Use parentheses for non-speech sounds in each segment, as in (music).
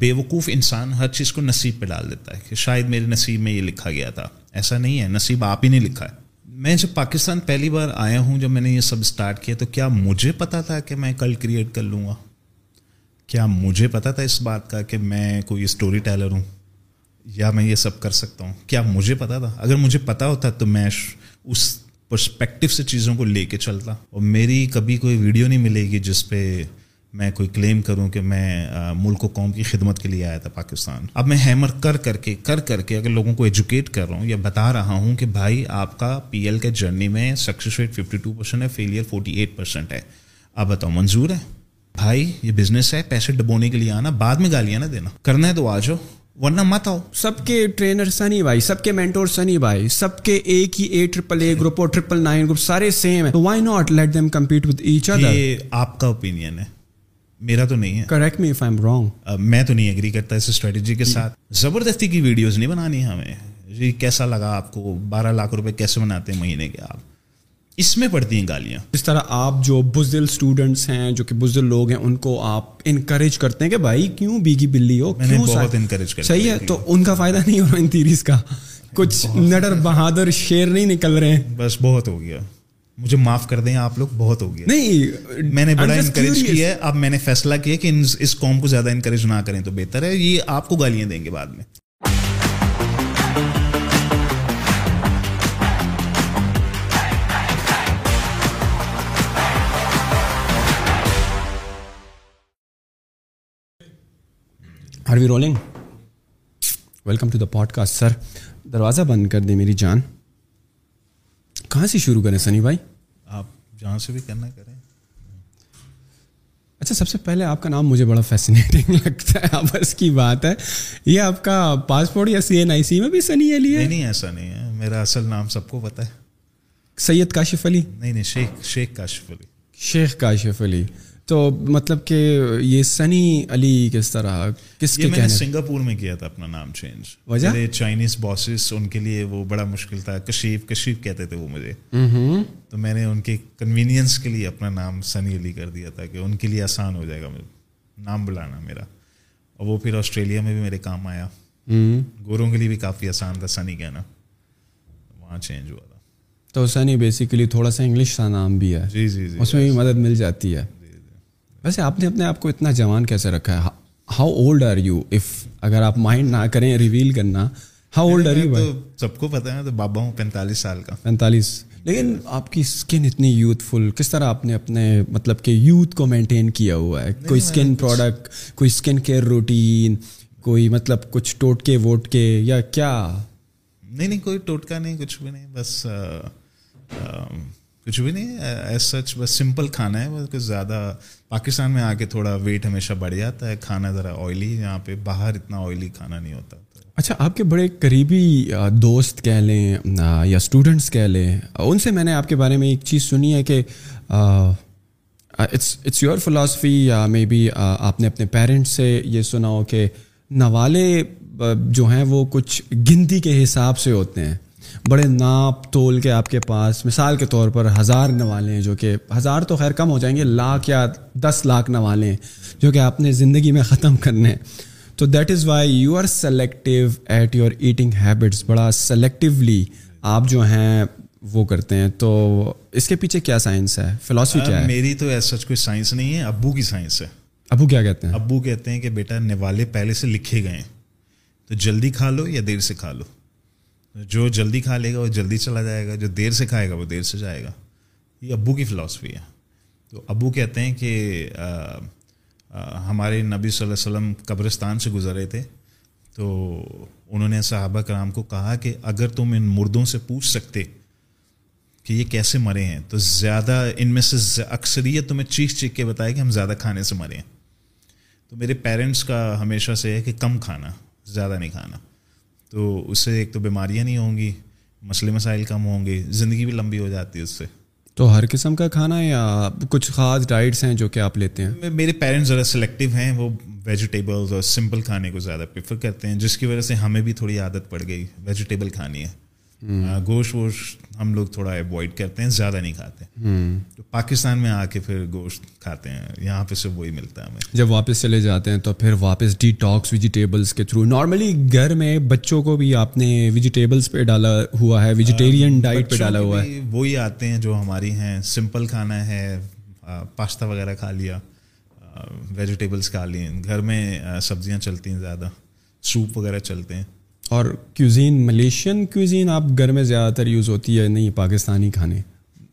بیوقوف انسان ہر چیز کو نصیب پہ ڈال دیتا ہے کہ شاید میرے نصیب میں یہ لکھا گیا تھا۔ ایسا نہیں ہے، نصیب آپ ہی نے لکھا ہے۔ میں جب پاکستان پہلی بار آیا ہوں، جب میں نے یہ سب اسٹارٹ کیا، تو کیا مجھے پتا تھا کہ میں کل کریٹ کر لوں گا؟ کیا مجھے پتا تھا اس بات کا کہ میں کوئی اسٹوری ٹیلر ہوں؟ یا میں یہ سب کر سکتا ہوں؟ کیا مجھے پتا تھا؟ اگر مجھے پتا ہوتا تو میں اس پرسپیکٹو سے چیزوں کو لے کے چلتا۔ اور میری کبھی کوئی ویڈیو نہیں ملے گی جس پہ میں کوئی کلیم کروں کہ میں ملک و قوم کی خدمت کے لیے آیا تھا پاکستان۔ اب میں ہیمر کر کر کے کر کر کے اگر لوگوں کو ایجوکیٹ کر رہا ہوں یا بتا رہا ہوں کہ بھائی آپ کا پی ایل کے جرنی میں success rate fifty two percent ہے فیلئر فورٹی ایٹ پرسینٹ ہے۔ آپ بتاؤ منظور ہے؟ بھائی یہ بزنس ہے پیسے ڈبونے کے لیے آنا بعد میں گالیاں نہ دینا۔ کرنا ہے تو آ جاؤ ورنہ مت آؤ۔ سب کے ٹرینر سنی بھائی سب کے مینٹور سنی بھائی سب کے ایک ہی اے ٹریپل اے گروپ اور ٹریپل نائن گروپ سارے سیم ہیں۔ Why not let them compete with each other یہ آپ کا اوپینین ہے۔ میرا تو نہیں ہے۔ Correct me if I am wrong میں تو نہیں ایگری کرتا اس اسٹریٹجی کے ساتھ۔ زبردستی کی ویڈیوز نہیں بنانی ہمیں۔ جی کیسا لگا آپ کو؟ بارہ لاکھ روپے کیسے بناتے ہیں مہینے کے آپ؟ اس میں پڑتی ہیں گالیاں۔ اس طرح آپ جو بزدل اسٹوڈنٹس ہیں جو کہ بزدل لوگ ہیں ان کو آپ انکریج کرتے ہیں کہ بھائی کیوں بیگی بلی ہو؟ نے بہت انکریج کر صحیح ہے تو ان کا فائدہ نہیں ہو رہا ان تیریز کا۔ کچھ نڈر بہادر شیر نہیں نکل رہے۔ ہیں بس بہت ہو گیا۔ مجھے معاف کر دیں آپ لوگ بہت ہو گیا نہیں میں نے بڑا انکریج کیا ہے اب میں نے فیصلہ کیا کہ اس قوم کو زیادہ انکریج نہ کریں تو بہتر ہے۔ یہ آپ کو گالیاں دیں گے بعد میں۔ Are we rolling welcome to the podcast sir دروازہ بند کر دیں میری جان۔ کہاں سے شروع کریں سنی بھائی؟ آپ جہاں سے بھی کرنا کریں۔ اچھا سب سے پہلے آپ کا نام مجھے بڑا فیسنیٹنگ (laughs) لگتا ہے بس کی بات ہے۔ یہ آپ کا پاسپورٹ یا سی این آئی سی میں بھی سنی علی ہے نہیں ایسا نہیں ہے۔ میرا اصل نام سب کو پتا ہے۔ سید کاشف علی؟ نہیں نہیں شیخ شیخ کاشف علی۔ شیخ کاشف علی۔ تو مطلب کہ یہ سنی علی کس طرح کس کے میں نے سنگاپور میں کیا تھا اپنا نام چینج وجہ؟ چائنیز باسز ان کے لیے وہ بڑا مشکل تھا۔ کشیف کشیف کہتے تھے وہ مجھے۔ تو میں نے ان کے کنوینئنس کے لیے اپنا نام سنی علی کر دیا تھا کہ ان کے لیے آسان ہو جائے گا نام بلانا میرا۔ اور وہ پھر آسٹریلیا میں بھی میرے کام آیا۔ گوروں کے لیے بھی کافی آسان تھا سنی کہنا۔ وہاں چینج ہوا تھا۔ تو سنی بیسیکلی تھوڑا سا انگلش سا نام بھی ہے۔ جی جی جی۔ اس میں بھی مدد مل جاتی ہے۔ ویسے آپ نے اپنے آپ کو اتنا جوان کیسے رکھا ہے؟ How old are you if اگر آپ مائنڈ نہ کریں ریویل کرنا ہاؤ اولڈ آر یو سب کو پتا ہے تو بابا ہوں پینتالیس سال کا۔ پینتالیس۔ لیکن آپ کی اسکن اتنی یوتھ فل کس طرح آپ نے اپنے مطلب کہ یوتھ کو مینٹین کیا ہوا ہے؟ کوئی اسکن پروڈکٹ کوئی اسکن کیئر روٹین کوئی مطلب کچھ ٹوٹکے ووٹ کے یا کیا؟ نہیں نہیں کوئی ٹوٹکا نہیں کچھ بھی نہیں بس کچھ بھی نہیں ایز سچ بس سمپل کھانا ہے بس کچھ زیادہ پاکستان میں آ کے تھوڑا ویٹ ہمیشہ بڑھ جاتا ہے، کھانا ذرا آئلی یہاں پہ باہر اتنا آئلی کھانا نہیں ہوتا۔ اچھا آپ کے بڑے قریبی دوست کہہ لیں یا اسٹوڈنٹس کہہ لیں، ان سے میں نے آپ کے بارے میں ایک چیز سنی ہے کہ اٹس اٹس یور فلاسفی یا مے بی آپ نے اپنے پیرنٹس سے یہ سنا ہو کہ نوالے جو ہیں وہ کچھ گنتی کے حساب سے ہوتے ہیں۔ بڑے ناپ تول کے آپ کے پاس مثال کے طور پر ہزار نوالے ہیں جو کہ ہزار تو خیر کم ہو جائیں گے لاکھ یا دس لاکھ نوالے ہیں جو کہ آپ نے زندگی میں ختم کرنے ہیں۔ تو that is why you are selective at your eating habits بڑا سلیکٹیولی آپ جو ہیں وہ کرتے ہیں۔ تو اس کے پیچھے کیا سائنس ہے؟ فلاسفی کیا ہے؟ میری تو ایسا کوئی سائنس نہیں ہے ابو کی سائنس ہے۔ ابو کیا کہتے ہیں؟ ابو کہتے ہیں کہ بیٹا نوالے پہلے سے لکھے گئے ہیں۔ تو جلدی کھا لو یا دیر سے کھا لو۔ جو جلدی کھا لے گا وہ جلدی چلا جائے گا، جو دیر سے کھائے گا وہ دیر سے جائے گا۔ یہ ابو کی فلاسفی ہے۔ تو ابو کہتے ہیں کہ ہمارے نبی صلی اللہ علیہ وسلم قبرستان سے گزرے تھے۔ تو انہوں نے صحابہ کرام کو کہا کہ اگر تم ان مردوں سے پوچھ سکتے کہ یہ کیسے مرے ہیں، تو زیادہ ان میں سے اکثریت تمہیں چیخ چیخ کے بتائے کہ ہم زیادہ کھانے سے مرے ہیں۔ تو میرے پیرنٹس کا ہمیشہ سے ہے کہ کم کھانا، زیادہ نہیں کھانا۔ تو اس سے ایک تو بیماریاں نہیں ہوں گی مسئلے مسائل کم ہوں گے زندگی بھی لمبی ہو جاتی ہے اس سے۔ تو ہر قسم کا کھانا یا کچھ خاص ڈائٹس ہیں جو کہ آپ لیتے ہیں؟ میرے پیرنٹس ذرا سلیکٹیو ہیں وہ ویجیٹیبلز اور سمپل کھانے کو زیادہ پریفر کرتے ہیں جس کی وجہ سے ہمیں بھی تھوڑی عادت پڑ گئی ویجیٹیبل کھانی ہے۔ گوشت ووشت ہم لوگ تھوڑا اوائڈ کرتے ہیں زیادہ نہیں کھاتے تو پاکستان میں آ کے پھر گوشت کھاتے ہیں یہاں پہ سے وہی ملتا ہے ہمیں۔ جب واپس چلے جاتے ہیں تو پھر واپس ڈی ٹاکس ویجیٹیبلس کے تھرو نارملی گھر میں بچوں کو بھی آپ نے ویجیٹیبلس پہ ڈالا ہوا ہے ویجیٹیرین ڈائٹ پہ ڈالا ہوا ہے۔ وہی آتے ہیں جو ہماری ہیں سمپل کھانا ہے پاستا وغیرہ کھا لیا ویجیٹیبلس کھا لیے گھر میں سبزیاں چلتی ہیں زیادہ سوپ وغیرہ چلتے ہیں۔ اور کیوزین ملیشین کیوزین آپ گھر میں زیادہ تر یوز ہوتی ہے نہیں پاکستانی کھانے۔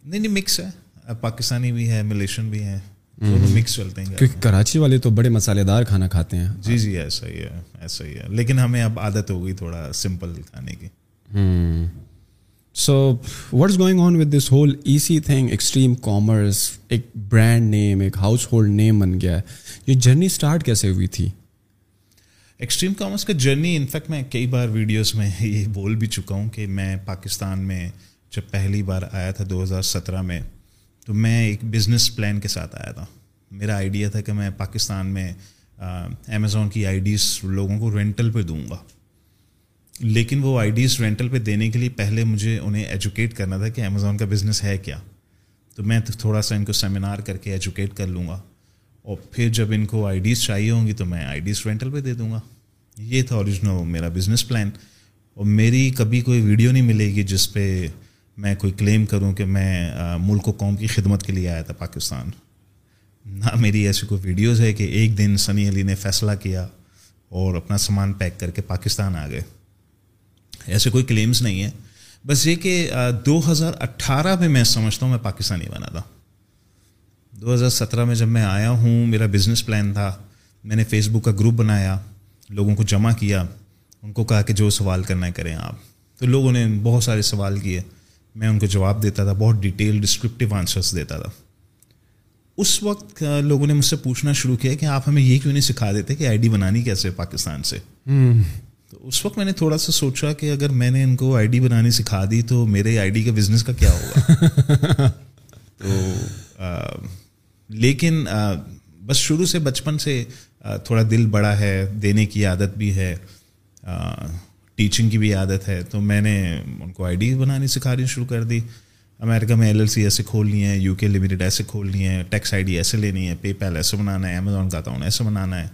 نہیں نہیں مکس ہے۔ پاکستانی بھی ہے ملیشین بھی ہے مکس چلتے ہیں۔ کیونکہ کراچی والے تو بڑے مسالے دار کھانا کھاتے ہیں۔ جی جی ایسا ہی ہے ایسا ہی ہے۔ لیکن ہمیں اب عادت ہو گئی تھوڑا سمپل کھانے کی۔ So what is going on with this whole E C thing Extreme Commerce ایک برانڈ نیم ایک ہاؤس ہولڈ نیم بن گیا ہے۔ یہ جرنی اسٹارٹ کیسے ہوئی تھی؟ ایکسٹریم کامرس کا جرنی انفیکٹ میں کئی بار ویڈیوز میں (laughs) یہ بول بھی چکا ہوں کہ میں پاکستان میں جب پہلی بار آیا تھا دو ہزار سترہ میں، تو میں ایک بزنس پلان کے ساتھ آیا تھا۔ میرا آئیڈیا تھا کہ میں پاکستان میں امیزون کی آئی ڈیز لوگوں کو رینٹل پہ دوں گا۔ لیکن وہ آئی ڈیز رینٹل پہ دینے کے لیے پہلے مجھے انہیں ایجوکیٹ کرنا تھا کہ امیزون کا بزنس ہے کیا۔ تو میں تھوڑا سا ان کو سیمینار کر کے ایجوکیٹ کر لوں گا۔ اور پھر جب ان کو آئی ڈیز چاہیے ہوں گی تو میں آئی ڈیز رینٹل پہ دے دوں گا۔ یہ تھا اوریجنل میرا بزنس پلان اور میری کبھی کوئی ویڈیو نہیں ملے گی جس پہ میں کوئی کلیم کروں کہ میں ملک و قوم کی خدمت کے لیے آیا تھا پاکستان۔ نہ، میری ایسی کوئی ویڈیوز ہے کہ ایک دن سنی علی نے فیصلہ کیا اور اپنا سامان پیک کر کے پاکستان آ گئے۔ ایسے کوئی کلیمز نہیں ہیں بس یہ کہ دو ہزار اٹھارہ میں میں سمجھتا ہوں میں پاکستانی بنا تھا۔ دو ہزار سترہ میں جب میں آیا ہوں میرا بزنس پلان تھا میں نے فیس بک کا گروپ بنایا لوگوں کو جمع کیا ان کو کہا کہ جو سوال کرنا ہے کریں آپ۔ تو لوگوں نے بہت سارے سوال کیے میں ان کو جواب دیتا تھا بہت ڈیٹیل ڈسکرپٹیو آنسرس دیتا تھا۔ اس وقت لوگوں نے مجھ سے پوچھنا شروع کیا کہ آپ ہمیں یہ کیوں نہیں سکھا دیتے کہ آئی ڈی بنانی کیسے پاکستان سے؟ تو اس وقت میں نے تھوڑا سا سوچا کہ اگر میں نے ان کو آئی ڈی بنانی سکھا دی تو میرے آئی ڈی کا بزنس کا کیا ہوگا؟ (laughs) تو لیکن بس شروع سے بچپن سے تھوڑا دل بڑا ہے، دینے کی عادت بھی ہے ٹیچنگ کی بھی عادت ہے۔ تو میں نے ان کو آئی ڈی بنانی سکھانی شروع کر دی۔ امیرکا میں ایل ایل سی ایسے کھولنی ہے یو کے لمیٹڈ ایسے کھولنی ہے ٹیکس آئی ڈی ایسے لینی ہے پے پیل ایسے بنانا ہے امیزون کا اکاؤنٹ ایسے بنانا ہے۔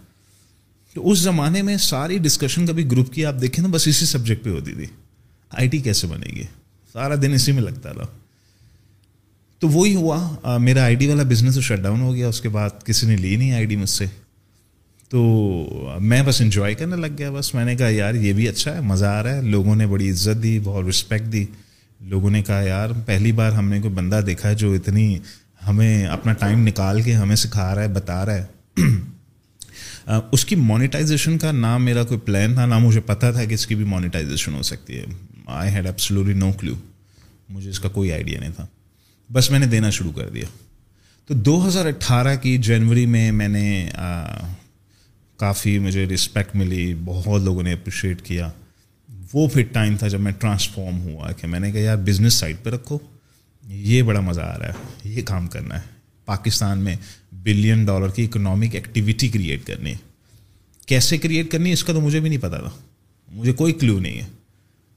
تو اس زمانے میں ساری ڈسکشن کبھی گروپ کی، آپ دیکھیں نا بس اسی سبجیکٹ پہ ہوتی تھی۔ آئی ٹی کیسے بنے گی؟ سارا دن اسی میں لگتا تھا تو وہی ہوا۔ میرا آئی ڈی والا بزنس تو شٹ ڈاؤن ہو گیا، اس کے بعد کسی نے لی نہیں آئی ڈی مجھ سے۔ تو میں بس انجوائے کرنے لگ گیا۔ بس میں نے کہا، یار، یہ بھی اچھا ہے، مزہ آ رہا ہے۔ لوگوں نے بڑی عزت دی، بہت رسپیکٹ دی۔ لوگوں نے کہا، یار، پہلی بار ہم نے کوئی بندہ دیکھا ہے جو اتنی ہمیں اپنا ٹائم نکال کے ہمیں سکھا رہا ہے، بتا رہا ہے۔ اس کی مانیٹائزیشن کا نام میرا کوئی پلان تھا، نہ مجھے پتہ تھا کہ اس کی بھی مانیٹائزیشن ہو سکتی ہے۔ آئی ہیڈ ایپسلوری نو کلو مجھے اس کا کوئی آئیڈیا نہیں تھا۔ بس میں نے دینا شروع کر دیا۔ تو دو ہزار اٹھارہ کی جنوری میں میں نے کافی مجھے رسپیکٹ ملی، بہت لوگوں نے اپریشیٹ کیا۔ وہ پھر ٹائم تھا جب میں ٹرانسفارم ہوا کہ میں نے کہا، یار بزنس سائڈ پہ رکھو۔ یہ بڑا مزہ آ رہا ہے، یہ کام کرنا ہے۔ پاکستان میں بلین ڈالر کی اکنامک ایکٹیویٹی کریٹ کرنی ہے۔ کیسے کریٹ کرنی ہے، اس کا تو مجھے بھی نہیں پتا تھا۔ مجھے کوئی کلو نہیں ہے۔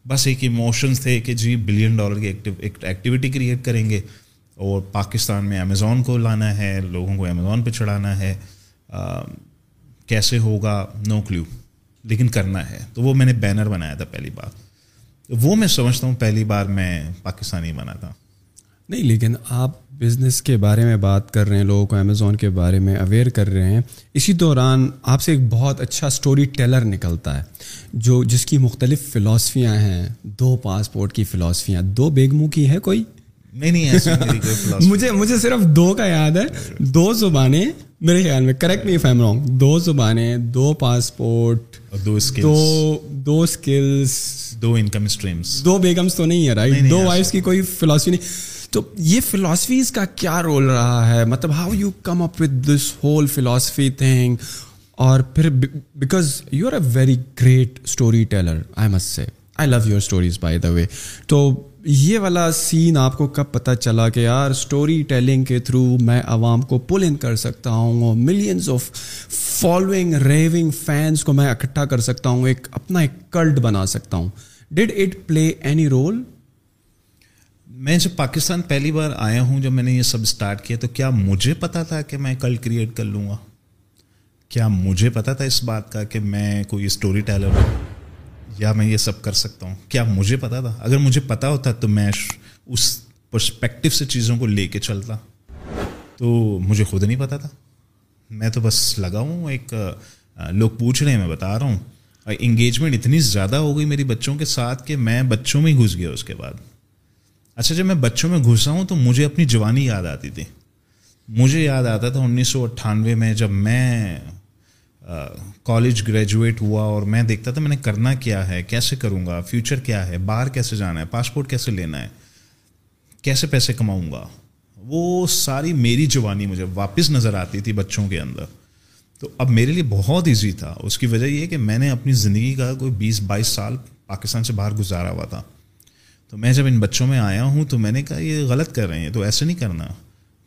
بس ایک ایموشنس تھے کہ جی بلین ڈالر کی ایکٹیویٹی کریٹ کریں گے۔ اور پاکستان میں امیزون کو لانا ہے، لوگوں کو امیزون پہ چڑھانا ہے۔ کیسے ہوگا؟ نو کلیو لیکن کرنا ہے۔ تو وہ میں نے بینر بنایا تھا پہلی بار۔ وہ میں سمجھتا ہوں پہلی بار میں پاکستانی بنا تھا۔ نہیں، لیکن آپ بزنس کے بارے میں بات کر رہے ہیں، لوگوں کو امیزون کے بارے میں اویئر کر رہے ہیں۔ اسی دوران آپ سے ایک بہت اچھا اسٹوری ٹیلر نکلتا ہے، جو جس کی مختلف فلاسفیاں ہیں۔ دو پاسپورٹ کی فلاسفیاں دو بیگموں کی ہے کوئی؟ نہیں نہیں (laughs) مجھے مجھے صرف دو کا یاد ہے دو زبانیں میرے خیال میں کریکٹ نہیں فیم رہا دو زبانیں دو پاسپورٹ دو دو اسکلس دو انکم اسٹریمس دو بیگمس تو نہیں ہے رائٹ دو وائفس کی کوئی فلاسفی نہیں. تو یہ فلاسفیز کا کیا رول رہا ہے؟ مطلب how you come up with this whole philosophy thing اور پھر because you are a very great storyteller I must say I love your stories by the way تو یہ والا سین آپ کو کب پتہ چلا کہ یار سٹوری ٹیلنگ کے تھرو میں عوام کو پل ان کر سکتا ہوں اور millions of following raving fans کو میں اکٹھا کر سکتا ہوں، ایک اپنا ایک کلٹ بنا سکتا ہوں۔ Did it play any role میں جب پاکستان پہلی بار آیا ہوں، جب میں نے یہ سب اسٹارٹ کیا، تو کیا مجھے پتا تھا کہ میں کل کریٹ کر لوں گا؟ کیا مجھے پتا تھا اس بات کا کہ میں کوئی اسٹوری ٹیلر ہوں؟ یا میں یہ سب کر سکتا ہوں؟ کیا مجھے پتا تھا؟ اگر مجھے پتا ہوتا تو میں اس پرسپیکٹو سے چیزوں کو لے کے چلتا۔ تو مجھے خود نہیں پتا تھا۔ میں تو بس لگا ہوں، ایک لوگ پوچھ رہے ہیں، میں بتا رہا ہوں۔ انگیجمنٹ اتنی زیادہ ہو گئی میری بچوں کے ساتھ کہ میں بچوں میں ہی گھس گیا اس کے بعد۔ اچھا جب میں بچوں میں گھسا ہوں تو مجھے اپنی جوانی یاد آتی تھی۔ مجھے یاد آتا تھا انیس سو اٹھانوے میں جب میں کالج گریجویٹ ہوا اور میں دیکھتا تھا میں نے کرنا کیا ہے، کیسے کروں گا فیوچر کیا ہے، باہر کیسے جانا ہے پاسپورٹ کیسے لینا ہے، کیسے پیسے کماؤں گا؟ وہ ساری میری جوانی مجھے واپس نظر آتی تھی بچوں کے اندر۔ تو اب میرے لیے بہت ایزی تھا۔ اس کی وجہ یہ کہ میں نے اپنی زندگی کا کوئی بیس بائیس سال پاکستان سے باہر گزارا ہوا تھا۔ تو میں جب ان بچوں میں آیا ہوں تو میں نے کہا یہ غلط کر رہے ہیں، تو ایسے نہیں کرنا۔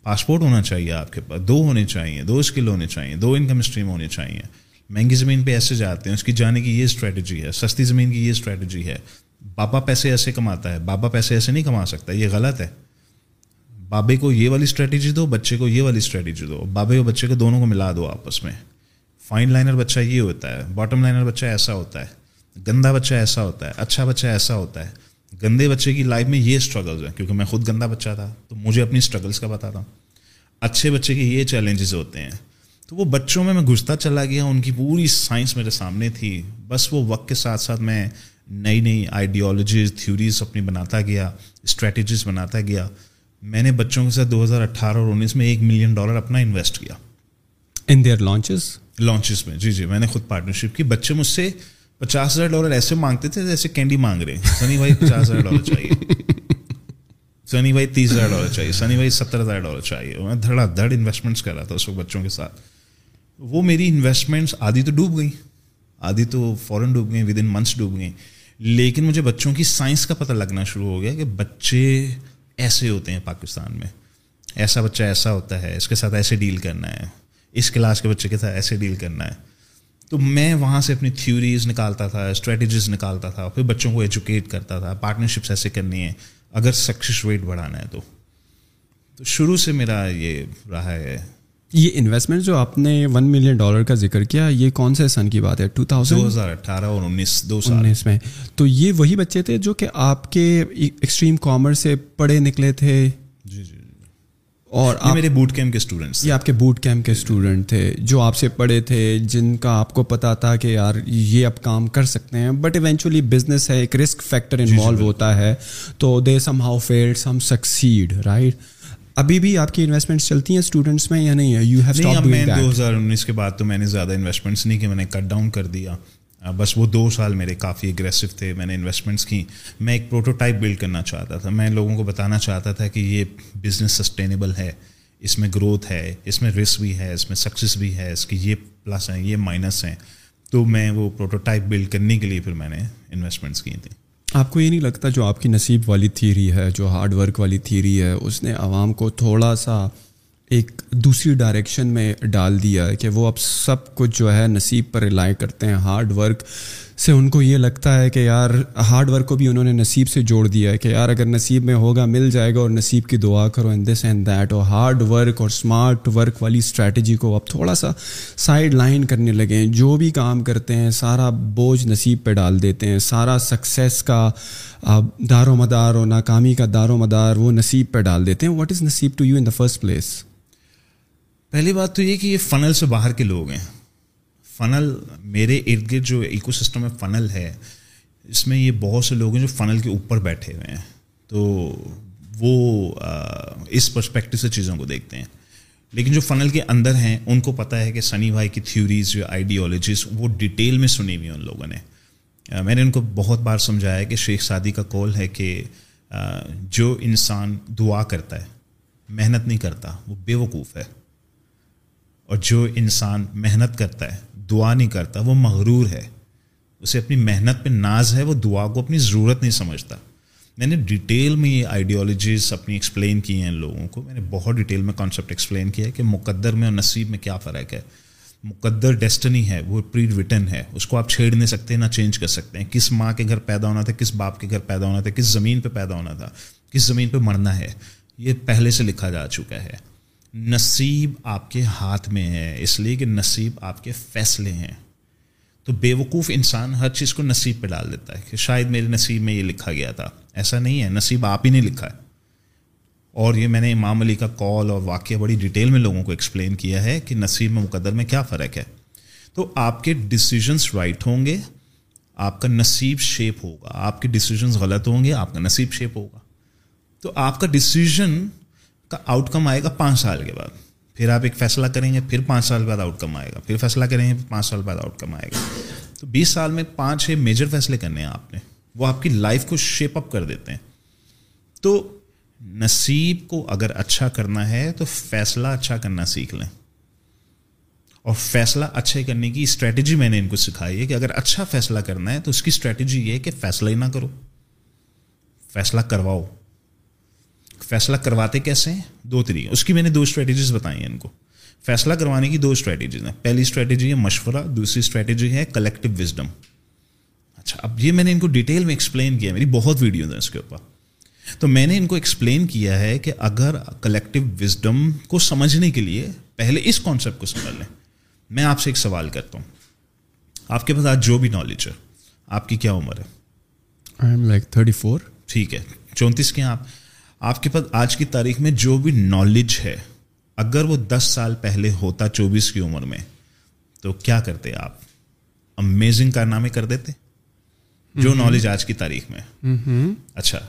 پاسپورٹ ہونا چاہیے آپ کے پاس، دو ہونے چاہیے، دو اسکل ہونے چاہیے، دو انکم اسٹریم ہونے چاہیے۔ مہنگی زمین پہ ایسے جاتے ہیں، اس کی جانے کی یہ اسٹریٹجی ہے، سستی زمین کی یہ اسٹریٹجی ہے۔ بابا پیسے ایسے کماتا ہے بابا پیسے ایسے نہیں کما سکتا، یہ غلط ہے۔ بابے کو یہ والی اسٹریٹجی دو، بچے کو یہ والی اسٹریٹجی دو۔ بابے اور بچے کو دونوں کو ملا دو آپس میں۔ فائن لائنر بچہ یہ ہوتا ہے باٹم لائنر بچہ ایسا ہوتا ہے۔ گندا بچہ ایسا ہوتا ہے اچھا بچہ ایسا ہوتا ہے۔ گندے بچے کی لائف میں یہ اسٹرگلز ہیں کیونکہ میں خود گندا بچہ تھا تو مجھے اپنی اسٹرگلس کا بتاتا ہوں اچھے بچے کے یہ چیلنجز ہوتے ہیں۔ تو وہ بچوں میں میں گھستا چلا گیا ان کی پوری سائنس میرے سامنے تھی۔ بس وہ وقت کے ساتھ ساتھ میں نئی نئی آئیڈیالوجیز تھیوریز اپنی بناتا گیا اسٹریٹجیز بناتا گیا۔ میں نے بچوں کے ساتھ دو ہزار اٹھارہ اور انیس میں ایک ملین ڈالر اپنا انویسٹ کیا۔ ان دیئر لانچز لانچز میں جی جی میں نے خود پارٹنرشپ کی۔ بچے مجھ سے پچاس ہزار ڈالر ایسے مانگتے تھے جیسے کینڈی مانگ رہے ہیں۔ سنی بھائی پچاس ہزار ڈالر چاہیے۔ سنی بھائی تیس ہزار ڈالر چاہیے۔ سنی بھائی ستر ہزار ڈالر چاہیے۔ میں دھڑا دھڑ انویسٹمنٹس کر رہا تھا اس وقت بچوں کے ساتھ۔ وہ میری انویسٹمنٹس آدھی تو ڈوب گئیں۔ آدھی تو فوراً ڈوب گئیں ود ان منتھس ڈوب گئیں۔ لیکن مجھے بچوں کی سائنس کا پتہ لگنا شروع ہو گیا کہ بچے ایسے ہوتے ہیں پاکستان میں۔ ایسا بچہ ایسا ہوتا ہے، اس کے ساتھ ایسے ڈیل کرنا ہے۔ اس کلاس کے بچے کے ساتھ ایسے ڈیل کرنا ہے۔ تو میں وہاں سے اپنی تھیوریز نکالتا تھا اسٹریٹجیز نکالتا تھا پھر بچوں کو ایجوکیٹ کرتا تھا پارٹنرشپس ایسے کرنی ہے اگر سکسیس ریٹ بڑھانا ہے تو۔ تو شروع سے میرا یہ رہا ہے۔ یہ انویسٹمنٹ جو آپ نے ون ملین ڈالر کا ذکر کیا یہ کون سے سن کی بات ہے؟ ٹو تھاؤزینڈ دو ہزار اٹھارہ اور انیس دو انیس میں۔ تو یہ وہی بچے تھے جو کہ آپ کے ایکسٹریم کامرس سے پڑھے نکلے تھے۔ اور میرے بوٹ کیمپ کے اسٹوڈنٹس یہ آپ کے بوٹ کیمپ کے اسٹوڈنٹ تھے جو آپ سے پڑھے تھے جن کا آپ کو پتا تھا کہ یار یہ اب کام کر سکتے ہیں۔ بٹ ایونچولی بزنس ہے ایک رسک فیکٹر انوالو ہوتا ہے۔ تو they somehow failed some succeed right ابھی بھی آپ کی انویسٹمنٹس چلتی ہیں اسٹوڈنٹس میں یا نہیں ہے؟ یو ہیو میں دو ہزار انیس کے بعد تو میں نے زیادہ انویسٹمنٹس نہیں کہ میں نے کٹ ڈاؤن کر دیا۔ بس وہ دو سال میرے کافی اگریسو تھے، میں نے انویسٹمنٹس کی۔ میں ایک پروٹوٹائپ بلڈ کرنا چاہتا تھا۔ میں لوگوں کو بتانا چاہتا تھا کہ یہ بزنس سسٹینیبل ہے، اس میں گروتھ ہے، اس میں رسک بھی ہے، اس میں سکسیز بھی ہے، اس کی یہ پلس ہیں، یہ مائنس ہیں۔ تو میں وہ پروٹوٹائپ بلڈ کرنے کے لیے پھر میں نے انویسٹمنٹس کی تھیں۔ آپ کو یہ نہیں لگتا جو آپ کی نصیب والی تھیری ہے، جو ہارڈ ورک والی تھیری ہے، اس نے عوام کو تھوڑا سا ایک دوسری ڈائریکشن میں ڈال دیا ہے کہ وہ اب سب کچھ جو ہے نصیب پر ریلائی کرتے ہیں۔ ہارڈ ورک سے ان کو یہ لگتا ہے کہ یار ہارڈ ورک کو بھی انہوں نے نصیب سے جوڑ دیا ہے کہ یار، اگر نصیب میں ہوگا، مل جائے گا اور نصیب کی دعا کرو ان دس اینڈ دیٹ اور ہارڈ ورک اور اسمارٹ ورک والی اسٹریٹجی کو اب تھوڑا سا سائڈ لائن کرنے لگے ہیں۔ جو بھی کام کرتے ہیں، سارا بوجھ نصیب پہ ڈال دیتے ہیں۔ سارا سکسیس کا دار و مدار اور ناکامی کا دار و مدار وہ نصیب پہ ڈال دیتے ہیں۔ واٹ از نصیب to you in the first place پہلی بات تو یہ کہ یہ فنل سے باہر کے لوگ ہیں۔ فنل میرے ارد گرد جو ایکو سسٹم میں فنل ہے۔ اس میں یہ بہت سے لوگ ہیں جو فنل کے اوپر بیٹھے ہوئے ہیں۔ تو وہ اس پرسپیکٹو سے چیزوں کو دیکھتے ہیں۔ لیکن جو فنل کے اندر ہیں، ان کو پتہ ہے کہ سنی بھائی کی تھیوریز جو آئیڈیالوجیز وہ ڈیٹیل میں سنی ہوئی ان لوگوں نے۔ میں نے ان کو بہت بار سمجھایا کہ شیخ سعدی کا کال ہے کہ جو انسان دعا کرتا ہے، محنت نہیں کرتا، وہ بے وقوف ہے۔ اور جو انسان محنت کرتا ہے، دعا نہیں کرتا، وہ مغرور ہے۔ اسے اپنی محنت پہ ناز ہے، وہ دعا کو اپنی ضرورت نہیں سمجھتا۔ میں نے ڈیٹیل میں یہ آئیڈیالوجیز اپنی ایکسپلین کی ہیں ان لوگوں کو۔ میں نے بہت ڈیٹیل میں کانسیپٹ ایکسپلین کیا ہے کہ مقدر میں اور نصیب میں کیا فرق ہے۔ مقدر ڈیسٹنی ہے، وہ پری ریٹن ہے۔ اس کو آپ چھیڑ نہیں سکتے، نہ چینج کر سکتے ہیں۔ کس ماں کے گھر پیدا ہونا تھا، کس باپ کے گھر پیدا ہونا تھا، کس زمین پہ پیدا ہونا تھا، کس زمین پہ مرنا ہے، یہ پہلے سے لکھا جا چکا ہے۔ نصیب آپ کے ہاتھ میں ہے، اس لیے کہ نصیب آپ کے فیصلے ہیں۔ تو بے وقوف انسان ہر چیز کو نصیب پہ ڈال دیتا ہے کہ شاید میرے نصیب میں یہ لکھا گیا تھا۔ ایسا نہیں ہے، نصیب آپ ہی نے لکھا ہے۔ اور یہ میں نے امام علی کا کال اور واقعہ بڑی ڈیٹیل میں لوگوں کو ایکسپلین کیا ہے کہ نصیب میں مقدر میں کیا فرق ہے۔ تو آپ کے ڈسیزنس رائٹ ہوں گے، آپ کا نصیب شیپ ہوگا۔ آپ کے ڈسیزنس غلط ہوں گے، آپ کا نصیب شیپ ہوگا۔ تو آپ کا ڈسیزن کا آؤٹ کم آئے گا پانچ سال کے بعد۔ پھر آپ ایک فیصلہ کریں گے، پھر پانچ سال بعد آؤٹ کم آئے گا۔ پھر فیصلہ کریں گے پانچ سال بعد آؤٹ کم آئے گا۔ تو بیس سال میں پانچ چھ میجر فیصلے کرنے ہیں آپ نے۔ وہ آپ کی لائف کو شیپ اپ کر دیتے ہیں۔ تو نصیب کو اگر اچھا کرنا ہے تو فیصلہ اچھا کرنا سیکھ لیں۔ اور فیصلہ اچھے کرنے کی اسٹریٹجی میں نے ان کو سکھائی ہے کہ اگر اچھا فیصلہ کرنا ہے تو اس کی اسٹریٹجی یہ ہے کہ فیصلہ ہی نہ کرو۔ فیصلہ کرواؤ۔ فیصلہ کرواتے کیسے ہیں؟ دو طریقے۔ اس کی میں نے دو اسٹریٹجیز بتائی ہیں ان کو۔ فیصلہ کروانے کی دو اسٹریٹجیز ہیں۔ پہلی اسٹریٹجی ہے مشورہ دوسری اسٹریٹجی ہے کلیکٹو وزڈم اچھا اب یہ میں نے ان کو ڈیٹیل میں ایکسپلین کیا میری بہت ویڈیوز ہیں اس کے اوپر۔ تو میں نے ان کو ایکسپلین کیا ہے کہ اگر کلیکٹو وزڈم کو سمجھنے کے لیے پہلے اس کانسیپٹ کو سمجھ لیں۔ میں آپ سے ایک سوال کرتا ہوں۔ آپ کے پاس آج جو بھی نالج ہے آپ کی کیا عمر ہے؟ لائک تھرٹی فور ٹھیک ہے چونتیس کے آپ۔ آپ کے پاس آج کی تاریخ میں جو بھی نالج ہے اگر وہ دس سال پہلے ہوتا چوبیس کی عمر میں تو کیا کرتے آپ؟ امیزنگ کارنامے کر دیتے؟ جو نالج آج کی تاریخ میں۔ اچھا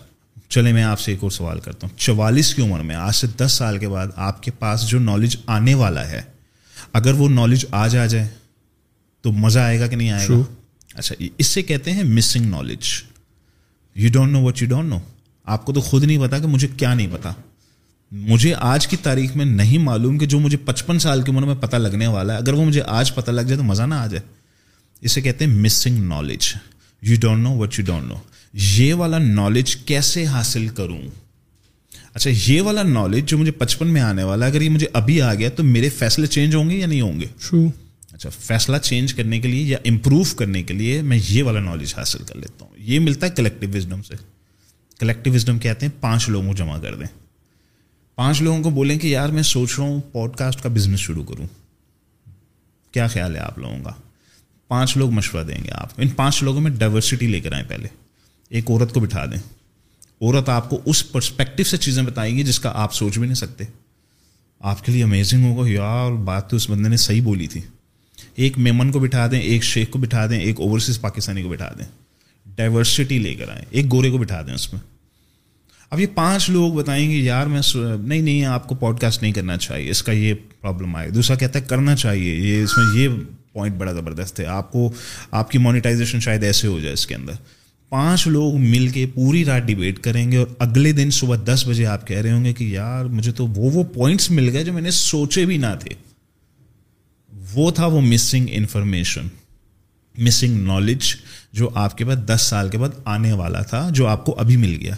چلے میں آپ سے ایک اور سوال کرتا ہوں۔ چوالیس کی عمر میں آج سے دس سال کے بعد آپ کے پاس جو نالج آنے والا ہے اگر وہ نالج آج آ جائے تو مزہ آئے گا کہ نہیں آئے گا؟ اچھا اس سے کہتے ہیں missing knowledge you don't know what you don't know آپ کو تو خود نہیں پتا کہ مجھے کیا نہیں پتا۔ مجھے آج کی تاریخ میں نہیں معلوم کہ جو مجھے پچپن سال کی عمر میں پتہ لگنے والا ہے اگر وہ مجھے آج پتہ لگ جائے تو مزہ نہ آ جائے۔ اسے کہتے ہیں missing knowledge you don't know what you don't know یہ والا نالج کیسے حاصل کروں؟ اچھا یہ والا نالج جو مجھے بچپن میں آنے والا اگر یہ مجھے ابھی آ گیا تو میرے فیصلے چینج ہوں گے یا نہیں ہوں گے؟ اچھا فیصلہ چینج کرنے کے لیے یا امپروو کرنے کے لیے میں یہ والا نالج حاصل کر لیتا ہوں۔ یہ ملتا ہے کلیکٹو وزڈم سے۔ کلیکٹو وزڈم کہتے ہیں، پانچ لوگوں کو جمع کر دیں۔ پانچ لوگوں کو بولیں کہ یار میں سوچ رہا ہوں پوڈ کاسٹ کا بزنس شروع کروں۔ کیا خیال ہے آپ لوگوں کا؟ پانچ لوگ مشورہ دیں گے آپ۔ ان پانچ لوگوں میں ڈائورسٹی لے کر آئیں پہلے۔ ایک عورت کو بٹھا دیں۔ عورت آپ کو اس پرسپیکٹو سے چیزیں بتائیں گی جس کا آپ سوچ بھی نہیں سکتے۔ آپ کے لیے امیزنگ ہوگا۔ یار، بات تو اس بندے نے صحیح بولی تھی۔ ایک میمن کو بٹھا دیں، ایک شیخ کو بٹھا دیں، ایک اوورسیز پاکستانی کو بٹھا دیں۔ ڈائیورسٹی لے کر آئیں، ایک گورے کو بٹھا دیں اس میں۔ اب یہ پانچ لوگ بتائیں گے، یار میں نہیں نہیں، آپ کو پوڈ کاسٹ نہیں کرنا چاہیے، اس کا یہ پرابلم آئے۔ دوسرا کہتا ہے، کرنا چاہیے، یہ اس میں یہ پوائنٹ بڑا زبردست ہے۔ آپ کو، آپ کی مانیٹائزیشن شاید ایسے ہو جائے اس کے اندر۔ پانچ لوگ مل کے پوری رات ڈبیٹ کریں گے اور اگلے دن صبح دس بجے آپ کہہ رہے ہوں گے کہ یار، مجھے تو وہ وہ پوائنٹس مل گئے جو میں نے سوچے بھی نہ تھے۔ وہ تھا وہ مسنگ انفارمیشن مسنگ نالج جو آپ کے بعد دس سال کے بعد آنے والا تھا جو آپ کو ابھی مل گیا۔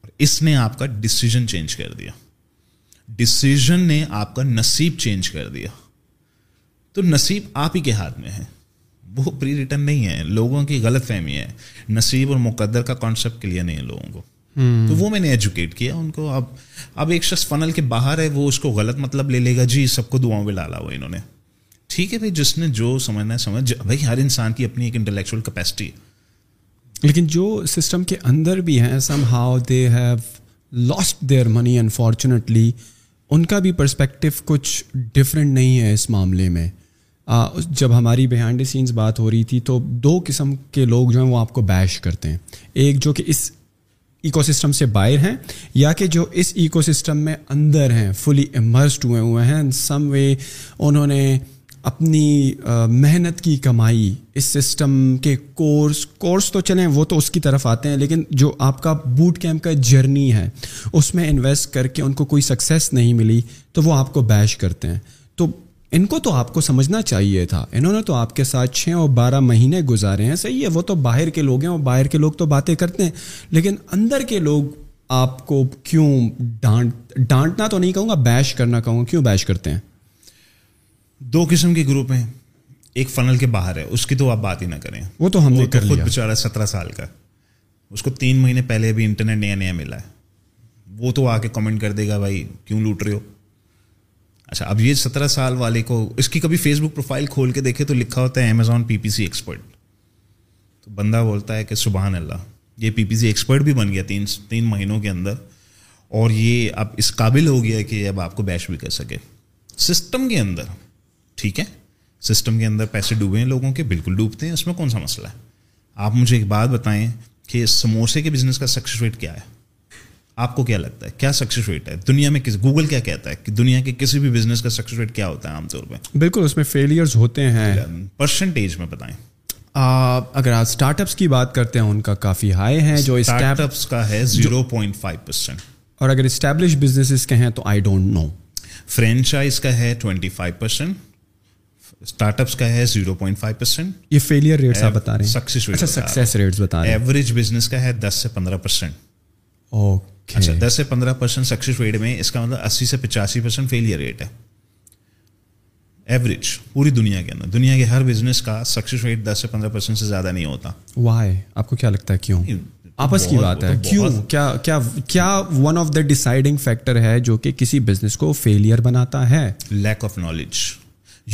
اور اس نے آپ کا ڈسیزن چینج کر دیا۔ ڈسیزن نے آپ کا نصیب چینج کر دیا۔ تو نصیب آپ ہی کے ہاتھ میں ہے۔ وہ پری ریٹرن نہیں ہے لوگوں کی غلط فہمی ہے۔ نصیب اور مقدر کا کانسیپٹ کلیئر نہیں ہے لوگوں کو۔ تو وہ میں نے ایجوکیٹ کیا ان کو اب اب ایک شخص فنل کے باہر ہے وہ اس کو غلط مطلب لے لے گا۔ جی سب کو دعاؤں میں ڈالا ہوا انہوں نے۔ ٹھیک ہے بھائی، جس نے جو سمجھنا ہے سمجھ۔ بھائی، ہر انسان کی اپنی ایک انٹلیکچوئل کیپیسٹی ہے۔ لیکن جو سسٹم کے اندر بھی ہیں somehow they have lost their money unfortunately ان کا بھی پرسپیکٹو کچھ ڈفرینٹ نہیں ہے اس معاملے میں۔ جب ہماری بہائنڈ سینس بات ہو رہی تھی، تو دو قسم کے لوگ جو ہیں، وہ آپ کو بیش کرتے ہیں۔ ایک جو کہ اس ایکو سسٹم سے باہر ہیں، یا کہ جو اس ایکو سسٹم میں اندر ہیں فلی امرسڈ ہوئے ہوئے ہیں۔ سم وے انہوں نے اپنی محنت کی کمائی، اس سسٹم کے کورس کورس تو چلیں، وہ تو اس کی طرف آتے ہیں، لیکن جو آپ کا بوٹ کیمپ کا جرنی ہے، اس میں انویسٹ کر کے ان کو کوئی سکسیس نہیں ملی، تو وہ آپ کو بیش کرتے ہیں۔ تو ان کو تو آپ کو سمجھنا چاہیے تھا۔ انہوں نے تو آپ کے ساتھ چھ اور بارہ مہینے گزارے ہیں، صحیح ہے، وہ تو باہر کے لوگ ہیں، اور باہر کے لوگ تو باتیں کرتے ہیں، لیکن اندر کے لوگ آپ کو کیوں ڈانٹ، ڈانٹنا تو نہیں کہوں گا بیش کرنا کہوں گا، کیوں بیش کرتے ہیں؟ دو قسم کے گروپ ہیں۔ ایک فنل کے باہر ہے اس کی تو آپ بات ہی نہ کریں۔ وہ تو ہم نے کر خود بیچارہ سترہ سال کا۔ اس کو تین مہینے پہلے بھی انٹرنیٹ نیا نیا ملا ہے۔ وہ تو آ کے کمنٹ کر دے گا بھائی کیوں لوٹ رہے ہو؟ اچھا اب یہ سترہ سال والے کو اس کی کبھی فیس بک پروفائل کھول کے دیکھے تو لکھا ہوتا ہے Amazon P P C expert تو بندہ بولتا ہے کہ سبحان اللہ یہ پی پی سی ایکسپرٹ بھی بن گیا تین تین مہینوں کے اندر۔ اور یہ اب اس قابل ہو گیا کہ اب آپ کو بیش بھی کر سکے۔ سسٹم کے اندر ٹھیک ہے؟ سسٹم کے اندر پیسے ڈوبے ہیں لوگوں کے بالکل ڈوبتے ہیں اس میں کون سا مسئلہ ہے؟ آپ مجھے ایک بات بتائیں کہ سموسے کے بزنس کا سکسیس ریٹ کیا ہے؟ آپ کو کیا لگتا ہے؟ کیا سکسیس ریٹ ہے؟ دنیا میں کس گوگل کیا کہتا ہے کہ دنیا کے کسی بھی بزنس کا سکسیس ریٹ کیا ہوتا ہے عام طور پہ؟ بالکل اس میں فیلئرز ہوتے ہیں۔ پرسنٹیج میں بتائیں۔ اگر آپ اسٹارٹ اپس کی بات کرتے ہیں ان کا کافی ہائی ہے جو اسٹارٹ اپس کا ہے زیرو پوائنٹ فائیو پرسینٹ اور اگر اسٹیبلش بزنس کے ہیں تو آئی ڈونٹ نو فرینچائز کا ہے twenty five percent start ups کا ہے زیرو پوائنٹ فائیو پرسینٹ یہ فیلئر ریٹس آپ بتا رہے ہیں. سکسیس اچھا سکسیس ریٹس بتا رہے ہیں. ایوریج بزنس کا ہے دس سے پندرہ پرسینٹ اوکے اچھا دس سے پندرہ پرسینٹ سکسیس ریٹ میں اس کا مطلب اسی سے پچاسی پرسینٹ فیلئر ریٹ ہے. ایوریج پوری دنیا کے اندر. دنیا کے ہر بزنس کا سکسیس ریٹ دس سے پندرہ پرسینٹ سے زیادہ نہیں ہوتا. وائی آپ کو کیا لگتا ہے کیوں؟ آپس کی بات ہے. کیوں؟ کیا کیا کیا one of the deciding factor ہے جو کہ کسی بزنس کو فیلئر بناتا ہے؟ Lack of knowledge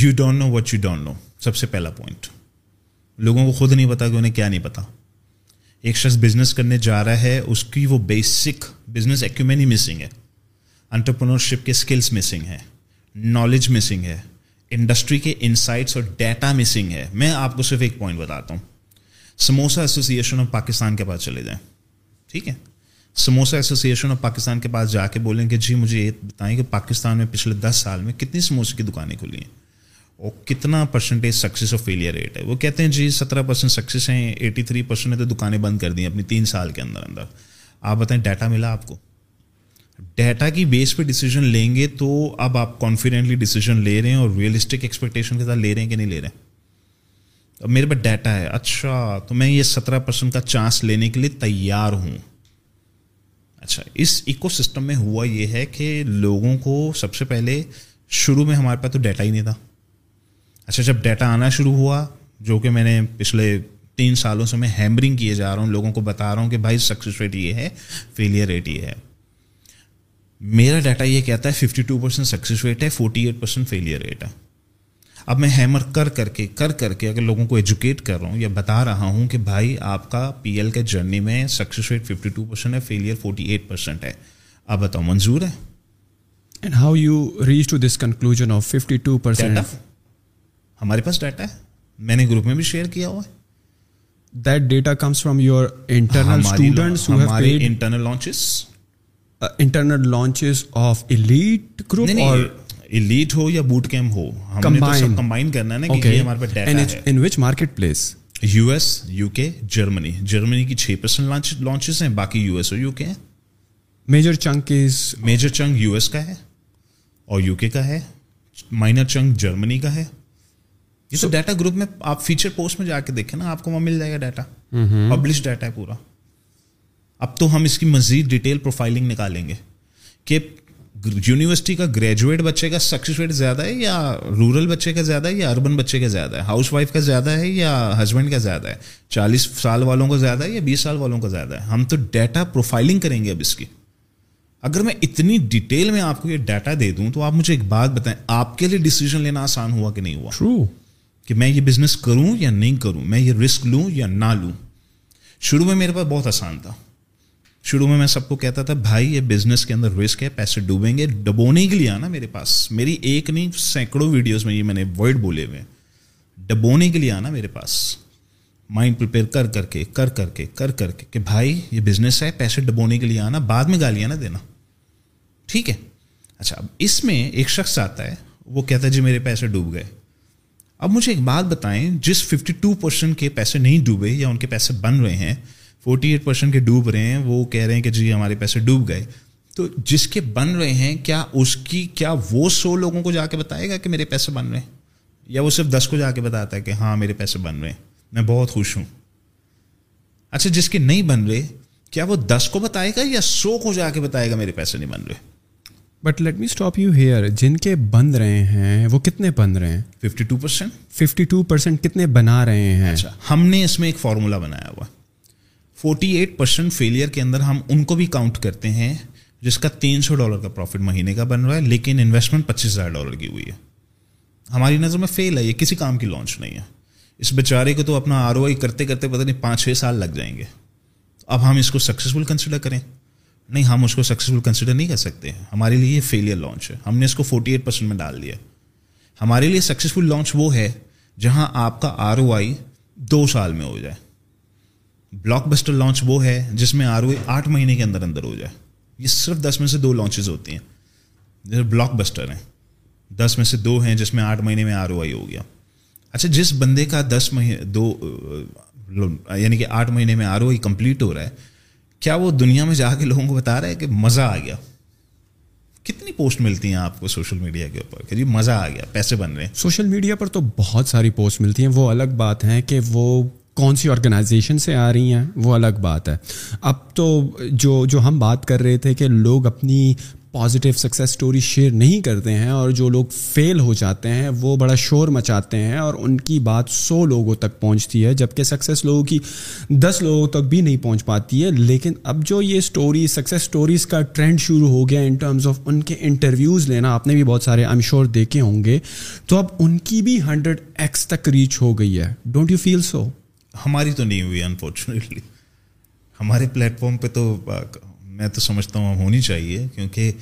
you don't know what you don't know سب سے پہلا پوائنٹ لوگوں کو خود نہیں پتا کہ انہیں کیا نہیں پتا. ایک شخص بزنس کرنے جا رہا ہے، اس کی وہ بیسک بزنس ایکومین ہی مسنگ ہے. انٹرپرنورشپ کے اسکلس مسنگ ہے. نالج مسنگ ہے. انڈسٹری کے انسائٹس اور ڈیٹا مسنگ ہے. میں آپ کو صرف ایک پوائنٹ بتاتا ہوں. سموسا ایسوسیشن آف پاکستان کے پاس چلے جائیں. ٹھیک ہے؟ سموسا ایسوسیشن آف پاکستان کے پاس جا کے بولیں کہ جی مجھے یہ بتائیں کہ پاکستان میں پچھلے دس سال میں کتنی سموسے کی دکانیں کھلی ہیں؟ اور کتنا پرسنٹیج سکسیز اور فیلئر ریٹ ہے؟ وہ کہتے ہیں جی سترہ پرسینٹ سکسیز ہیں ایٹی تھری پرسینٹ تو دکانیں بند کر دی اپنی تین سال کے اندر اندر۔ آپ بتائیں ڈیٹا ملا آپ کو؟ ڈیٹا کی بیس پہ ڈیسیجن لیں گے تو اب آپ کانفیڈنٹلی ڈیسیجن لے رہے ہیں اور ریئلسٹک ایکسپیکٹیشن کے ساتھ لے رہے ہیں کہ نہیں لے رہے ہیں۔ اب میرے پاس ڈیٹا ہے۔ اچھا تو میں یہ سترہ پرسینٹ کا چانس لینے کے لیے تیار ہوں۔ اچھا اس ایکو سسٹم میں ہوا یہ ہے کہ لوگوں کو سب سے پہلے شروع میں ہمارے پاس تو ڈیٹا ہی نہیں تھا۔ اچھا جب ڈیٹا آنا شروع ہوا جو کہ میں نے پچھلے تین سالوں سے میں ہیمرنگ کیے جا رہا ہوں لوگوں کو بتا رہا ہوں کہ بھائی سکسیس ریٹ یہ ہے فیلئر ریٹ یہ ہے۔ میرا ڈیٹا یہ کہتا ہے fifty two percent success rate ہے forty eight percent failure rate ہے۔ اب میں ہیمر کر کر کے کر کر کے اگر لوگوں کو ایجوکیٹ کر رہا ہوں یا بتا رہا ہوں کہ بھائی آپ کا پی ایل کے جرنی میں success rate fifty two percent ہے فیلئر فورٹی ایٹ پرسینٹ ہے۔ اب بتاؤ منظور ہے؟ And how you reach to this conclusion of fifty two percent ہمارے پاس ڈیٹا ہے۔ میں نے گروپ میں بھی شیئر کیا ہوا ہے۔ That data comes from your internal students internal launches internal launches of elite group اور ایلیٹ ہو یا بوٹ کیمپ ہو۔ ہم نے تو سب کمبائن کرنا ہے نا کہ یہ ہمارے پاس ڈیٹا ہے۔ In which marketplace U S U K Germany Germany کی چھ پرسینٹ لانچز ہیں باقی یو ایس اور یو کے ہیں۔ Major chunk is major chunk U S کا ہے اور یو کے کا ہے۔ مائنر چنک جرمنی کا ہے۔ یہ تو ڈیٹا گروپ میں آپ فیچر پوسٹ میں جا کے دیکھیں نا آپ کو وہاں مل جائے گا ڈیٹا پبلش ڈیٹا ہے پورا۔ اب تو ہم اس کی مزید ڈیٹیل پروفائلنگ نکالیں گے۔ کہ یونیورسٹی کا گریجویٹ بچے کا سکسیس ریٹ زیادہ ہے یا رورل بچے کا زیادہ ہے یا اربن بچے کا زیادہ ہے؟ ہاؤس وائف کا زیادہ ہے یا ہسبینڈ کا زیادہ ہے؟ چالیس سال والوں کا زیادہ ہے یا بیس سال والوں کا زیادہ ہے؟ ہم تو ڈیٹا پروفائلنگ کریں گے اب اس کی۔ اگر میں اتنی ڈیٹیل میں آپ کو یہ ڈیٹا دے دوں تو آپ مجھے ایک بات بتائیں آپ کے لیے ڈیسیزن لینا آسان ہوا کہ نہیں ہوا؟ ٹرو کہ میں یہ بزنس کروں یا نہیں کروں، میں یہ رسک لوں یا نہ لوں. شروع میں میرے پاس بہت آسان تھا. شروع میں میں سب کو کہتا تھا، بھائی، یہ بزنس کے اندر رسک ہے، پیسے ڈوبیں گے، ڈبونے کے لیے آنا میرے پاس. میری ایک نہیں، سینکڑوں ویڈیوز میں یہ میں نے ورڈ بولے ہوئے ڈبونے کے لیے آنا میرے پاس. مائنڈ پریپیئر کر کر کے کر کر کے کر کر کے کہ بھائی، یہ بزنس ہے، پیسے ڈبونے کے لیے آنا، بعد میں گالیاں نہ دینا. ٹھیک ہے؟ اچھا اب اس میں ایک شخص آتا ہے، وہ کہتا ہے جی میرے پیسے ڈوب گئے. اب مجھے ایک بات بتائیں، جس ففٹی ٹو پرسینٹ کے پیسے نہیں ڈوبے یا ان کے پیسے بن رہے ہیں فورٹی ایٹ پرسینٹ کے ڈوب رہے ہیں، وہ کہہ رہے ہیں کہ جی ہمارے پیسے ڈوب گئے۔ تو جس کے بن رہے ہیں، کیا اس کی، کیا وہ سو لوگوں کو جا کے بتائے گا کہ میرے پیسے بن رہے ہیں؟ یا وہ صرف دس کو جا کے بتاتا ہے کہ ہاں میرے پیسے بن رہے ہیں، میں بہت خوش ہوں۔ اچھا جس کے نہیں بن رہے، کیا وہ دس کو بتائے گا یا سو کو جا کے بتائے گا میرے پیسے نہیں بن رہے؟ But let me stop you here جن کے بن رہے ہیں وہ کتنے بن رہے ہیں؟ Fifty two percent fifty two percent کتنے بنا رہے ہیں؟ اچھا ہم نے اس میں ایک فارمولا بنایا ہوا۔ فورٹی ایٹ پرسینٹ فیلئر کے اندر ہم ان کو بھی کاؤنٹ کرتے ہیں جس کا تین سو ڈالر کا پروفٹ مہینے کا بن رہا ہے لیکن انویسٹمنٹ پچیس ہزار ڈالر کی ہوئی ہے۔ ہماری نظر میں فیل ہے یہ کسی کام کی لانچ نہیں ہے۔ اس بیچارے کو تو اپنا آر او آئی کرتے کرتے پتہ نہیں پانچ چھ سال لگ جائیں گے۔ اب ہم اس کو سکسیزفل کنسیڈر کریں۔ نہیں، ہم اس کو سکسیزفل کنسیڈر نہیں کر سکتے۔ ہمارے لیے یہ فیلئر لانچ ہے۔ ہم نے اس کو فورٹی ایٹ پرسینٹ میں ڈال دیا۔ ہمارے لیے سکسیزفل لانچ وہ ہے جہاں آپ کا آر او آئی دو سال میں ہو جائے۔ بلاک بسٹر لانچ وہ ہے جس میں آر او آئی آٹھ مہینے کے اندر اندر ہو جائے۔ یہ صرف دس میں سے دو لانچز ہوتی ہیں۔ جیسے بلاک بسٹر ہیں۔ دس میں سے دو ہیں جس میں آٹھ مہینے میں آر او آئی ہو گیا۔ اچھا جس بندے کا دس مہینے دو یعنی کہ آٹھ مہینے میں آر او آئی کمپلیٹ ہو رہا ہے کیا وہ دنیا میں جا کے لوگوں کو بتا رہا ہے کہ مزہ آ گیا؟ کتنی پوسٹ ملتی ہیں آپ کو سوشل میڈیا کے اوپر کہ جی مزہ آ گیا، پیسے بن رہے ہیں؟ سوشل میڈیا پر تو بہت ساری پوسٹ ملتی ہیں، وہ الگ بات ہے کہ وہ کون سی آرگنائزیشن سے آ رہی ہیں، وہ الگ بات ہے۔ اب تو جو جو ہم بات کر رہے تھے کہ لوگ اپنی پازیٹیو سکسیز اسٹوری شیئر نہیں کرتے ہیں اور جو لوگ فیل ہو جاتے ہیں، وہ بڑا شور مچاتے ہیں اور ان کی بات سو لوگوں تک پہنچتی ہے، جبکہ سکسیز لوگوں کی دس لوگوں تک بھی نہیں پہنچ پاتی ہے۔ لیکن اب جو یہ اسٹوری سکسیز اسٹوریز کا ٹرینڈ شروع ہو گیا ان ٹرمز آف ان کے انٹرویوز لینا، آپ نے بھی بہت سارے ایم شور دیکھے ہوں گے، تو اب ان کی بھی ہنڈریڈ ایکس تک ریچ ہو گئی ہے۔ ڈونٹ یو فیل سو ہماری تو نہیں ہوئی انفارچونیٹلی ہمارے پلیٹ فارم پہ تو میں تو سمجھتا ہوں ہونی چاہیے، کیونکہ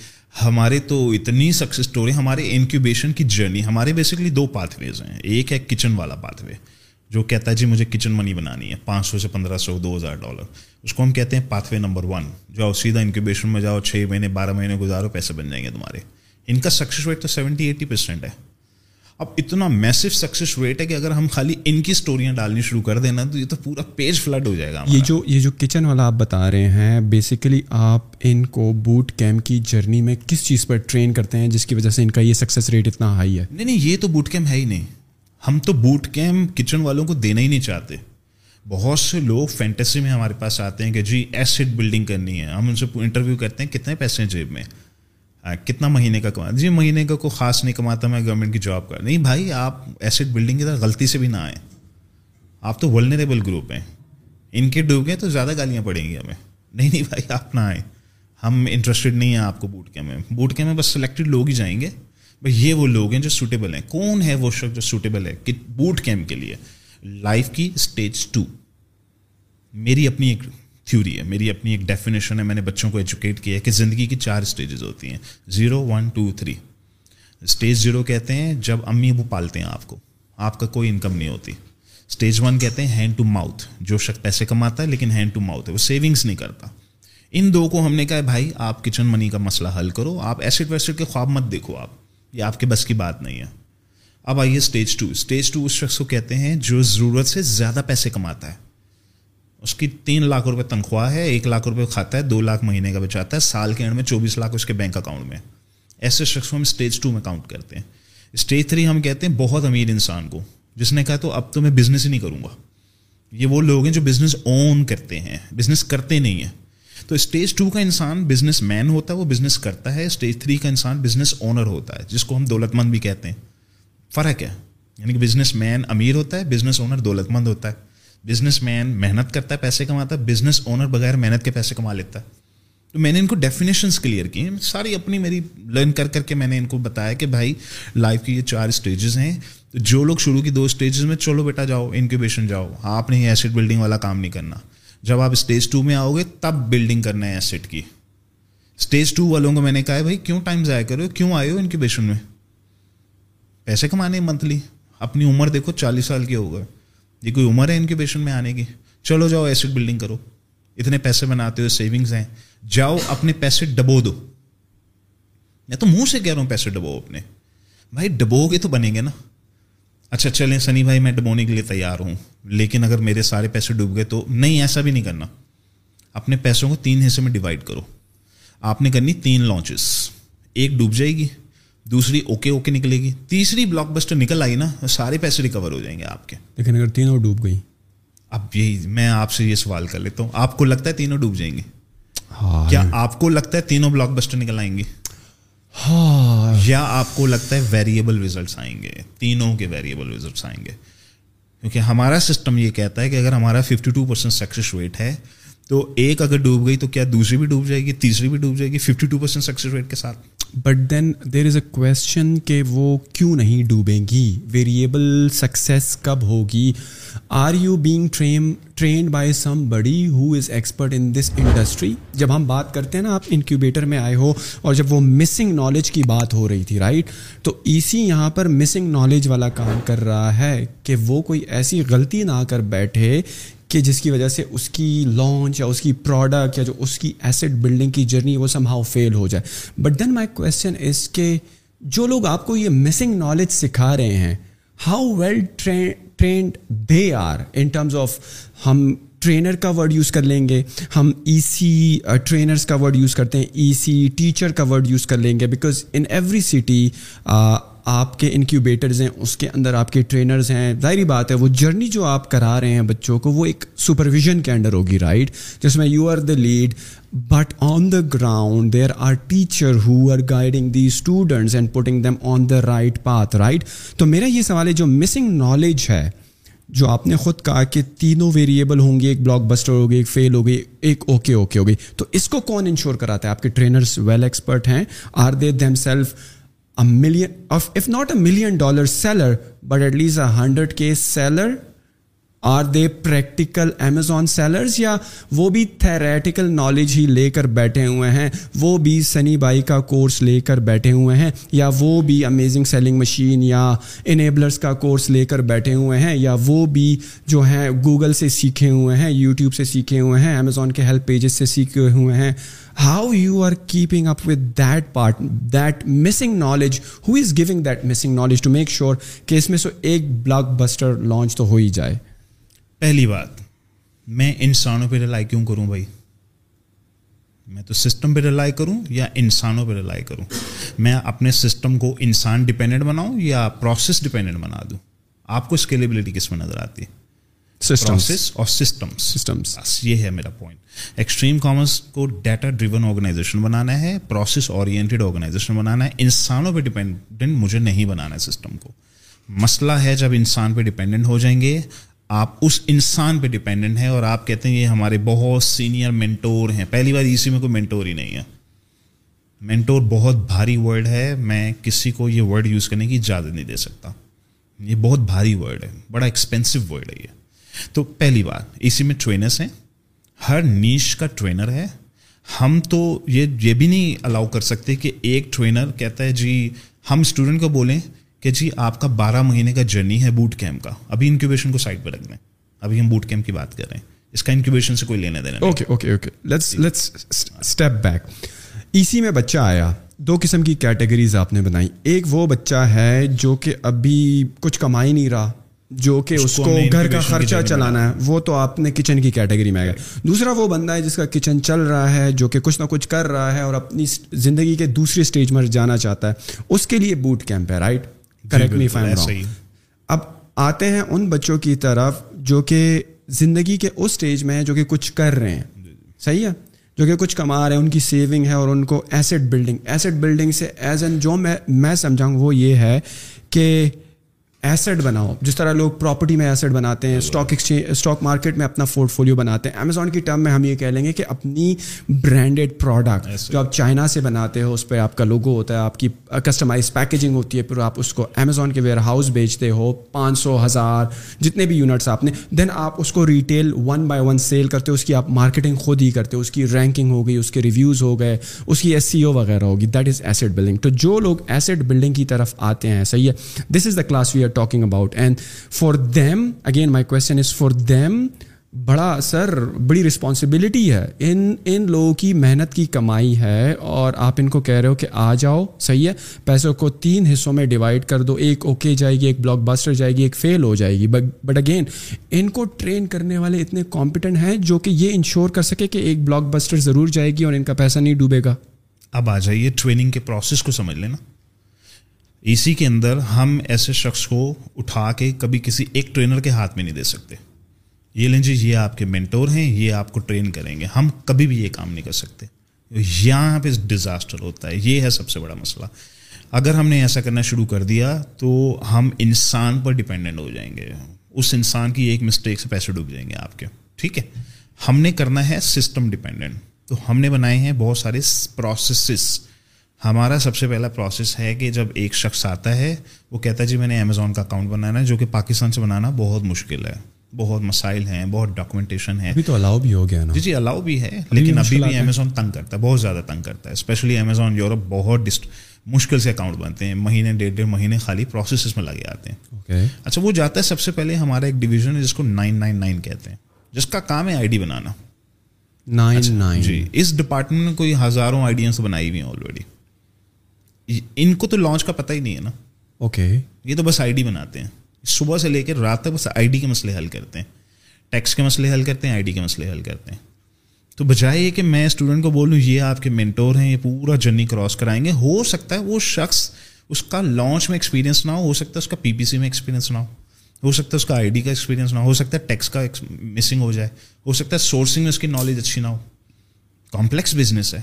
ہمارے تو اتنی سکسیز اسٹوری ہمارے انکیوبیشن کی جرنی ہمارے بیسکلی دو پاتھ ویز ہیں۔ ایک ہے کچن والا پاتھ وے جو کہتا ہے جی مجھے کچن منی بنانی ہے، پانچ سو سے پندرہ سو، دو ہزار ڈالر اس کو ہم کہتے ہیں پاتھ وے نمبر ون جاؤ سیدھا انکیوبیشن میں جاؤ، چھ مہینے، بارہ مہینے گزارو، پیسے بن جائیں گے تمہارے۔ ان کا سکسیز ریٹ تو سیونٹی ایٹی پرسینٹ ہے۔ اب اتنا میسو سکسیس ریٹ ہے کہ اگر ہم خالی ان کی اسٹوریاں ڈالنی شروع کر دینا تو یہ تو پورا پیج فلڈ ہو جائے گا یہ جو یہ جو کچن والا آپ بتا رہے ہیں بیسیکلی آپ ان کو بوٹ کیمپ کی جرنی میں کس چیز پر ٹرین کرتے ہیں جس کی وجہ سے ان کا یہ سکسیس ریٹ اتنا ہائی ہے؟ نہیں نہیں یہ تو بوٹ کیمپ ہے ہی نہیں۔ ہم تو بوٹ کیمپ کچن والوں کو دینا ہی نہیں چاہتے۔ بہت سے لوگ فینٹیسی میں ہمارے پاس آتے ہیں کہ جی ایسڈ بلڈنگ کرنی ہے۔ ہم ان سے انٹرویو کرتے ہیں کتنے پیسے ہیں جیب میں؟ کتنا مہینے کا کما جی مہینے کا کوئی خاص نہیں کماتا میں گورنمنٹ کی جاب کر، نہیں بھائی، آپ ایسٹ بلڈنگ کی طرح غلطی سے بھی نہ آئیں۔ آپ تو ولنریبل گروپ ہیں۔ ان کے ڈوب گئے تو زیادہ گالیاں پڑیں گی ہمیں۔ نہیں نہیں بھائی، آپ نہ آئیں۔ ہم انٹرسٹڈ نہیں ہیں آپ کو بوٹ کیمپ میں۔ بوٹ کیمپ میں بس سلیکٹڈ لوگ ہی جائیں گے۔ بھائی، یہ وہ لوگ ہیں جو سوٹیبل ہیں۔ کون ہے وہ شخص جو سوٹیبل ہے؟ بوٹ کیمپ کے لیے۔ لائف کی اسٹیج ٹو میری اپنی ایک تھیوری ہے۔ میری اپنی ایک ڈیفینیشن ہے، میں نے بچوں کو ایجوکیٹ کیا ہے کہ زندگی کی چار اسٹیجز ہوتی ہیں۔ Zero one two three stage zero کہتے ہیں جب امی ابو پالتے ہیں آپ کو۔ آپ کا کوئی انکم نہیں ہوتی۔ اسٹیج ون کہتے ہیں ہینڈ ٹو ماؤتھ جو شخص پیسے کماتا ہے لیکن ہینڈ ٹو ماؤتھ ہے۔ وہ سیونگس نہیں کرتا۔ ان دو کو ہم نے کہا ہے، بھائی، آپ کچن منی کا مسئلہ حل کرو۔ آپ ایسڈ ویسڈ کے خواب مت دیکھو آپ۔ یہ آپ کے بس کی بات نہیں ہے۔ اب آئیے اسٹیج ٹو اسٹیج ٹو اس شخص کو کہتے ہیں جو ضرورت سے زیادہ پیسے کماتا ہے۔ اس کی تین لاکھ روپے تنخواہ ہے، ایک لاکھ روپے کھاتا ہے، دو لاکھ مہینے کا بچاتا ہے، سال کے اینڈ میں چوبیس لاکھ اس کے بینک اکاؤنٹ میں۔ ایسے شخص کو ہم اسٹیج ٹو میں کاؤنٹ کرتے ہیں۔ اسٹیج تھری ہم کہتے ہیں بہت امیر انسان کو، جس نے کہا تو اب تو میں بزنس ہی نہیں کروں گا۔ یہ وہ لوگ ہیں جو بزنس اون کرتے ہیں بزنس کرتے نہیں ہیں۔ تو اسٹیج ٹو کا انسان بزنس مین ہوتا ہے، وہ بزنس کرتا ہے۔ اسٹیج تھری کا انسان بزنس اونر ہوتا ہے، جس کو ہم دولت مند بھی کہتے ہیں۔ فرق ہے یعنی کہ بزنس مین امیر ہوتا ہے بزنس اونر دولت مند ہوتا ہے۔ بزنس مین محنت کرتا ہے، پیسے کماتا ہے بزنس اونر بغیر محنت کے پیسے کما لیتا ہے۔ تو میں نے ان کو ڈیفینیشنس کلیئر کی ساری اپنی میری لرن کر کر کے میں نے ان کو بتایا کہ بھائی لائف کی یہ چار اسٹیجز ہیں۔ جو لوگ شروع کی دو اسٹیجز میں، چلو بیٹا جاؤ انکیوبیشن جاؤ۔ ہاں، آپ نے ایسڈ بلڈنگ والا کام نہیں کرنا۔ جب آپ اسٹیج ٹو میں آؤ گے تب بلڈنگ کرنا ہے ایسڈ کی۔ اسٹیج ٹو والوں کو میں نے کہا ہے، بھائی کیوں ٹائم ضائع کرو کیوں آئے ہو انکیوبیشن میں؟ پیسے کمانے منتھلی اپنی عمر دیکھو، چالیس سال کی ہو گئے۔ یہ کوئی عمر ہے انکیوبیشن میں آنے کی؟ چلو جاؤ ایسٹ بلڈنگ کرو۔ اتنے پیسے بناتے ہو سیونگز ہیں۔ جاؤ اپنے پیسے ڈبو دو۔ میں تو منہ سے کہہ رہا ہوں پیسے ڈبو اپنے۔ بھائی ڈبو گے تو بنیں گے نا۔ اچھا چلیں سنی بھائی میں ڈبونے کے لیے تیار ہوں۔ لیکن اگر میرے سارے پیسے ڈوب گئے تو نہیں، ایسا بھی نہیں کرنا۔ اپنے پیسوں کو تین حصے میں ڈیوائڈ کرو۔ آپ نے کرنی تین لانچز ایک ڈوب جائے گی۔ دوسری اوکے اوکے نکلے گی۔ تیسری بلاک بسٹر نکل آئی نا سارے پیسے ریکور ہو جائیں گے آپ کے۔ لیکن اگر تینوں ڈوب گئی اب یہی میں آپ سے یہ سوال کر لیتا ہوں آپ کو لگتا ہے تینوں ڈوب جائیں گے؟ ہاں۔ کیا آپ کو لگتا ہے تینوں بلاک بسٹر نکل آئیں گے؟ ہاں۔ یا آپ کو لگتا ہے ویریبل ریزلٹس آئیں گے تینوں کے ویریبل ریزلٹس آئیں گے؟ کیونکہ ہمارا سسٹم یہ کہتا ہے کہ اگر ہمارا fifty two percent success rate ہے تو ایک اگر ڈوب گئی تو کیا دوسری بھی ڈوب جائے گی، تیسری بھی ڈوب جائے گی fifty two percent success rate کے ساتھ۔ But then there is a question کہ وہ کیوں نہیں ڈوبیں گی؟ ویریبل سکسیس کب ہوگی؟ Are you being train trained by somebody who is expert in this industry جب ہم بات کرتے ہیں نا، آپ انکیوبیٹر میں آئے ہو اور جب وہ مسنگ نالج کی بات ہو رہی تھی رائٹ تو ایسی یہاں پر مسنگ نالج والا کام کر رہا ہے کہ وہ کوئی ایسی غلطی نہ کر بیٹھے کہ جس کی وجہ سے اس کی لانچ یا اس کی پروڈکٹ یا جو اس کی ایسٹ بلڈنگ کی جرنی وہ سم ہاؤ فیل ہو جائے. But then my question is کہ جو لوگ آپ کو یہ مسنگ نالج سکھا رہے ہیں how well trained they are in terms of ہم ٹرینر کا ورڈ یوز کر لیں گے، ہم ای سی ٹرینرس کا ورڈ یوز کرتے ہیں ای سی ٹیچر کا ورڈ یوز کر لیں گے بیکاز ان ایوری سٹی آپ کے انکیوبیٹرز ہیں، اس کے اندر آپ کے ٹرینرز ہیں. ظاہری بات ہے، وہ جرنی جو آپ کرا رہے ہیں بچوں کو، وہ ایک سپرویژن کے انڈر ہوگی رائٹ جس میں you are the lead but on the ground there are teacher who are guiding the students and putting them on the right path right تو میرا یہ سوال ہے، جو مسنگ نالج ہے، جو آپ نے خود کہا کہ تینوں ویریبل ہوں گے، ایک بلاک بسٹر ہوگی، ایک فیل ہوگی، ایک اوکے اوکے ہوگی. تو اس کو کون انشور کراتا ہے؟ آپ کے ٹرینرس ویل ایکسپرٹ ہیں. Are they themselves million if not a million dollar seller but at least a hundred K seller are they practical Amazon sellers یا وہ بھی تھیریٹیکل نالج ہی لے کر بیٹھے ہوئے ہیں وہ بھی سنی بائی کا کورس لے کر بیٹھے ہوئے ہیں یا وہ بھی امیزنگ سیلنگ مشین یا انیبلرس کا کورس لے کر بیٹھے ہوئے ہیں یا وہ بھی جو ہیں گوگل سے سیکھے ہوئے ہیں یوٹیوب سے سیکھے ہوئے ہیں امیزون کے ہیلپ پیجز سے سیکھے ہوئے ہیں how you are keeping up with that part that missing knowledge who is giving that missing knowledge to make sure کہ اس میں سے ایک بلاک بسٹر لانچ تو ہو ہی جائے؟ پہلی بات، میں انسانوں پہ رلائی کیوں کروں بھائی؟ میں تو سسٹم پہ رلائی کروں یا انسانوں پہ رلائی کروں؟ میں اپنے سسٹم کو انسان ڈپینڈنٹ بناؤں یا پروسیس ڈپینڈنٹ بنا دوں؟ آپ کو اسکیلیبلٹی کس میں نظر آتی ہے؟ پروسیس اور سسٹمس سسٹمس بس یہ ہے میرا پوائنٹ ایکسٹریم کامرس کو ڈیٹا ڈریون آرگنائزیشن بنانا ہے پروسیس اورینٹیڈ آرگنائزیشن بنانا ہے انسانوں پہ ڈپینڈنٹ مجھے نہیں بنانا ہے سسٹم کو مسئلہ ہے جب انسان پہ ڈپینڈنٹ ہو جائیں گے آپ اس انسان پہ ڈپینڈنٹ ہیں اور آپ کہتے ہیں یہ ہمارے بہت سینئر مینٹور ہیں۔ پہلی بار اسی میں کوئی مینٹور ہی نہیں ہے۔ مینٹور بہت بھاری ورڈ ہے میں کسی کو یہ ورڈ یوز کرنے کی اجازت نہیں دے سکتا۔ یہ بہت بھاری ورڈ ہے بڑا ایکسپینسو ورڈ ہے یہ۔ تو پہلی بات اسی میں ٹرینرس ہیں۔ ہر نیش کا ٹرینر ہے۔ ہم تو یہ یہ بھی نہیں الاؤ کر سکتے کہ ایک ٹرینر کہتا ہے جی ہم اسٹوڈنٹ کو بولیں کہ جی آپ کا بارہ مہینے کا جرنی ہے بوٹ کیمپ کا۔ ابھی انکیوبیشن کو سائڈ پہ رکھ دیں ابھی ہم بوٹ کیمپ کی بات کر رہے ہیں۔ اس کا انکیوبیشن سے کوئی لینے دینا okay okay okay let's let's step back اسی میں بچہ آیا۔ دو قسم کی کیٹیگریز آپ نے بنائی۔ ایک وہ بچہ ہے جو کہ ابھی کچھ کما ہی نہیں رہا۔ جو کہ اس کو گھر کا خرچہ چلانا ہے وہ تو آپ نے کچن کی کیٹیگری میں آ گیا دوسرا وہ بندہ ہے جس کا کچن چل رہا ہے جو کہ کچھ نہ کچھ کر رہا ہے اور اپنی زندگی کے دوسرے اسٹیج میں جانا چاہتا ہے۔ اس کے لیے بوٹ کیمپ ہے رائٹ کریکٹ می فائن اب آتے ہیں ان بچوں کی طرف جو کہ زندگی کے اس اسٹیج میں ہیں جو کہ کچھ کر رہے ہیں۔ صحیح ہے؟ جو کہ کچھ کما رہے ہیں ان کی سیونگ ہے اور ان کو ایسٹ بلڈنگ ایسٹ بلڈنگ سے ایز این جو میں میں سمجھاؤں وہ یہ ہے کہ ایسٹ بناؤ۔ جس طرح لوگ پراپرٹی میں ایسٹ بناتے ہیں اسٹاک ایکسچینج اسٹاک مارکیٹ میں اپنا پورٹ فولیو بناتے ہیں۔ امیزون کی ٹرم میں ہم یہ کہہ لیں گے کہ اپنی برانڈیڈ پروڈکٹ جو آپ چائنا سے بناتے ہو اس پہ آپ کا لوگو ہوتا ہے آپ کی کسٹمائز پیکیجنگ ہوتی ہے پھر آپ اس کو امیزون کے ویئر ہاؤس بیچتے ہو پانچ سو ہزار جتنے بھی یونٹس آپ نے دین آپ اس کو retail one by one sell کرتے ہو اس کی آپ مارکیٹنگ خود ہی کرتے ہو اس کی رینکنگ ہو گئی اس کے ریویوز ہو گئے اس کی ایس سی او وغیرہ ہوگی۔ دیٹ از ایسٹ بلڈنگ تو جو لوگ ایسٹ بلڈنگ کی طرف آتے ہیں صحیح ہے؟ This is the class we are talking about and for them again my question is for them بڑا سر بڑی رسپانسبلٹی ہے. ان ان لوگوں کی محنت کی کمائی ہے اور آپ ان کو کہہ رہے ہو کہ آ جاؤ، صحیح ہے، پیسوں کو تین حصوں میں ڈیوائڈ کر دو، ایک اوکے جائے گی، ایک بلاک باسٹر جائے گی، ایک فیل ہو جائے گی. بٹ اگین ان کو ٹرین کرنے والے اتنے کمپیٹنٹ ہیں جو کہ یہ انشور کر سکے کہ ایک بلاک بسٹر ضرور جائے گی اور ان کا پیسہ نہیں ڈوبے گا. اب آ جائیے ٹریننگ کے پروسیس کو سمجھ لینا. اسی کے اندر ہم ایسے شخص کو اٹھا کے کبھی کسی ایک ٹرینر کے ہاتھ میں نہیں دے سکتے۔ یہ لیں جی یہ آپ کے مینٹور ہیں، یہ آپ کو ٹرین کریں گے۔ ہم کبھی بھی یہ کام نہیں کر سکتے۔ یہاں پہ ڈیزاسٹر ہوتا ہے۔ یہ ہے سب سے بڑا مسئلہ۔ اگر ہم نے ایسا کرنا شروع کر دیا تو ہم انسان پر ڈپینڈنٹ ہو جائیں گے۔ اس انسان کی ایک مسٹیک سے پیسے ڈوب جائیں گے آپ کے۔ ٹھیک ہے؟ ہم نے کرنا ہے سسٹم ڈپینڈنٹ تو ہم نے بنائے ہیں بہت سارے پروسیسز ہمارا سب سے پہلا پروسیس ہے کہ جب ایک شخص آتا ہے وہ کہتا ہے جی میں نے امیزون کا اکاؤنٹ بنانا ہے جو کہ پاکستان سے بنانا بہت مشکل ہے بہت مسائل ہیں بہت ڈاکومنٹیشن ہے ابھی تو الاؤ بھی ہو گیا نا۔ جی جی الاؤ بھی ہے لیکن ابھی بھی امیزون تنگ کرتا ہے بہت زیادہ تنگ کرتا ہے۔ اسپیشلی امیزون یورپ بہت مشکل سے اکاؤنٹ بنتے ہیں۔ مہینے ڈیڑھ ڈیڑھ مہینے خالی پروسیسز میں لگے آتے ہیں۔ اچھا وہ جاتا ہے سب سے پہلے ہمارا ایک ڈویژن ہے جس کو نائن نائن نائن کہتے ہیں جس کا کام ہے آئی ڈی بنانا۔ نائن اچھا، نائن جی اس ڈپارٹمنٹ نے کوئی ہزاروں آئی ڈیاں بنائی ہوئی ہیں آلریڈی ان کو تو لانچ کا پتہ ہی نہیں ہے نا۔ اوکے یہ تو بس آئی ڈی بناتے ہیں۔ صبح سے لے کے رات تک بس آئی ڈی کے مسئلے حل کرتے ہیں۔ ٹیکس کے مسئلے حل کرتے ہیں آئی ڈی کے مسئلے حل کرتے ہیں۔ تو بجائے یہ کہ میں اسٹوڈنٹ کو بولوں یہ آپ کے مینٹور ہیں یہ پورا جرنی کراس کرائیں گے۔ ہو سکتا ہے وہ شخص اس کا لانچ میں ایکسپیرینس نہ ہو ہو سکتا ہے اس کا پی پی سی میں ایکسپیرینس نہ ہو۔ ہو سکتا ہے اس کا آئی ڈی کا ایکسپیرینس نہ ہو ہو سکتا ہے ٹیکس کا مسنگ ہو جائے۔ ہو سکتا ہے سورسنگ میں اس کی نالج اچھی نہ ہو۔ کمپلیکس بزنس ہے۔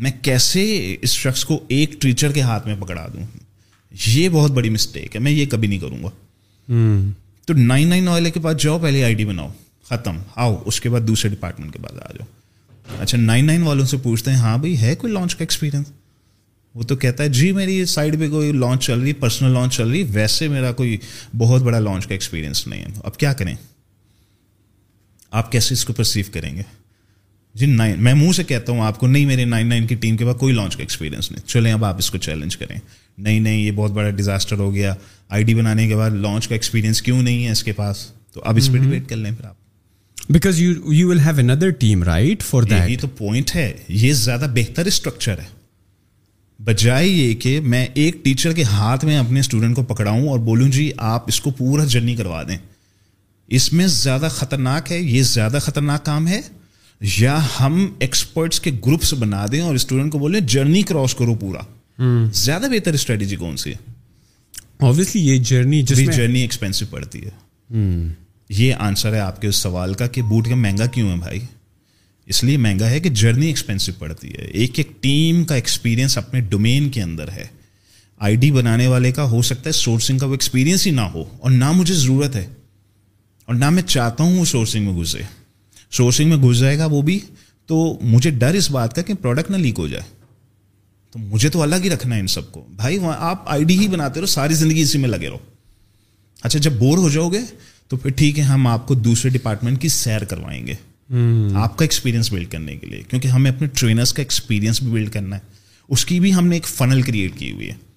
میں کیسے اس شخص کو ایک ٹیچر کے ہاتھ میں پکڑا دوں؟ یہ بہت بڑی مسٹیک ہے میں یہ کبھی نہیں کروں گا۔ تو نائن نائن آئل کے پاس جاؤ پہلے آئی ڈی بناؤ ختم آؤ اس کے بعد دوسرے ڈپارٹمنٹ کے پاس آ جاؤ۔ اچھا نائن نائن والوں سے پوچھتے ہیں ہاں بھائی ہے کوئی لانچ کا ایکسپیرینس وہ تو کہتا ہے جی میری سائڈ پہ کوئی لانچ چل رہی پرسنل لانچ چل رہی ویسے میرا کوئی بہت بڑا لانچ کا ایکسپیرئنس نہیں ہے۔ اب کیا کریں؟ آپ کیسے اس کو پرسیو کریں گے؟ جی نائن میں منہ سے کہتا ہوں آپ کو نہیں میرے نائن نائن کی ٹیم کے پاس کوئی لانچ کا ایکسپیرینس نہیں۔ چلیں اب آپ اس کو چیلنج کریں۔ نہیں نہیں یہ بہت بڑا ڈیزاسٹر ہو گیا۔ آئی ڈی بنانے کے بعد لانچ کا ایکسپیرینس کیوں نہیں ہے اس کے پاس؟ تو اب اس پہ ڈبیٹ کر لیں پھر آپ۔ Because you you will have another team right for that یہ تو پوائنٹ ہے۔ یہ زیادہ بہتر اسٹرکچر ہے۔ بجائے یہ کہ میں ایک ٹیچر کے ہاتھ میں اپنے اسٹوڈنٹ کو پکڑاؤں اور بولوں جی آپ اس کو پورا جرنی کروا دیں۔ اس میں زیادہ خطرناک ہے یہ زیادہ خطرناک کام ہے۔ یا ہم ایکسپرٹس کے گروپس بنا دیں اور اسٹوڈنٹ کو بولیں جرنی کراس کرو پورا. زیادہ بہتر اسٹریٹجی کون سی ہے؟ آبویسلی یہ جرنی جرنی ایکسپینسو پڑتی ہے. یہ آنسر ہے آپ کے اس سوال کا کہ بوٹ کا مہنگا کیوں ہے بھائی؟ اس لیے مہنگا ہے کہ جرنی ایکسپینسو پڑتی ہے. ایک ایک ٹیم کا ایکسپیرئنس اپنے ڈومین کے اندر ہے. آئی ڈی بنانے والے کا ہو سکتا ہے سورسنگ کا وہ ایکسپیرئنس ہی نہ ہو اور نہ مجھے ضرورت ہے اور نہ میں چاہتا ہوں وہ سورسنگ میں گھسے. سورسنگ میں گھس جائے گا وہ بھی تو مجھے ڈر اس بات کا کہ پروڈکٹ نہ لیک ہو جائے۔ تو مجھے تو الگ ہی رکھنا ہے ان سب کو۔ بھائی آپ آئی ڈی ہی بناتے رہو ساری زندگی اسی میں لگے رہو۔ اچھا جب بور ہو جاؤ گے تو پھر ٹھیک ہے ہم آپ کو دوسرے ڈپارٹمنٹ کی سیر کروائیں گے۔ آپ کا ایکسپیرینس بلڈ کرنے کے لیے کیونکہ ہمیں اپنے ٹرینرس کا ایکسپیرینس بھی بلڈ کرنا ہے۔ اس کی بھی ہم نے ایک فنل کریٹ کی ہوئی ہے۔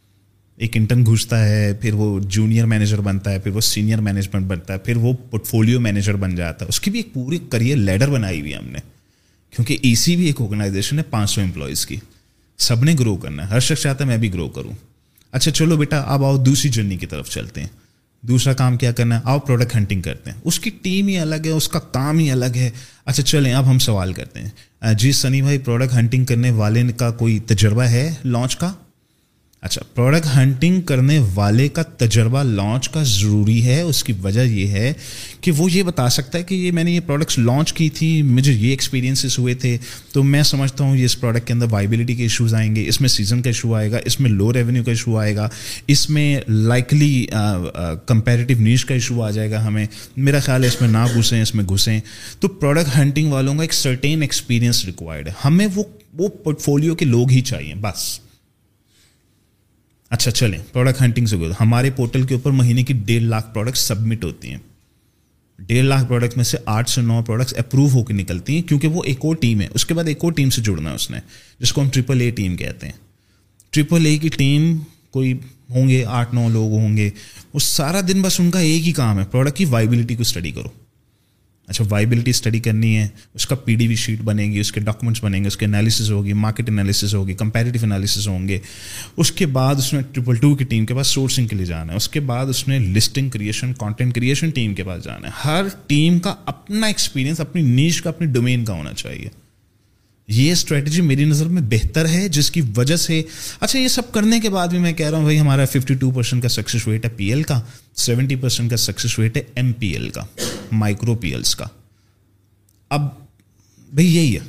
ایک انٹرن گھستا ہے، پھر وہ جونیئر مینیجر بنتا ہے، پھر وہ سینئر مینجمنٹ بنتا ہے، پھر وہ پورٹ فولیو مینیجر بن جاتا ہے۔ اس کی بھی ایک پوری کریئر لیڈر بنائی ہوئی ہم نے۔ کیونکہ ای سی بھی ایک آرگنائزیشن ہے، پانچ سو امپلائیز کی۔ سب نے گرو کرنا ہے۔ ہر شخص چاہتا ہے میں بھی گرو کروں۔ اچھا چلو بیٹا، اب آؤ دوسری جرنی کی طرف چلتے ہیں۔ دوسرا کام کیا کرنا ہے؟ آؤ پروڈکٹ ہنٹنگ کرتے ہیں۔ اس کی ٹیم ہی الگ ہے، اس کا کام ہی الگ ہے۔ اچھا چلیں، اب ہم سوال کرتے ہیں۔ جی سنی بھائی پروڈکٹ ہنٹنگ کرنے والے کا کوئی تجربہ ہے؟ لانچ کا؟ اچھا پروڈکٹ ہنٹنگ کرنے والے کا تجربہ لانچ کا ضروری ہے، اس کی وجہ یہ ہے کہ وہ یہ بتا سکتا ہے کہ یہ میں نے یہ پروڈکٹس لانچ کی تھی، مجھے یہ ایکسپیرینسز ہوئے تھے، تو میں سمجھتا ہوں یہ اس پروڈکٹ کے اندر وائبلٹی کے ایشوز آئیں گے، اس میں سیزن کا ایشو آئے گا، اس میں لو ریونیو کا ایشو آئے گا، اس میں لائکلی کمپیریٹیو نیچ کا ایشو آ جائے گا ہمیں۔ میرا خیال ہے اس میں نہ گھسیں، اس میں گھسیں۔ تو پروڈکٹ ہنٹنگ والوں کا ایک سرٹین ایکسپیرینس ریکوائرڈ ہے۔ ہمیں وہ وہ پورٹ فولیو کے لوگ ہی چاہیے، بس۔ اچھا چلیں پروڈکٹ ہنٹنگ سے گزر ہمارے پورٹل کے اوپر مہینے کی ڈیڑھ لاکھ پروڈکٹس سبمٹ ہوتی ہیں۔ ڈیڑھ لاکھ پروڈکٹ میں سے آٹھ سے نو پروڈکٹس اپروو ہو کے نکلتی ہیں، کیونکہ وہ ایک اور ٹیم ہے۔ اس کے بعد ایک اور ٹیم سے جڑنا ہے اس نے، جس کو ہم ٹریپل اے ٹیم کہتے ہیں۔ ٹریپل اے کی ٹیم کوئی ہوں گے، آٹھ نو لوگ ہوں گے۔ وہ سارا دن بس ان کا ایک ہی کام ہے۔ پروڈکٹ کی وائبلٹی کو اسٹڈی کرو۔ اچھا وائبلٹی اسٹڈی کرنی ہے، اس کا پی ڈی وی شیٹ بنے گی، اس کے ڈاکومنٹس بنیں گے اس کے انالیسز ہوگی مارکیٹ انالیسز ہوگی کمپیریٹیو انالیسز ہوں گے۔ اس کے بعد اس نے ٹریپل ٹو کی ٹیم کے پاس سورسنگ کے لیے جانا ہے۔ اس کے بعد اس نے listing creation content creation team کے پاس جانا ہے۔ ہر ٹیم کا اپنا ایکسپیرینس اپنی نیچ کا، اپنی ڈومین کا ہونا چاہیے۔ یہ اسٹریٹجی میری نظر میں بہتر ہے، جس کی وجہ سے اچھا یہ سب کرنے کے بعد بھی میں کہہ رہا ہوں بھائی، ہمارا ففٹی ٹو پرسینٹ کا سکسیز ویٹ ہے پی ایل کا سیونٹی پرسینٹ کا سکسیز ویٹ ہے ایم پی ایل کا مائکرو پی ایلس کا۔ اب بھائی، یہی ہے۔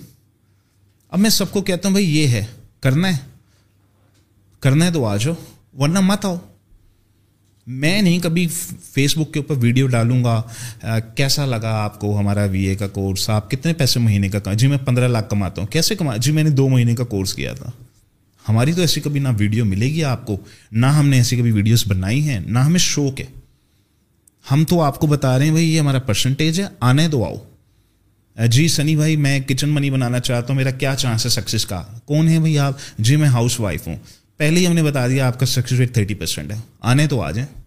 اب میں سب کو کہتا ہوں بھائی، یہ ہے، کرنا ہے۔ کرنا ہے تو آ جاؤ، ورنہ مت آؤ۔ میں نہیں، کبھی فیس بک کے اوپر ویڈیو ڈالوں گا کیسا لگا آپ کو ہمارا وی اے کا کورس آپ کتنے پیسے مہینے کا جی میں پندرہ لاکھ کماتا ہوں، کیسے کما؟ جی میں نے دو مہینے کا کورس کیا تھا۔ ہماری تو ایسی کبھی نہ ویڈیو ملے گی آپ کو، نہ ہم نے ایسی کبھی ویڈیوز بنائی ہیں، نہ ہمیں شوق ہے۔ ہم تو آپ کو بتا رہے ہیں، بھائی یہ ہمارا پرسنٹیج ہے، آنے دو آؤ۔ جی سنی بھائی، میں کچن منی بنانا چاہتا ہوں، میرا کیا چانس ہے سکسیز کا؟ کون ہے بھائی آپ؟ جی میں ہاؤس وائف ہوں۔ پہلے ہی ہم نے بتا دیا آپ کا سکسیز ریٹ تھرٹی پرسینٹ ہے۔ آنے تو آ جائیں۔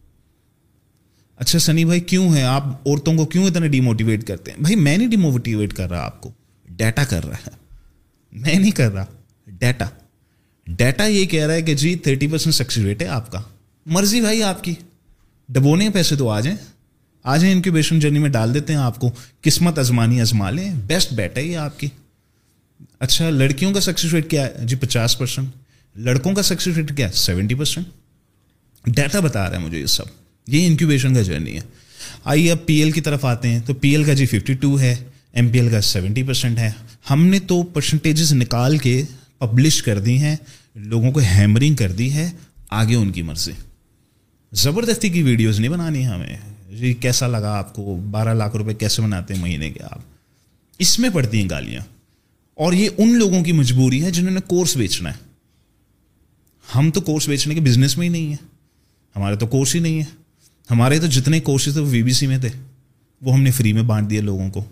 اچھا سنی بھائی، کیوں ہے آپ عورتوں کو کیوں اتنا ڈیموٹیویٹ کرتے ہیں؟ بھائی، میں نہیں ڈیموٹیویٹ کر رہا آپ کو۔ ڈیٹا کر رہا ہے۔ میں نہیں کر رہا۔ ڈیٹا ڈیٹا یہ کہہ رہا ہے کہ جی تھرٹی پرسینٹ سکسیز ریٹ ہے آپ کا۔ مرضی بھائی آپ کی۔ ڈبونے پیسے تو آ جائیں۔ آ جائیں انکیوبیشن جرنی میں ڈال دیتے ہیں آپ کو۔ قسمت ازمانی ازما لیں۔ بیسٹ بیٹ ہے یہ آپ کی۔ اچھا لڑکیوں کا سکسیز ریٹ کیا ہے؟ جی پچاس پرسینٹ لڑکوں کا سکسیز ریٹ کیا؟ ہے سیونٹی پرسینٹ ڈیٹا بتا رہا ہے مجھے یہ سب. یہ انکیوبیشن کا جرنی ہے. آئیے اب پی ایل کی طرف آتے ہیں. تو پی ایل کا جی ففٹی ٹو ہے. ایم پی ایل کا سیونٹی پرسینٹ ہے. ہم نے تو پرسنٹیجز نکال کے پبلش کر دی ہیں. لوگوں کو ہیمرنگ کر دی ہے. آگے ان کی مرضی. زبردستی کی ویڈیوز نہیں بنانی ہمیں. جی کیسا لگا آپ کو؟ بارہ لاکھ روپے کیسے بناتے ہیں مہینے کے آپ؟ اس میں پڑتی ہیں گالیاں. اور یہ ان لوگوں کی مجبوری ہے جنہوں نے کورس بیچنا ہے. ہم تو کورس بیچنے کے بزنس میں ہی نہیں ہیں۔ ہمارے تو کورس ہی نہیں ہے ہمارے تو جتنے کورسز تھے وہ وی بی سی میں تھے۔ وہ ہم نے فری میں بانٹ دیا لوگوں کو۔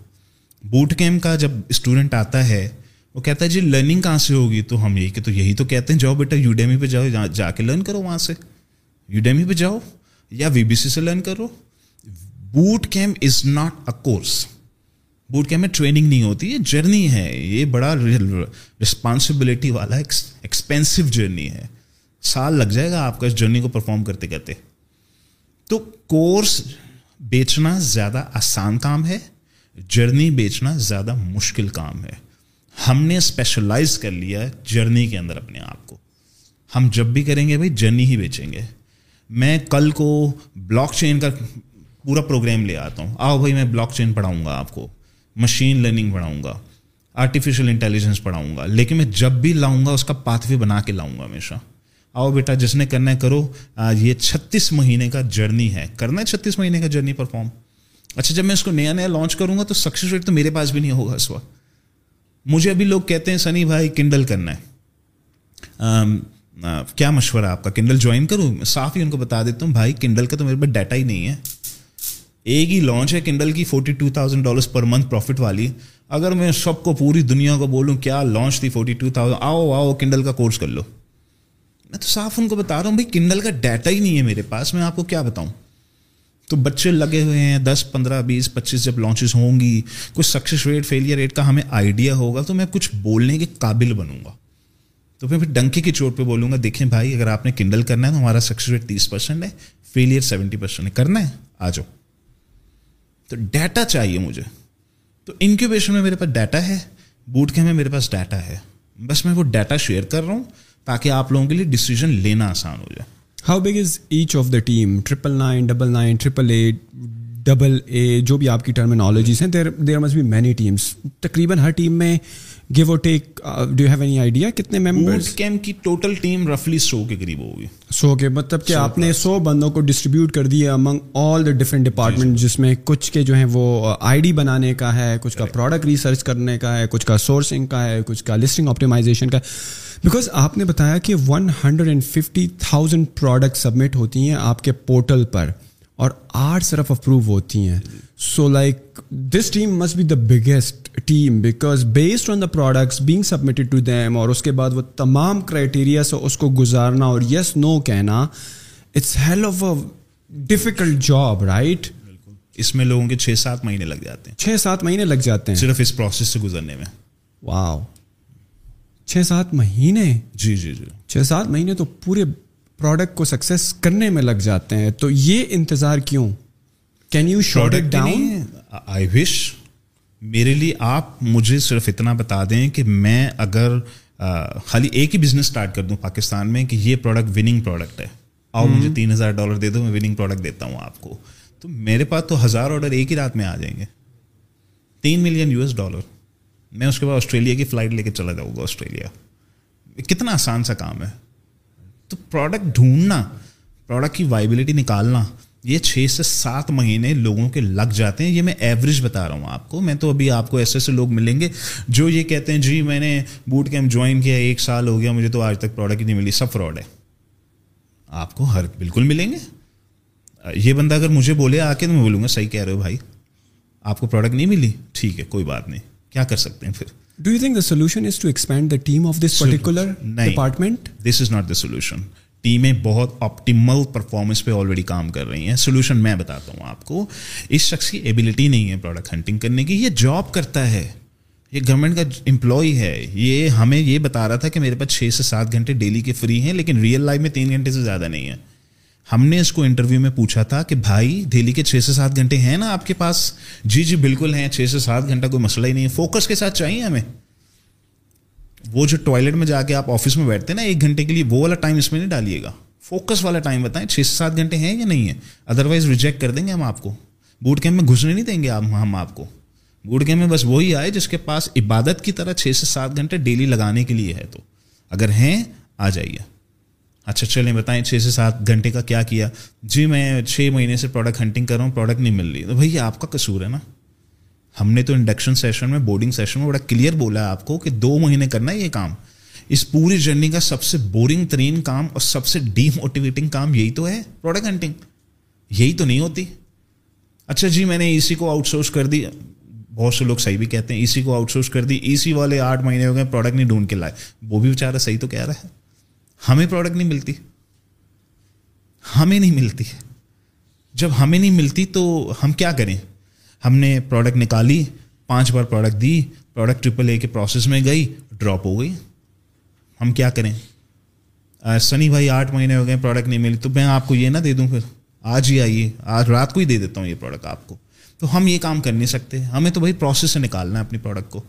بوٹ کیمپ کا جب اسٹوڈنٹ آتا ہے، وہ کہتا ہے جی لرننگ کہاں سے ہوگی؟ تو ہم یہی کہ تو یہی تو کہتے ہیں، جاؤ بیٹا یوڈیمی پہ جاؤ۔ جا کے لرن کرو وہاں سے۔ یوڈیمی پہ جاؤ یا وی بی سی سے لرن کرو۔ Boot camp is not a course boot camp میں ٹریننگ نہیں ہوتی، یہ جرنی ہے۔ یہ بڑا رسپانسبلٹی والا ایکسپینسو جرنی ہے۔ سال لگ جائے گا آپ کا اس جرنی کو پرفارم کرتے کرتے۔ تو کورس بیچنا زیادہ آسان کام ہے جرنی بیچنا زیادہ مشکل کام ہے۔ ہم نے اسپیشلائز کر لیا جرنی کے اندر اپنے آپ کو۔ ہم جب بھی کریں گے بھائی جرنی ہی بیچیں گے۔ میں کل کو بلاک چین کا پورا پروگرام لے آتا ہوں۔ آؤ بھائی، میں بلاک چین پڑھاؤں گا آپ کو۔ مشین لرننگ پڑھاؤں گا۔ آرٹیفیشیل انٹیلیجنس پڑھاؤں گا۔ لیکن میں جب بھی لاؤں گا، اس کا پاتھ وے بنا کے لاؤں گا ہمیشہ۔ آؤ بیٹا، جس نے کرنا ہے کرو۔ یہ چھتیس مہینے کا جرنی ہے۔ کرنا ہے چھتیس مہینے کا جرنی پرفارم اچھا جب میں اس کو نیا نیا لانچ کروں گا تو سکسیز ریٹ تو میرے پاس بھی نہیں ہوگا اس وقت۔ مجھے ابھی لوگ کہتے ہیں، سنی بھائی کنڈل کرنا ہے۔ کیا مشورہ آپ کا؟ کنڈل جوائن کروں صاف ہی ان کو بتا دیتا ہوں، بھائی کنڈل کا تو میرے پاس ڈیٹا ہی نہیں ہے۔ ایک ہی لانچ ہے کنڈل کی forty two thousand dollars per month profit والی۔ اگر میں سب کو پوری دنیا کو بولوں، کیا لانچ تھی فورٹی ٹو تھاؤزینڈ آؤ آؤ کنڈل کا کورس کر لو۔ میں تو صاف ان کو بتا رہا ہوں بھائی کنڈل کا ڈیٹا ہی نہیں ہے میرے پاس، میں آپ کو کیا بتاؤں؟ تو بچے لگے ہوئے ہیں، دس، پندرہ، بیس، پچیس جب لانچز ہوں گی، کچھ سکسیس ریٹ فیلئر ریٹ کا ہمیں آئیڈیا ہوگا، تو میں کچھ بولنے کے قابل بنوں گا۔ تو میں پھر ڈنکے کی چوٹ پہ بولوں گا، دیکھیں بھائی، اگر آپ نے کنڈل کرنا ہے تو ہمارا سکسیس ریٹ تیس پرسینٹ ہے فیلئر سیونٹی پرسینٹ ہے۔ کرنا ہے؟ آ جاؤ۔ تو ڈیٹا چاہیے مجھے۔ تو انکیوبیشن میں میرے پاس ڈیٹا ہے بوٹ کے میں میرے پاس ڈیٹا ہے۔ بس میں وہ ڈیٹا شیئر کر رہا ہوں۔ تاکہ آپ لوگوں کے لیے ڈسیزن لینا آسان ہو جائے۔ How big is each of the team triple nine double nine triple eight double A جو بھی آپ کی ٹرمینالوجیز ہیں there there must be many teams تقریباً ہر ٹیم میں گیو اور tech do have any idea کتنے ممبرس کیمپ کی ٹوٹل ٹیم رفلی سو کے قریب ہوگی۔ سو کے مطلب کہ آپ نے سو بندوں کو ڈسٹریبیوٹ کر دیا among all the different department جس میں کچھ کے جو ہیں وہ آئی ڈی بنانے کا ہے کچھ کا پروڈکٹ ریسرچ کرنے کا ہے کچھ کا سورسنگ کا ہے کچھ کا لسٹنگ آپٹیمائزیشن کا بیکاز آپ نے بتایا کہ one hundred and fifty thousand product submit ہوتی ہیں آپ کے پورٹل پر اور آٹھ صرف اپروو ہوتی ہیں. So like this team must be the biggest team because based on the products being submitted to them اور اس کے بعد وہ تمام کرائٹیریا سے اس کو گزارنا اور یس نو کہنا it's hell of a difficult job right اس میں لوگوں کے چھ سات مہینے لگ جاتے ہیں۔ چھ سات مہینے لگ جاتے ہیں۔ صرف اس پروسیس سے گزرنے میں۔ واؤ چھ سات مہینے جی جی جی۔ چھ سات مہینے تو پورے پروڈکٹ کو سکسیس کرنے میں لگ جاتے ہیں۔ تو یہ انتظار کیوں؟ Can you short it down I wish میرے لیے آپ مجھے صرف اتنا بتا دیں کہ میں اگر خالی ایک ہی بزنس اسٹارٹ کر دوں پاکستان میں کہ یہ پروڈکٹ وننگ پروڈکٹ ہے۔ اور مجھے تین ہزار ڈالر دے دو میں وننگ پروڈکٹ دیتا ہوں آپ کو۔ تو میرے پاس تو ہزار آڈر ایک ہی رات میں آ جائیں گے۔ تین ملین یو ایس ڈالر میں اس کے بعد آسٹریلیا کی فلائٹ لے کے چلا جاؤں گا آسٹریلیا۔ کتنا آسان سا کام ہے۔ تو پروڈکٹ ڈھونڈنا پروڈکٹ کی وائبلٹی نکالنا، یہ چھ سے سات مہینے لوگوں کے لگ جاتے ہیں۔ یہ میں ایوریج بتا رہا ہوں آپ کو۔ میں تو ابھی آپ کو ایسے ایسے لوگ ملیں گے جو یہ کہتے ہیں جی میں نے بوٹ کیمپ جوائن کیا، ایک سال ہو گیا، مجھے تو آج تک پروڈکٹ ہی نہیں ملی۔ سب فراڈ ہے۔ آپ کو ہر بالکل ملیں گے۔ یہ بندہ اگر مجھے بولے آ کے تو میں بولوں گا، صحیح کہہ رہے ہو بھائی، آپ کو پروڈکٹ نہیں ملی۔ ٹھیک ہے، کوئی بات نہیں۔ کیا کر سکتے ہیں پھر؟ Do you think the solution is to expand the team of this particular department this is not the solution ٹیمیں بہت آپٹیمل پرفارمنس پہ آلریڈی کام کر رہی ہیں. سولوشن میں بتاتا ہوں آپ کو. اس شخص کی ایبلٹی نہیں ہے پروڈکٹ ہنٹنگ کرنے کی. یہ جاب کرتا ہے. یہ گورنمنٹ کا امپلائی ہے. یہ ہمیں یہ بتا رہا تھا کہ میرے پاس چھ سے سات گھنٹے ڈیلی کے فری ہیں لیکن ریئل لائف میں تین گھنٹے سے زیادہ نہیں ہے ہم نے اس کو انٹرویو میں پوچھا تھا کہ بھائی ڈیلی کے چھ سے سات گھنٹے ہیں نا آپ کے پاس؟ جی جی بالکل ہیں۔ چھ سے سات گھنٹہ کوئی مسئلہ ہی نہیں ہے۔ فوکس کے ساتھ چاہیے ہمیں۔ وہ جو ٹوائلٹ میں جا کے آپ آفس میں بیٹھتے ہیں نا ایک گھنٹے کے لیے، وہ والا ٹائم اس میں نہیں ڈالیے گا۔ فوکس والا ٹائم بتائیں، چھ سے سات گھنٹے ہیں یا نہیں ہے ادروائز ریجیکٹ کر دیں گے ہم آپ کو۔ بوٹ کیمپ میں گھسنے نہیں دیں گے ہم آپ کو۔ بوٹ کیمپ میں بس وہی آئے جس کے پاس عبادت کی طرح چھ سے سات گھنٹے ڈیلی لگانے کے لیے ہے تو۔ اگر ہیں، آ جائیے۔ اچھا چلیں، بتائیں، چھ سے سات گھنٹے کا کیا کیا؟ جی میں چھ مہینے سے پروڈکٹ ہنٹنگ کر رہا ہوں پروڈکٹ نہیں مل رہی۔ تو بھائی آپ کا قصور ہے نا۔ ہم نے تو انڈکشن سیشن میں بورڈنگ سیشن میں بڑا کلیئر بولا ہے آپ کو کہ دو مہینے کرنا ہے یہ کام۔ اس پوری جرنی کا سب سے بورنگ ترین کام اور سب سے ڈی موٹیویٹنگ کام یہی تو ہے پروڈکٹ ہنٹنگ یہی تو نہیں ہوتی۔ اچھا جی میں نے ای سی کو آؤٹ سورس کر دی۔ بہت سے لوگ صحیح بھی کہتے ہیں ای سی کو آؤٹ سورس کر دی۔ ای سی والے آٹھ مہینے ہو گئے پروڈکٹ نہیں ڈھونڈ کے لائے۔ وہ بھی بیچارہ صحیح تو کہہ رہا ہے۔ ہمیں پروڈکٹ نہیں ملتی۔ ہمیں نہیں ملتی۔ جب ہمیں نہیں ملتی تو ہم کیا کریں؟ ہم نے پروڈکٹ نکالی، پانچ بار پروڈکٹ دی پروڈکٹ ٹرپل اے کے پروسیس میں گئی ڈراپ ہو گئی۔ ہم کیا کریں؟ سنی بھائی آٹھ مہینے ہو گئے پروڈکٹ نہیں ملی، تو میں آپ کو یہ نہ دے دوں پھر۔ آج ہی آئیے، آج رات کو ہی دے دیتا ہوں یہ پروڈکٹ آپ کو۔ تو ہم یہ کام کر نہیں سکتے۔ ہمیں تو بھائی پروسیس سے نکالنا ہے اپنی پروڈکٹ کو۔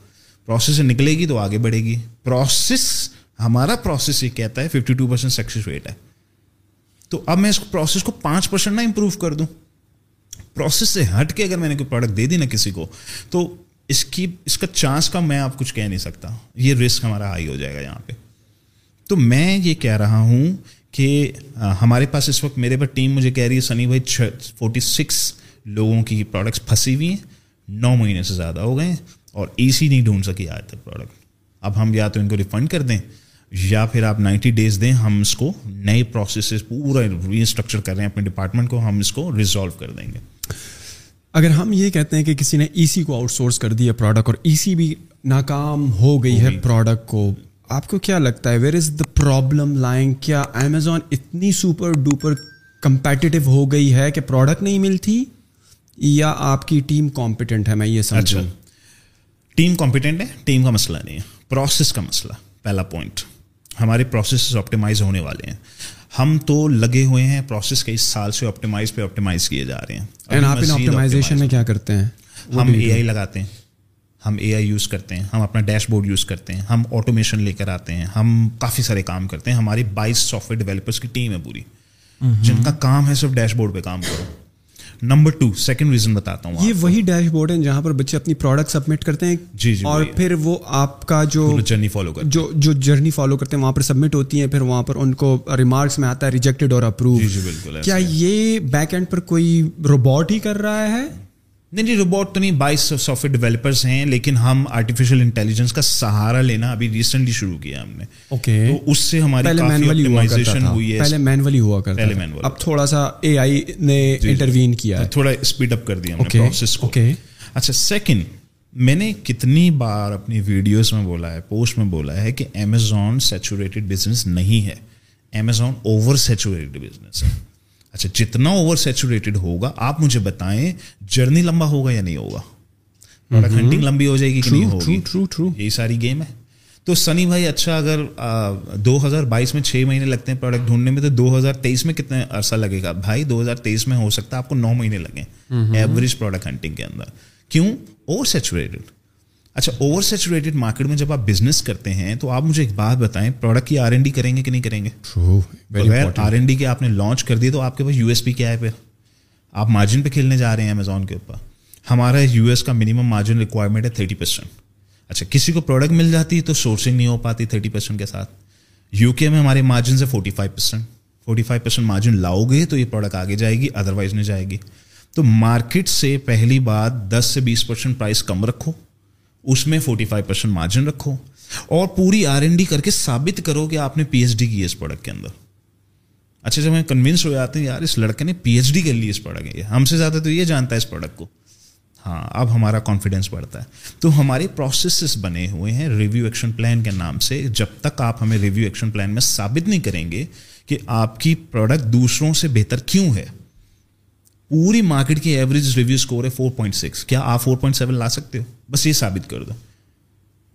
پروسیس سے نکلے گی تو آگے بڑھے گی۔ پروسیس ہمارا پروسیس یہ کہتا ہے fifty two percent success rate ہے۔ تو اب میں اس پروسیس کو پانچ پرسینٹ نہ امپروو کر دوں۔ پروسیس سے ہٹ کے اگر میں نے کوئی پروڈکٹ دے دی نا کسی کو، تو اس کی، اس کا چانس کا میں آپ کچھ کہہ نہیں سکتا۔ یہ رسک ہمارا ہائی ہو جائے گا یہاں پہ۔ تو میں یہ کہہ رہا ہوں کہ ہمارے پاس اس وقت میرے پاس ٹیم مجھے کہہ رہی ہے، سنی بھائی فورٹی سکس لوگوں کی پروڈکٹس پھنسی ہوئی ہیں۔ نو مہینے سے زیادہ ہو گئے ہیں اور اے سی نہیں ڈھونڈ سکی آج تک پروڈکٹ اب ہم یا تو ان کو ریفنڈ کر دیں یا پھر آپ نائنٹی ڈیز دیں ہم اس کو نئے پروسیسز پورا ری اسٹرکچر کر رہے ہیں اپنے ڈپارٹمنٹ کو ہم اس کو ریزالو کر دیں گے۔ اگر ہم یہ کہتے ہیں کہ کسی نے ای سی کو آؤٹ سورس کر دیا پروڈکٹ اور ای سی بھی ناکام ہو گئی ہے پروڈکٹ کو آپ کو کیا لگتا ہے؟ Where is the problem line کیا امیزون اتنی سپر ڈوپر کمپیٹیو ہو گئی ہے کہ پروڈکٹ نہیں ملتی؟ یا آپ کی ٹیم کمپیٹنٹ ہے؟ میں یہ سمجھوں۔ ٹیم کمپیٹنٹ ہے ٹیم کا مسئلہ نہیں ہے پروسیس کا مسئلہ پہلا پوائنٹ ہمارے پروسیس آپٹیمائز ہونے والے ہیں۔ ہم تو لگے ہوئے ہیں پروسیس کئی سال سے آپٹیمائز پہ آپٹیمائز کیے جا رہے ہیں۔ آپٹیمائزیشن میں کیا کرتے ہیں؟ ہم اے آئی لگاتے ہیں۔ ہم اے آئی یوز کرتے ہیں۔ ہم اپنا ڈیش بورڈ یوز کرتے ہیں۔ ہم آٹومیشن لے کر آتے ہیں۔ ہم کافی سارے کام کرتے ہیں۔ ہماری بائیس سافٹ ویئر ڈیولپرس کی ٹیم ہے پوری۔ جن کا کام ہے صرف ڈیش بورڈ پہ کام کرو۔ نمبر ٹو سیکنڈ ریزن بتاتا ہوں یہ وہی ڈیش بورڈ ہے جہاں پر بچے اپنی پروڈکٹ سبمٹ کرتے ہیں جی جی اور پھر وہ آپ کا جو جرنی فالو کرتے جو جو جرنی فالو کرتے ہیں وہاں پر سبمٹ ہوتی ہیں پھر وہاں پر ان کو ریمارکس میں آتا ہے ریجیکٹڈ اور اپروو جی جی بالکل کیا یہ بیک اینڈ پر کوئی روبوٹ ہی کر رہا ہے؟ نہیں نہیں روبوٹ تو نہیں بائیس سافٹ ویئر ڈیولپرس ہیں لیکن ہم آرٹیفیشیل انٹیلیجنس کا سہارا لینا ابھی ریسنٹلی شروع کیا ہم نے۔ اوکے تو اس سے ہماری ہوئی ہے۔ پہلے مینولی ہوا کرتا پہلے مینولی اب تھوڑا سا اے آئی نے انٹروین کیا تھوڑا اسپیڈ اپ کر دیا ہم نے پروسیس کو۔ اچھا سیکنڈ میں نے کتنی بار اپنی ویڈیوز میں بولا ہے پوسٹ میں بولا ہے کہ امیزون سیچوریٹڈ بزنس نہیں ہے۔ امیزون اوور سیچوریٹڈ بزنس ہے۔ اچھا جتنا اوور سیچوریٹڈ ہوگا آپ مجھے بتائیں جرنی لمبا ہوگا یا نہیں ہوگا؟ پروڈکٹ ہنٹنگ لمبی ہو جائے گی کہ نہیں ہوگی؟ یہی ساری گیم ہے۔ تو سنی بھائی اچھا اگر دو ہزار بائیس میں چھ مہینے لگتے ہیں پروڈکٹ ڈھونڈنے میں تو دو ہزار تیئیس میں کتنے عرصہ لگے گا؟ بھائی دو ہزار تیئیس میں ہو سکتا ہے آپ کو نو مہینے لگیں ایوریج پروڈکٹ ہنٹنگ کے اندر۔ کیوں؟ اوور سیچوریٹڈ اچھا اوور سیچوریٹڈ مارکیٹ میں جب آپ بزنس کرتے ہیں تو آپ مجھے ایک بات بتائیں پروڈکٹ کی آر این ڈی کریں گے کہ نہیں کریں گے؟ بغیر آر این ڈی کے آپ نے لانچ کر دی تو آپ کے پاس یو ایس پی کیا ہے پھر؟ آپ مارجن پہ کھیلنے جا رہے ہیں امیزون کے اوپر۔ ہمارا یو ایس کا منیمم مارجن ریکوائرمنٹ ہے تھرٹی پرسینٹ اچھا کسی کو پروڈکٹ مل جاتی تو سورسنگ نہیں ہو پاتی تھرٹی پرسینٹ کے ساتھ۔ یو کے میں ہمارے مارجن سے forty five percent forty five percent margin لاؤ گے تو یہ پروڈکٹ آگے جائے گی ادروائز نہیں جائے گی۔ تو مارکیٹ سے پہلی بات دس سے بیس پرسینٹ پرائز کم رکھو۔ اس میں فورٹی فائیو پرسینٹ مارجن رکھو اور پوری آر این ڈی کر کے ثابت کرو کہ آپ نے پی ایچ ڈی کی ہے اس پروڈکٹ کے اندر۔ اچھا جب ہم کنوینس ہو جاتے ہیں، یار، اس لڑکے نے پی ایچ ڈی کر لی اس پروڈکٹ کے ہم سے زیادہ تو یہ جانتا ہے اس پروڈکٹ کو۔ ہاں اب ہمارا کانفیڈینس بڑھتا ہے۔ تو ہمارے پروسیسز بنے ہوئے ہیں ریویو ایکشن پلان کے نام سے۔ جب تک آپ ہمیں ریویو ایکشن پلان میں ثابت نہیں کریں گے کہ آپ کی پروڈکٹ دوسروں سے بہتر کیوں ہے۔ پوری مارکیٹ کی ایوریج ریویو اسکور ہے فور پوائنٹ سکس کیا آپ فور پوائنٹ سیون لا سکتے ہو؟ بس یہ ثابت کر دو۔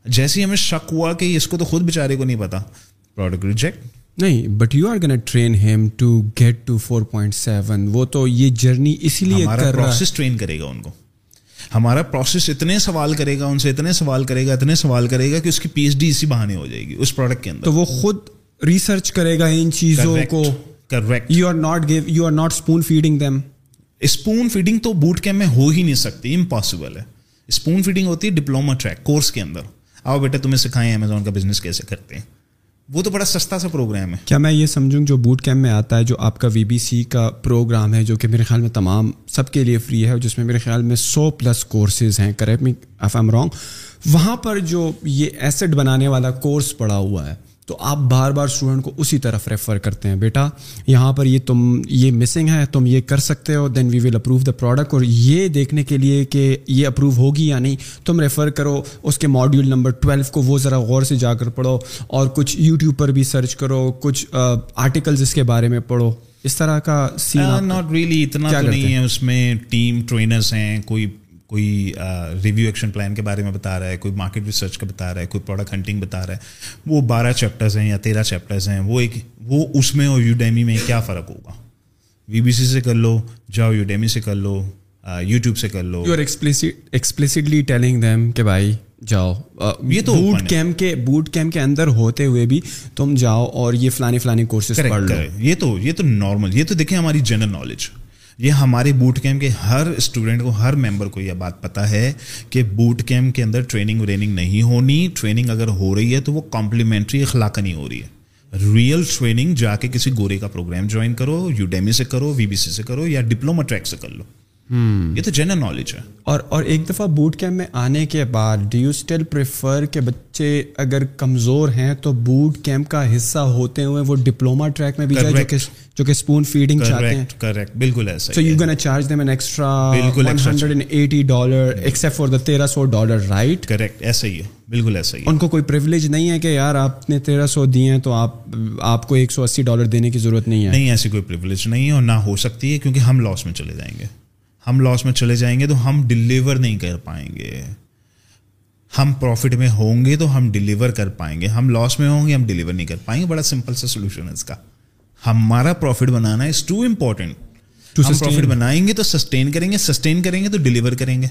جیسے ہی ہمیں شک ہوا کہ اس کو تو خود بیچارے کو نہیں پتا۔ پروڈکٹ ریجیکٹ نہیں but you are gonna train him to get to four point seven وہ تو یہ جرنی اسی لیے پروسیس ٹرین کرے گا ان کو۔ ہمارا پروسیس اتنے سوال کرے گا ان سے اتنے سوال کرے گا اتنے سوال کرے گا کہ اس کی پی ایچ ڈی اسی بہانے ہو جائے گی اس پروڈکٹ کے اندر۔ تو وہ خود ریسرچ کرے گا ان چیزوں کو۔ Correct you are not give you are not spoon feeding them spoon feeding تو بوٹ کیمپ میں ہو ہی نہیں سکتی امپاسبل ہے۔ اسپون فیڈنگ ہوتی ہے ڈپلوما ٹریک کورس کے اندر۔ آؤ بیٹا تمہیں سکھائیں امیزون کا بزنس کیسے کرتے ہیں۔ وہ تو بڑا سستا سا پروگرام ہے۔ کیا میں یہ سمجھوں جو بوٹ کیمپ میں آتا ہے، جو آپ کا وی بی سی کا پروگرام ہے، جو کہ میرے خیال میں تمام سب کے لیے فری ہے، جس میں میرے خیال میں سو پلس کورسز ہیں correct me if I'm wrong وہاں پر جو یہ ایسڈ بنانے والا کورس پڑا ہوا ہے تو آپ بار بار اسٹوڈنٹ کو اسی طرف ریفر کرتے ہیں بیٹا یہاں پر یہ تم یہ مسنگ ہے تم یہ کر سکتے ہو then we will approve the product اور یہ دیکھنے کے لیے کہ یہ اپروو ہوگی یا نہیں تم ریفر کرو اس کے ماڈیول نمبر ٹویلو کو وہ ذرا غور سے جا کر پڑھو اور کچھ یوٹیوب پر بھی سرچ کرو کچھ آرٹیکلز اس کے بارے میں پڑھو۔ اس طرح کا سین ناٹ ریئلی اتنا نہیں ہے اس میں ٹیم ٹرینرس ہیں کوئی کوئی ریویو ایکشن پلان کے بارے میں بتا رہا ہے کوئی مارکیٹ ریسرچ کا بتا رہا ہے کوئی پروڈکٹ ہنٹنگ بتا رہا ہے وہ بارہ چیپٹرز ہیں یا تیرہ چیپٹرز ہیں وہ ایک وہ اس میں اور یو ڈیمی میں کیا فرق ہوگا؟ وی بی سی سے کر لو جاؤ یو ڈیمی سے کر لو یوٹیوب سے کر لو۔ You are explicitly telling them کہ بھائی جاؤ۔ یہ تو بوٹ کیمپ کے بوٹ کیمپ کے اندر ہوتے ہوئے بھی تم جاؤ اور یہ فلانی فلانی کورسز پڑھ لو۔ یہ تو یہ تو نارمل یہ تو دیکھیں ہماری جنرل نالج یہ ہمارے بوٹ کیمپ کے ہر اسٹوڈنٹ کو، ہر ممبر کو یہ بات پتہ ہے کہ بوٹ کیمپ کے اندر ٹریننگ وریننگ نہیں ہونی۔ ٹریننگ اگر ہو رہی ہے تو وہ کمپلیمنٹری اخلاق نہیں ہو رہی ہے۔ ریئل ٹریننگ جا کے کسی گورے کا پروگرام جوائن کرو یو ڈیمی سے کرو وی بی سی سے کرو یا ڈپلوما ٹریک سے کر لو۔ یہ تو جنرل نالج ہے۔ اور اور ایک دفعہ بوٹ کیمپ میں آنے کے بعد ڈی یو اسٹل پریفر کہ بچے اگر کمزور ہیں تو بوٹ کیمپ کا حصہ ہوتے ہوئے وہ ڈپلوما ٹریک میں بھی جائے جو کہ جو کہ اسپون فیڈنگ چاہتے ہیں؟ کریکٹ بالکل ایسا so you gonna charge them an extra بالکل hundred and eighty dollar except for the تیرہ سو ڈالر رائٹ کریکٹ ایسا ہی ہے۔ بالکل ایسا ہی ان کو کوئی پریولیج نہیں ہے کہ یار آپ نے تیرہ سو دیے ہیں تو آپ آپ کو ایک سو اسی ڈالر دینے کی ضرورت نہیں ہے۔ نہیں ایسی کوئی پریولیج نہیں ہے اور نہ ہو سکتی ہے کیونکہ ہم لاس میں چلے جائیں گے۔ ہم لاس میں چلے جائیں گے تو ہم ڈلیور نہیں کر پائیں گے۔ ہم پروفٹ میں ہوں گے تو ہم ڈلیور کر پائیں گے۔ ہم لاس میں ہوں گے ہم ڈلیور نہیں کر پائیں گے۔ بڑا سمپل سا سولوشن ہے اس کا۔ ہمارا پروفٹ بنانا از ٹو امپورٹنٹ ہم پروفٹ بنائیں گے تو سسٹین کریں گے سسٹین کریں گے تو ڈلیور کریں گے۔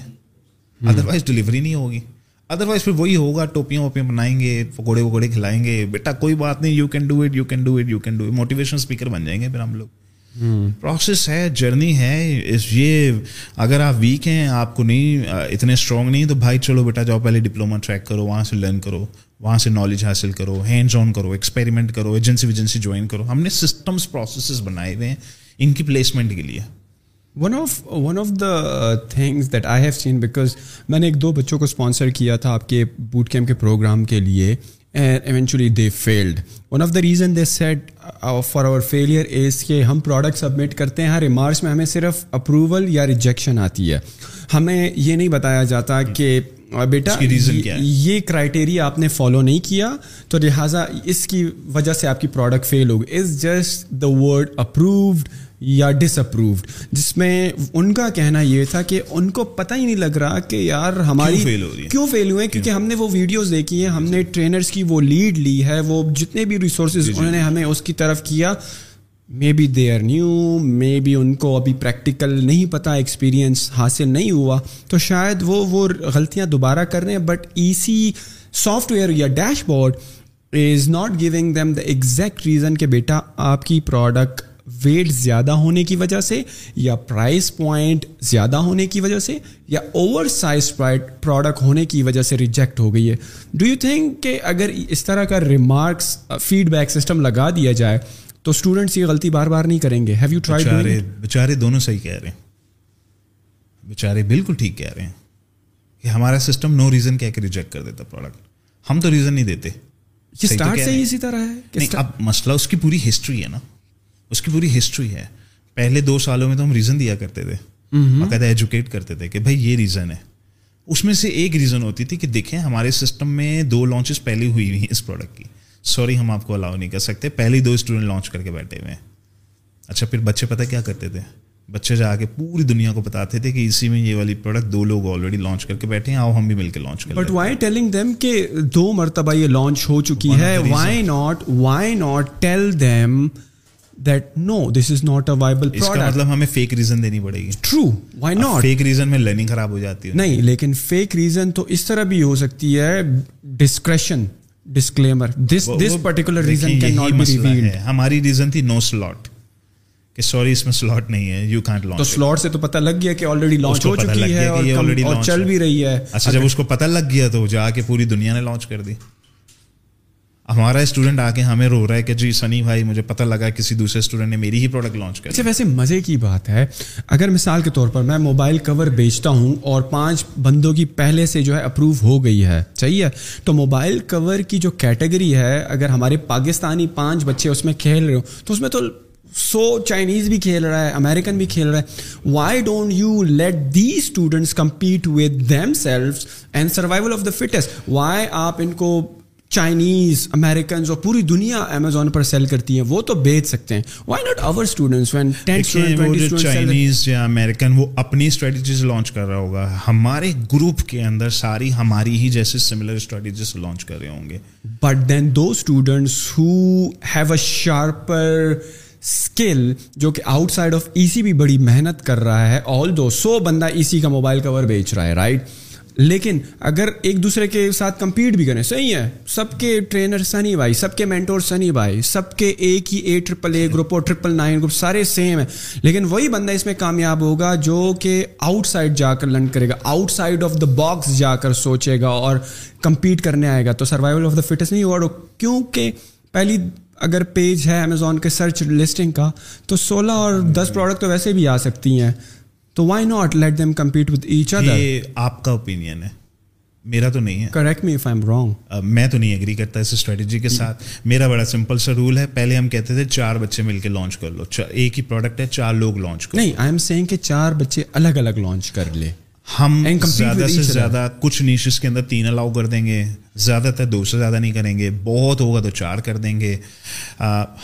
ادر وائز ڈلیوری نہیں ہوگی۔ ادر وائز پھر وہی ہوگا ٹوپیاں ووپیاں بنائیں گے پکوڑے وکوڑے کھلائیں گے۔ بیٹا کوئی بات نہیں you can do it you can do it you can do it motivation speaker بن جائیں گے پھر ہم لوگ۔ پروسیس ہے جرنی ہے. یہ اگر آپ ویک ہیں، آپ کو نہیں اتنے اسٹرانگ نہیں تو بھائی چلو بیٹا، جاؤ پہلے ڈپلوما ٹریک کرو، وہاں سے لرن کرو، وہاں سے نالج حاصل کرو ہینڈز آن کرو ایکسپیریمنٹ کرو ایجنسی ویجنسی جوائن کرو. ہم نے سسٹمس پروسیسز بنائے ہوئے ہیں ان کی پلیسمنٹ کے لیے۔ One of one of the things that I have seen because میں نے ایک دو بچوں کو اسپانسر کیا تھا آپ کے بوٹ کیمپ کے پروگرام کے لیے and eventually they failed one of the reason they said for our failure is کہ ہم پروڈکٹ سبمٹ کرتے ہیں ہر ریمارکس میں ہمیں صرف اپروول یا ریجیکشن آتی ہے۔ ہمیں یہ نہیں بتایا جاتا کہ بیٹا یہ کرائٹیریا آپ نے فالو نہیں کیا تو لہٰذا اس کی وجہ سے آپ کی پروڈکٹ فیل ہوگی is just the word approved یا ڈس اپرووڈ جس میں ان کا کہنا یہ تھا کہ ان کو پتہ ہی نہیں لگ رہا کہ یار ہماری کیوں فیل ہوئے؟ کیونکہ ہم نے وہ ویڈیوز دیکھی ہیں ہم نے ٹرینرس کی وہ لیڈ لی ہے وہ جتنے بھی ریسورسز انہوں نے ہمیں اس کی طرف کیا maybe they are new maybe ان کو ابھی پریکٹیکل نہیں پتہ ایکسپیرئنس حاصل نہیں ہوا۔ تو شاید وہ وہ غلطیاں دوبارہ کر رہے ہیں۔ But E C software یا dashboard is not giving them the exact reason کہ بیٹا آپ کی پروڈکٹ ویٹ زیادہ ہونے کی وجہ سے یا پرائز پوائنٹ زیادہ ہونے کی وجہ سے یا اوور سائز پروڈکٹ ہونے کی وجہ سے ریجیکٹ ہو گئی ہے ڈو یو تھنک کہ اگر اس طرح کا ریمارکس فیڈ بیک سسٹم لگا دیا جائے تو اسٹوڈنٹس یہ غلطی بار بار نہیں کریں گے ہیو یو ٹرائی بےچارے دونوں صحیح کہہ رہے ہیں بےچارے بالکل ٹھیک کہہ رہے ہیں کہ ہمارا سسٹم نو ریزن کہہ کے ریجیکٹ کر دیتا پروڈکٹ ہم تو ریزن نہیں دیتے اسٹارٹ سے اسی طرح ہے اب مسئلہ اس کی پوری ہسٹری ہے نا اس کی پوری ہسٹری ہے۔ پہلے دو سالوں میں تو ہم ریزن دیا کرتے تھے۔ باقاعدہ ایجوکیٹ کرتے تھے کہ بھائی یہ ریزن ہے۔ اس میں سے ایک ریزن ہوتی تھی کہ دیکھیں ہمارے سسٹم میں دو لانچز پہلے ہوئی ہوئی ہیں اس پروڈکٹ کی۔ سوری ہم آپ کو الاؤ نہیں کر سکتے۔ پہلے دو اسٹوڈنٹ لانچ کر کے بیٹھے ہوئے ہیں۔ اچھا پھر بچے پتہ کیا کرتے تھے؟ بچے جا کے پوری دنیا کو بتاتے تھے کہ اسی میں یہ والی پروڈکٹ دو لوگ آلریڈی لانچ کر کے بیٹھے ہیں آؤ ہم بھی مل کے لانچ کریں بٹ وائی ٹیلنگ دیم کہ دو مرتبہ یہ لانچ ہو چکی ہے؟ Why not why not tell them that no this is not a viable اس کا مطلب ہمیں فیک ریزن دینی پڑے گی۔ True why not fake reason میں لرننگ خراب ہو جاتی ہے۔ نہیں لیکن فیک ریزن تو اس طرح بھی ہو سکتی ہے discretion disclaimer this this particular reason can not be revealed ہماری ریزن تھی نو سلاٹ کہ سوری اس میں سلاٹ نہیں ہے یو کانٹ لانچ تو سلاٹ سے تو پتہ لگ گیا کہ آلریڈی لانچ ہو چکی ہے اور چل بھی رہی ہے۔ اچھا جب اس کو پتہ لگ گیا تو جا کے پوری دنیا نے لانچ کر دی۔ ہمارا اسٹوڈنٹ آ کے ہمیں رو رہا ہے کہ جی سنی بھائی، مجھے پتہ لگا کسی دوسرے اسٹوڈنٹ نے میری ہی پروڈکٹ لانچ کر اچھا ویسے مزے کی بات ہے، اگر مثال کے طور پر میں موبائل کور بیچتا ہوں اور پانچ بندوں کی پہلے سے جو ہے اپروو ہو گئی ہے، صحیح ہے؟ تو موبائل کور کی جو کیٹیگری ہے، اگر ہمارے پاکستانی پانچ بچے اس میں کھیل رہے ہو تو اس میں تو سو چائنیز بھی کھیل رہا ہے امیریکن بھی کھیل رہا ہے۔ Why don't you let the students compete with themselves and survival of the fittest why آپ ان کو چائنیز امیریکنز اور پوری دنیا امیزون پر سیل کرتی ہیں۔ وہ تو بیچ سکتے ہیں۔ Why not over students when Chinese یا امیریکن وہ اپنی اسٹریٹجیز لانچ کر رہا ہوگا۔ ہمارے گروپ کے اندر ساری ہماری ہی جیسے سملر اسٹریٹجیز لانچ کر رہے ہوں گے۔ But then do students who have a sharper skill جو کہ outside of E C بھی بڑی محنت کر رہا ہے آل دو سو بندہ ای سی کا موبائل کور بیچ رہا ہے رائٹ لیکن اگر ایک دوسرے کے ساتھ کمپیٹ بھی کریں، صحیح ہے۔ سب کے ٹرینر سنی بھائی، سب کے مینٹور سنی بھائی، سب کے ایک ہی اے ٹرپل اے گروپ اور ٹرپل نائن گروپ سارے سیم ہیں۔ لیکن وہی بندہ اس میں کامیاب ہوگا جو کہ آؤٹ سائڈ جا کر لرن کرے گا outside of the box جا کر سوچے گا اور کمپیٹ کرنے آئے گا۔ تو سروائول آف دا فٹنس نہیں ہوگا کیونکہ پہلی اگر پیج ہے امیزون کے سرچ لسٹنگ کا، تو سولہ اور دس پروڈکٹ تو ویسے بھی آ سکتی ہیں۔ تو why not let them compete with each other یہ آپ کا اوپینین ہے. میرا تو نہیں ہے. کریکٹ می ایم رانگ میں تو نہیں اگری کرتا اس اسٹریٹجی کے ساتھ. میرا بڑا سمپل سا رول ہے. پہلے ہم کہتے تھے چار بچے مل کے لانچ کر لو. ایک ہی پروڈکٹ ہے چار لوگ لانچ کر نہیں آئی ایم سینگ کہ چار بچے الگ الگ لانچ کر لے. ہم زیادہ سے زیادہ کچھ نیشز کے اندر تین الاؤ کر دیں گے زیادہ تر دو سے زیادہ نہیں کریں گے بہت ہوگا تو چار کر دیں گے۔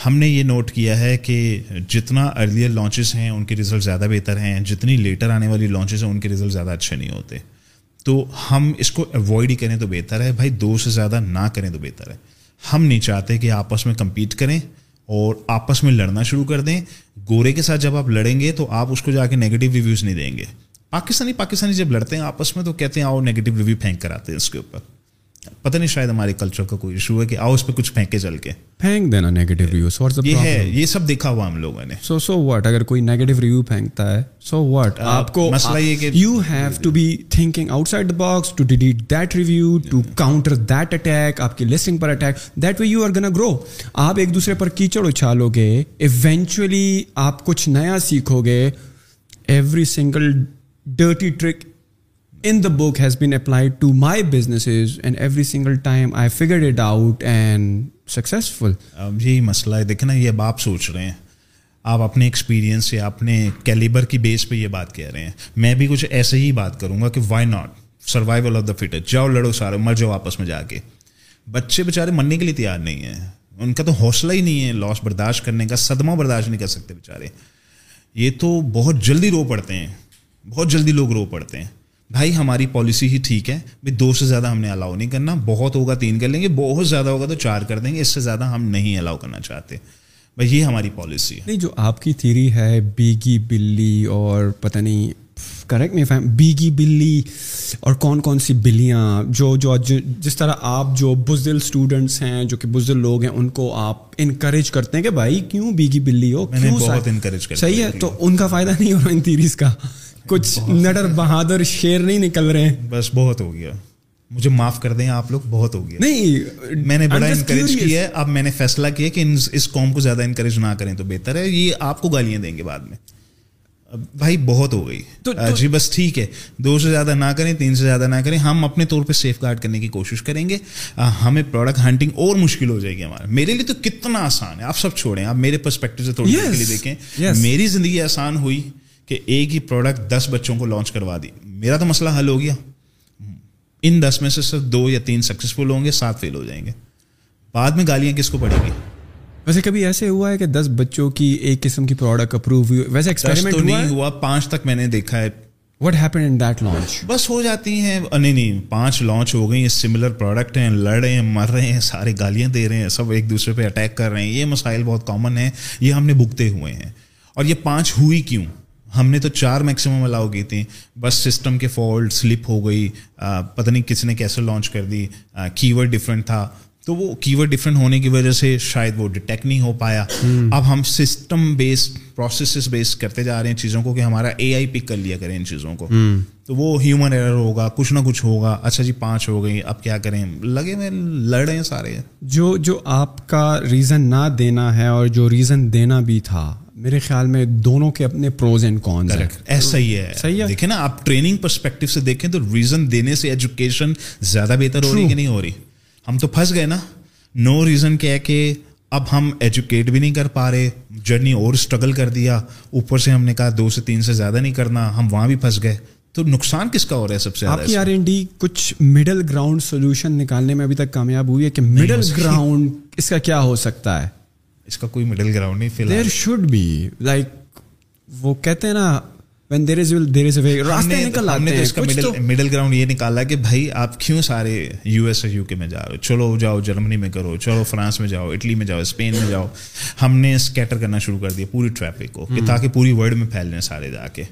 ہم نے یہ نوٹ کیا ہے کہ جتنا ارلیئر لانچز ہیں ان کے رزلٹ زیادہ بہتر ہیں جتنی لیٹر آنے والی لانچز ہیں ان کے رزلٹ زیادہ اچھے نہیں ہوتے۔ تو ہم اس کو اوائڈ ہی کریں تو بہتر ہے بھائی دو سے زیادہ نہ کریں تو بہتر ہے۔ ہم نہیں چاہتے کہ آپس میں کمپیٹ کریں اور آپس میں لڑنا شروع کر دیں۔ گورے کے ساتھ جب آپ لڑیں گے تو آپ اس کو جا کے نگیٹو ریویوز نہیں دیں گے۔ پاکستانی پاکستانی جب لڑتے ہیں آپس میں تو کہتے ہیں آؤ نیگیٹو ریویو پھینک کر آتے ہیں اس کے اوپر۔ پتہ نہیں شاید ہمارے کلچر کا کوئی ایشو ہے کہ آؤ اس پہ کچھ پھینکے چل کے۔ پھینک دینا نیگیٹو ریویو یہ ہے یہ سب دیکھا ہوا ہم لوگوں نے۔ سو سو واٹ اگر کوئی نیگیٹو ریویو پھینکتا ہے سو واٹ آپ کو مسئلہ یہ کہ you have to be thinking outside the box to delete that review to counter that attack آپ کی listing per attack that way you are gonna grow آپ ایک دوسرے پر کیچڑ اچھالو گے ایونچولی آپ کچھ نیا سیکھو گے every single dirty trick in the book has been applied to my businesses and every single time I figure it out and successful یہی مسئلہ ہے دیکھیں نا یہ اب آپ سوچ رہے ہیں آپ اپنے ایکسپیرینس یا اپنے کیلیبر کی بیس پہ یہ بات کہہ رہے ہیں میں بھی کچھ ایسے ہی بات کروں گا کہ why not survival of the fitter جاؤ لڑو سارے مر جاؤ آپس میں جا کے بچے بیچارے مرنے کے لیے تیار نہیں ہیں ان کا تو حوصلہ ہی نہیں ہے لاس برداشت کرنے کا صدمہ برداشت نہیں کر سکتے بیچارے یہ تو بہت جلدی رو پڑتے ہیں بہت جلدی لوگ رو پڑتے ہیں۔ بھائی ہماری پالیسی ہی ٹھیک ہے۔ بھائی دو سے زیادہ ہم نے الاؤ نہیں کرنا۔ بہت ہوگا تین کر لیں گے۔ بہت زیادہ ہوگا تو چار کر دیں گے۔ اس سے زیادہ ہم نہیں الاؤ کرنا چاہتے۔ بھائی یہ ہماری پالیسی ہے۔ نہیں جو آپ کی تھیری ہے بیگی بلی اور پتہ نہیں کریکٹ می فیم بیگی بلی اور کون کون سی بلیاں جو جو جس طرح آپ جو بزدل اسٹوڈنٹس ہیں جو کہ بزدل لوگ ہیں ان کو آپ انکریج کرتے ہیں کہ بھائی کیوں بیگی بلی ہو؟ بہت انکریج صحیح ہے؟ تو ان کا فائدہ نہیں ہو رہا ان تیریز کا۔ کچھ نڈر بہادر شیر نہیں نکل رہے ہیں۔ بس بہت ہو گیا۔ مجھے معاف کر دیں آپ لوگ بہت ہو گیا۔ نہیں میں نے بڑا انکریج کیا ہے۔ اب میں نے فیصلہ کیا کہ اس قوم کو زیادہ انکریج نہ کریں تو بہتر ہے۔ یہ آپ کو گالیاں دیں گے بعد میں۔ بھائی بہت ہو گئی۔ جی بس ٹھیک ہے۔ دو سے زیادہ نہ کریں تین سے زیادہ نہ کریں۔ ہم اپنے طور پہ سیف گارڈ کرنے کی کوشش کریں گے۔ ہمیں پروڈکٹ ہنٹنگ اور مشکل ہو جائے گی ہمارا میرے لیے تو کتنا آسان ہے۔ آپ سب چھوڑیں آپ میرے پرسپیکٹو سے تھوڑی دیر کے لیے دیکھیں۔ میری زندگی آسان ہوئی۔ کہ ایک ہی پروڈکٹ دس بچوں کو لانچ کروا دی۔ میرا تو مسئلہ حل ہو گیا۔ ان دس میں سے صرف دو یا تین سکسیزفل ہوں گے سات فیل ہو جائیں گے۔ بعد میں گالیاں کس کو پڑیں گی؟ ویسے کبھی ایسے ہوا ہے کہ دس بچوں کی ایک قسم کی پروڈکٹ اپروو ہوئی ویسے ایکسپیریمنٹ تو نہیں ہوا پانچ تک میں نے دیکھا ہے۔ What happen in that launch بس ہو جاتی ہیں۔ نہیں نہیں پانچ لانچ ہو گئی سملر پروڈکٹ ہیں لڑ رہے ہیں مر رہے ہیں سارے گالیاں دے رہے ہیں سب ایک دوسرے پہ اٹیک کر رہے ہیں۔ یہ مسائل بہت کامن ہیں۔ یہ ہم نے بھگتے ہوئے ہیں۔ اور یہ پانچ ہوئی کیوں؟ ہم نے تو چار میکسیمم الاؤ کی تھیں۔ بس سسٹم کے فالٹ سلپ ہو گئی پتہ نہیں کس نے کیسے لانچ کر دی کی ورڈ ڈفرینٹ تھا۔ تو وہ کی ورڈ ڈفرینٹ ہونے کی وجہ سے شاید وہ ڈیٹیکٹ نہیں ہو پایا۔ اب ہم سسٹم بیسڈ پروسیسز بیس کرتے جا رہے ہیں چیزوں کو کہ ہمارا اے آئی پک کر لیا کریں ان چیزوں کو۔ تو وہ ہیومن ایرر ہوگا کچھ نہ کچھ ہوگا۔ اچھا جی پانچ ہو گئی اب کیا کریں؟ لگے میں لڑ رہے ہیں سارے۔ جو جو آپ کا ریزن نہ دینا ہے اور جو ریزن دینا بھی تھا میرے خیال میں دونوں کے اپنے پروز اینڈ کونس ایسا ہی ہے۔ صحیح ہے۔ دیکھیں نا آپ ٹریننگ پرسپیکٹو سے دیکھیں تو ریزن دینے سے ایجوکیشن زیادہ بہتر ہو رہی کہ نہیں ہو رہی؟ ہم تو پھنس گئے نا۔ نو ریزن کیا ہے کہ اب ہم ایجوکیٹ بھی نہیں کر پا رہے۔ جرنی اور اسٹرگل کر دیا۔ اوپر سے ہم نے کہا دو سے تین سے زیادہ نہیں کرنا۔ ہم وہاں بھی پھنس گئے۔ تو نقصان کس کا ہو رہا ہے سب سے آپ کی آر این ڈی کچھ مڈل گراؤنڈ سولوشن نکالنے میں ابھی تک کامیاب ہوئی ہے کہ مڈل گراؤنڈ اس کا کیا ہو سکتا ہے؟ اس کا کوئی مڈل گراؤنڈ نہیں فی الحال۔ دیر شوڈ بی لائک وہ کہتے ہیں نا when there is there is a راستے نکل آتے ہیں اس کا مڈل گراؤنڈ یہ نکالا کہ بھائی آپ کیوں سارے یو ایس اور یو کے میں جا رہے ہو؟ چلو جاؤ جرمنی میں کرو چلو فرانس میں جاؤ اٹلی میں جاؤ اسپین میں جاؤ۔ ہم نے اسکیٹر کرنا شروع کر دیا پوری ٹریفک کو کہ تاکہ پوری ورلڈ میں پھیل جائیں سارے جا کے۔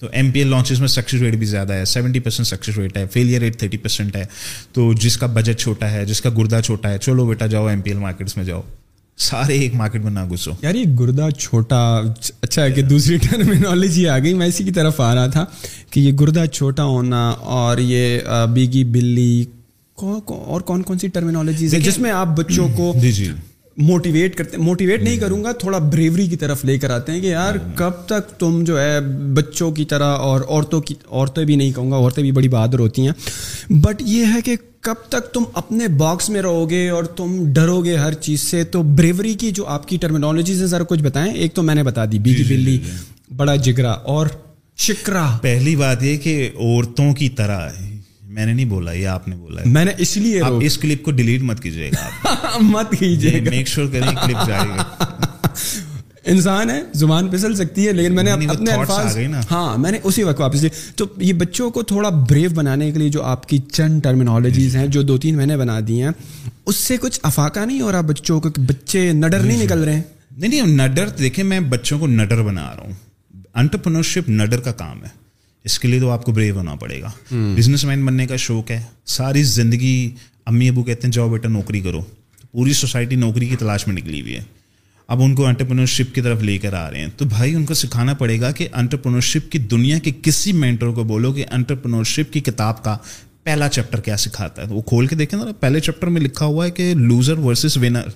تو ایم پی ایل لانچز میں سکسیز ریٹ بھی زیادہ ہے سیونٹی پرسینٹ سکسیز ریٹ ہے فیلئر ریٹ تھرٹی پرسینٹ ہے۔ تو جس کا بجٹ چھوٹا ہے جس کا گردہ چھوٹا ہے چلو بیٹا جاؤ ایم پی ایل مارکیٹس میں جاؤ۔ سارے ایک مارکیٹ میں نہ گھسو۔ یار یہ گردہ چھوٹا اچھا ہے کہ دوسری (laughs) ٹرمینالوجی آ گئی۔ میں اسی کی طرف آ رہا تھا کہ یہ گردہ چھوٹا ہونا اور یہ بیگی بلی اور کون کون سی ٹرمینالوجیز جس میں آپ بچوں کو جی جی۔ موٹیویٹ کرتے موٹیویٹ نہیں کروں گا تھوڑا بریوری کی طرف لے کر آتے ہیں کہ یار کب تک تم جو ہے بچوں کی طرح اور عورتوں کی عورتیں بھی نہیں کہوں گا عورتیں بھی بڑی بہادر ہوتی ہیں۔ بٹ یہ ہے کہ کب تک تم اپنے باکس میں رہو گے اور تم ڈرو گے ہر چیز سے تو بریوری کی جو آپ کی ٹرمینالوجیز ہیں ذرا کچھ بتائیں۔ ایک تو میں نے بتا دی بیگی جی، جی، بلی جی، بڑا جگرا اور شکرا۔ پہلی بات یہ کہ عورتوں کی طرح میں نے نہیں بولا یہ آپ نے بولا میں نے اس لیے آپ اس کلپ کو ڈیلیٹ مت کیجیے گا۔ (laughs) مت کیجیے میک شیور کریں کلپ جائے گا انسان ہے زبان پھسل سکتی ہے لیکن میں نے اپنے الفاظ ہاں میں نے اسی وقت واپس تو یہ بچوں کو تھوڑا بریو بنانے کے لیے جو آپ کی چند ٹرمینالوجیز ہیں جو دو تین مہینے بنا دی ہیں اس سے کچھ افاقہ نہیں ہو رہا بچوں کو بچے نڈر نہیں نکل رہے ہیں؟ نہیں نہیں نڈر دیکھیں میں بچوں کو نڈر بنا رہا ہوں۔ انٹرپرنرشپ نڈر کا کام ہے۔ اس کے لیے تو آپ کو بریو ہونا پڑے گا۔ بزنس مین بننے کا شوق ہے۔ ساری زندگی امی ابو کہتے ہیں جاؤ بیٹا نوکری کرو۔ پوری سوسائٹی نوکری کی تلاش میں نکلی ہوئی ہے۔ اب ان کو انٹرپرنرشپ کی طرف لے کر آ رہے ہیں۔ تو بھائی ان کو سکھانا پڑے گا کہ انٹرپرنرشپ کی دنیا کے کسی مینٹر کو بولو کہ انٹرپرنرشپ کی کتاب کا پہلا چیپٹر کیا سکھاتا ہے۔ وہ کھول کے دیکھیں نا پہلے چیپٹر میں لکھا ہوا ہے کہ loser versus winner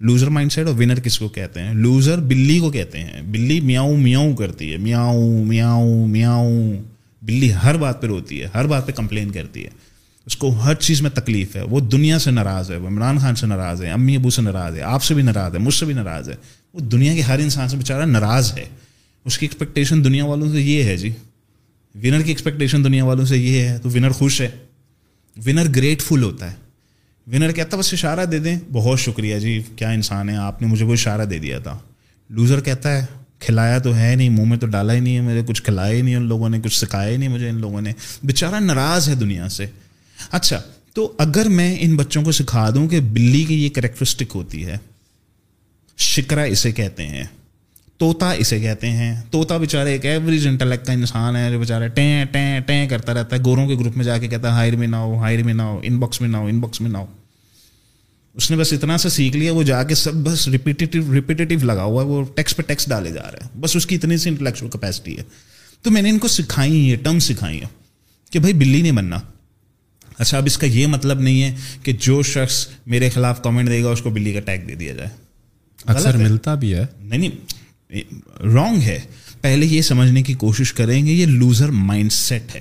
loser mindset اور ونر کس کو کہتے ہیں؟ لوزر بلی کو کہتے ہیں۔ بلی میاؤں میاؤں کرتی ہے۔ میاؤں میاؤں میاؤں۔ بلی ہر بات پہ روتی ہے، ہر بات پہ کمپلین کرتی ہے۔ اس کو ہر چیز میں تکلیف ہے۔ وہ دنیا سے ناراض ہے، وہ عمران خان سے ناراض ہے، امی ابو سے ناراض ہے، آپ سے بھی ناراض ہے، مجھ سے بھی ناراض ہے۔ وہ دنیا کے ہر انسان سے بیچارہ ناراض ہے۔ اس کی ایکسپیکٹیشن دنیا والوں سے یہ ہے جی۔ ونر کی ایکسپیکٹیشن دنیا والوں سے یہ ہے تو ونر خوش ہے۔ ونر گریٹفل ہوتا ہے۔ ونر کہتا بس اشارہ دے دیں۔ بہت شکریہ جی کیا انسان ہے، آپ نے مجھے وہ اشارہ دے دیا تھا۔ لوزر کہتا ہے، کھلایا تو ہے نہیں، منہ میں تو ڈالا ہی نہیں ہے مجھے کچھ کھلایا ہی نہیں ان لوگوں نے، کچھ سکھایا ہی نہیں مجھے ان لوگوں نے۔ بیچارہ ناراض ہے دنیا سے۔ اچھا تو اگر میں ان بچوں کو سکھا دوں کہ بلی کی یہ کریکٹرسٹک ہوتی ہے شکرا اسے کہتے ہیں، طوطا اسے کہتے ہیں۔ طوطا بیچارے ایک ایوریج انٹلیکٹ کا انسان ہے، جو بیچارہ ٹیں ٹیں ٹیں کرتا رہتا ہے۔ گوروں کے گروپ میں جا کے کہتا ہے، ہائر میں نہ ہو، ہائر میں نہ ہو ان باکس میں نہ ہو ان باکس میں نہ ہو۔ اس نے بس اتنا سا سیکھ لیا وہ جا کے سب بس ریپیٹیو ریپیٹیو لگا ہوا ہے وہ ٹیکس پہ ٹیکس ڈالے جا رہا ہے بس اس کی اتنی سی انٹلیکچوئل کیپیسٹی ہے۔ تو میں نے ان کو سکھائی ہیں ٹرم سکھائی ہے کہ بھائی بلی نہیں بننا۔ اچھا اب اس کا یہ مطلب نہیں ہے کہ جو شخص میرے خلاف کامنٹ دے گا اس کو بلی کا ٹیگ دے دیا جائے۔ اکثر ملتا بھی ہے۔ نہیں نہیں رانگ ہے۔ پہلے یہ سمجھنے کی کوشش کریں گے یہ لوزر مائنڈ سیٹ ہے۔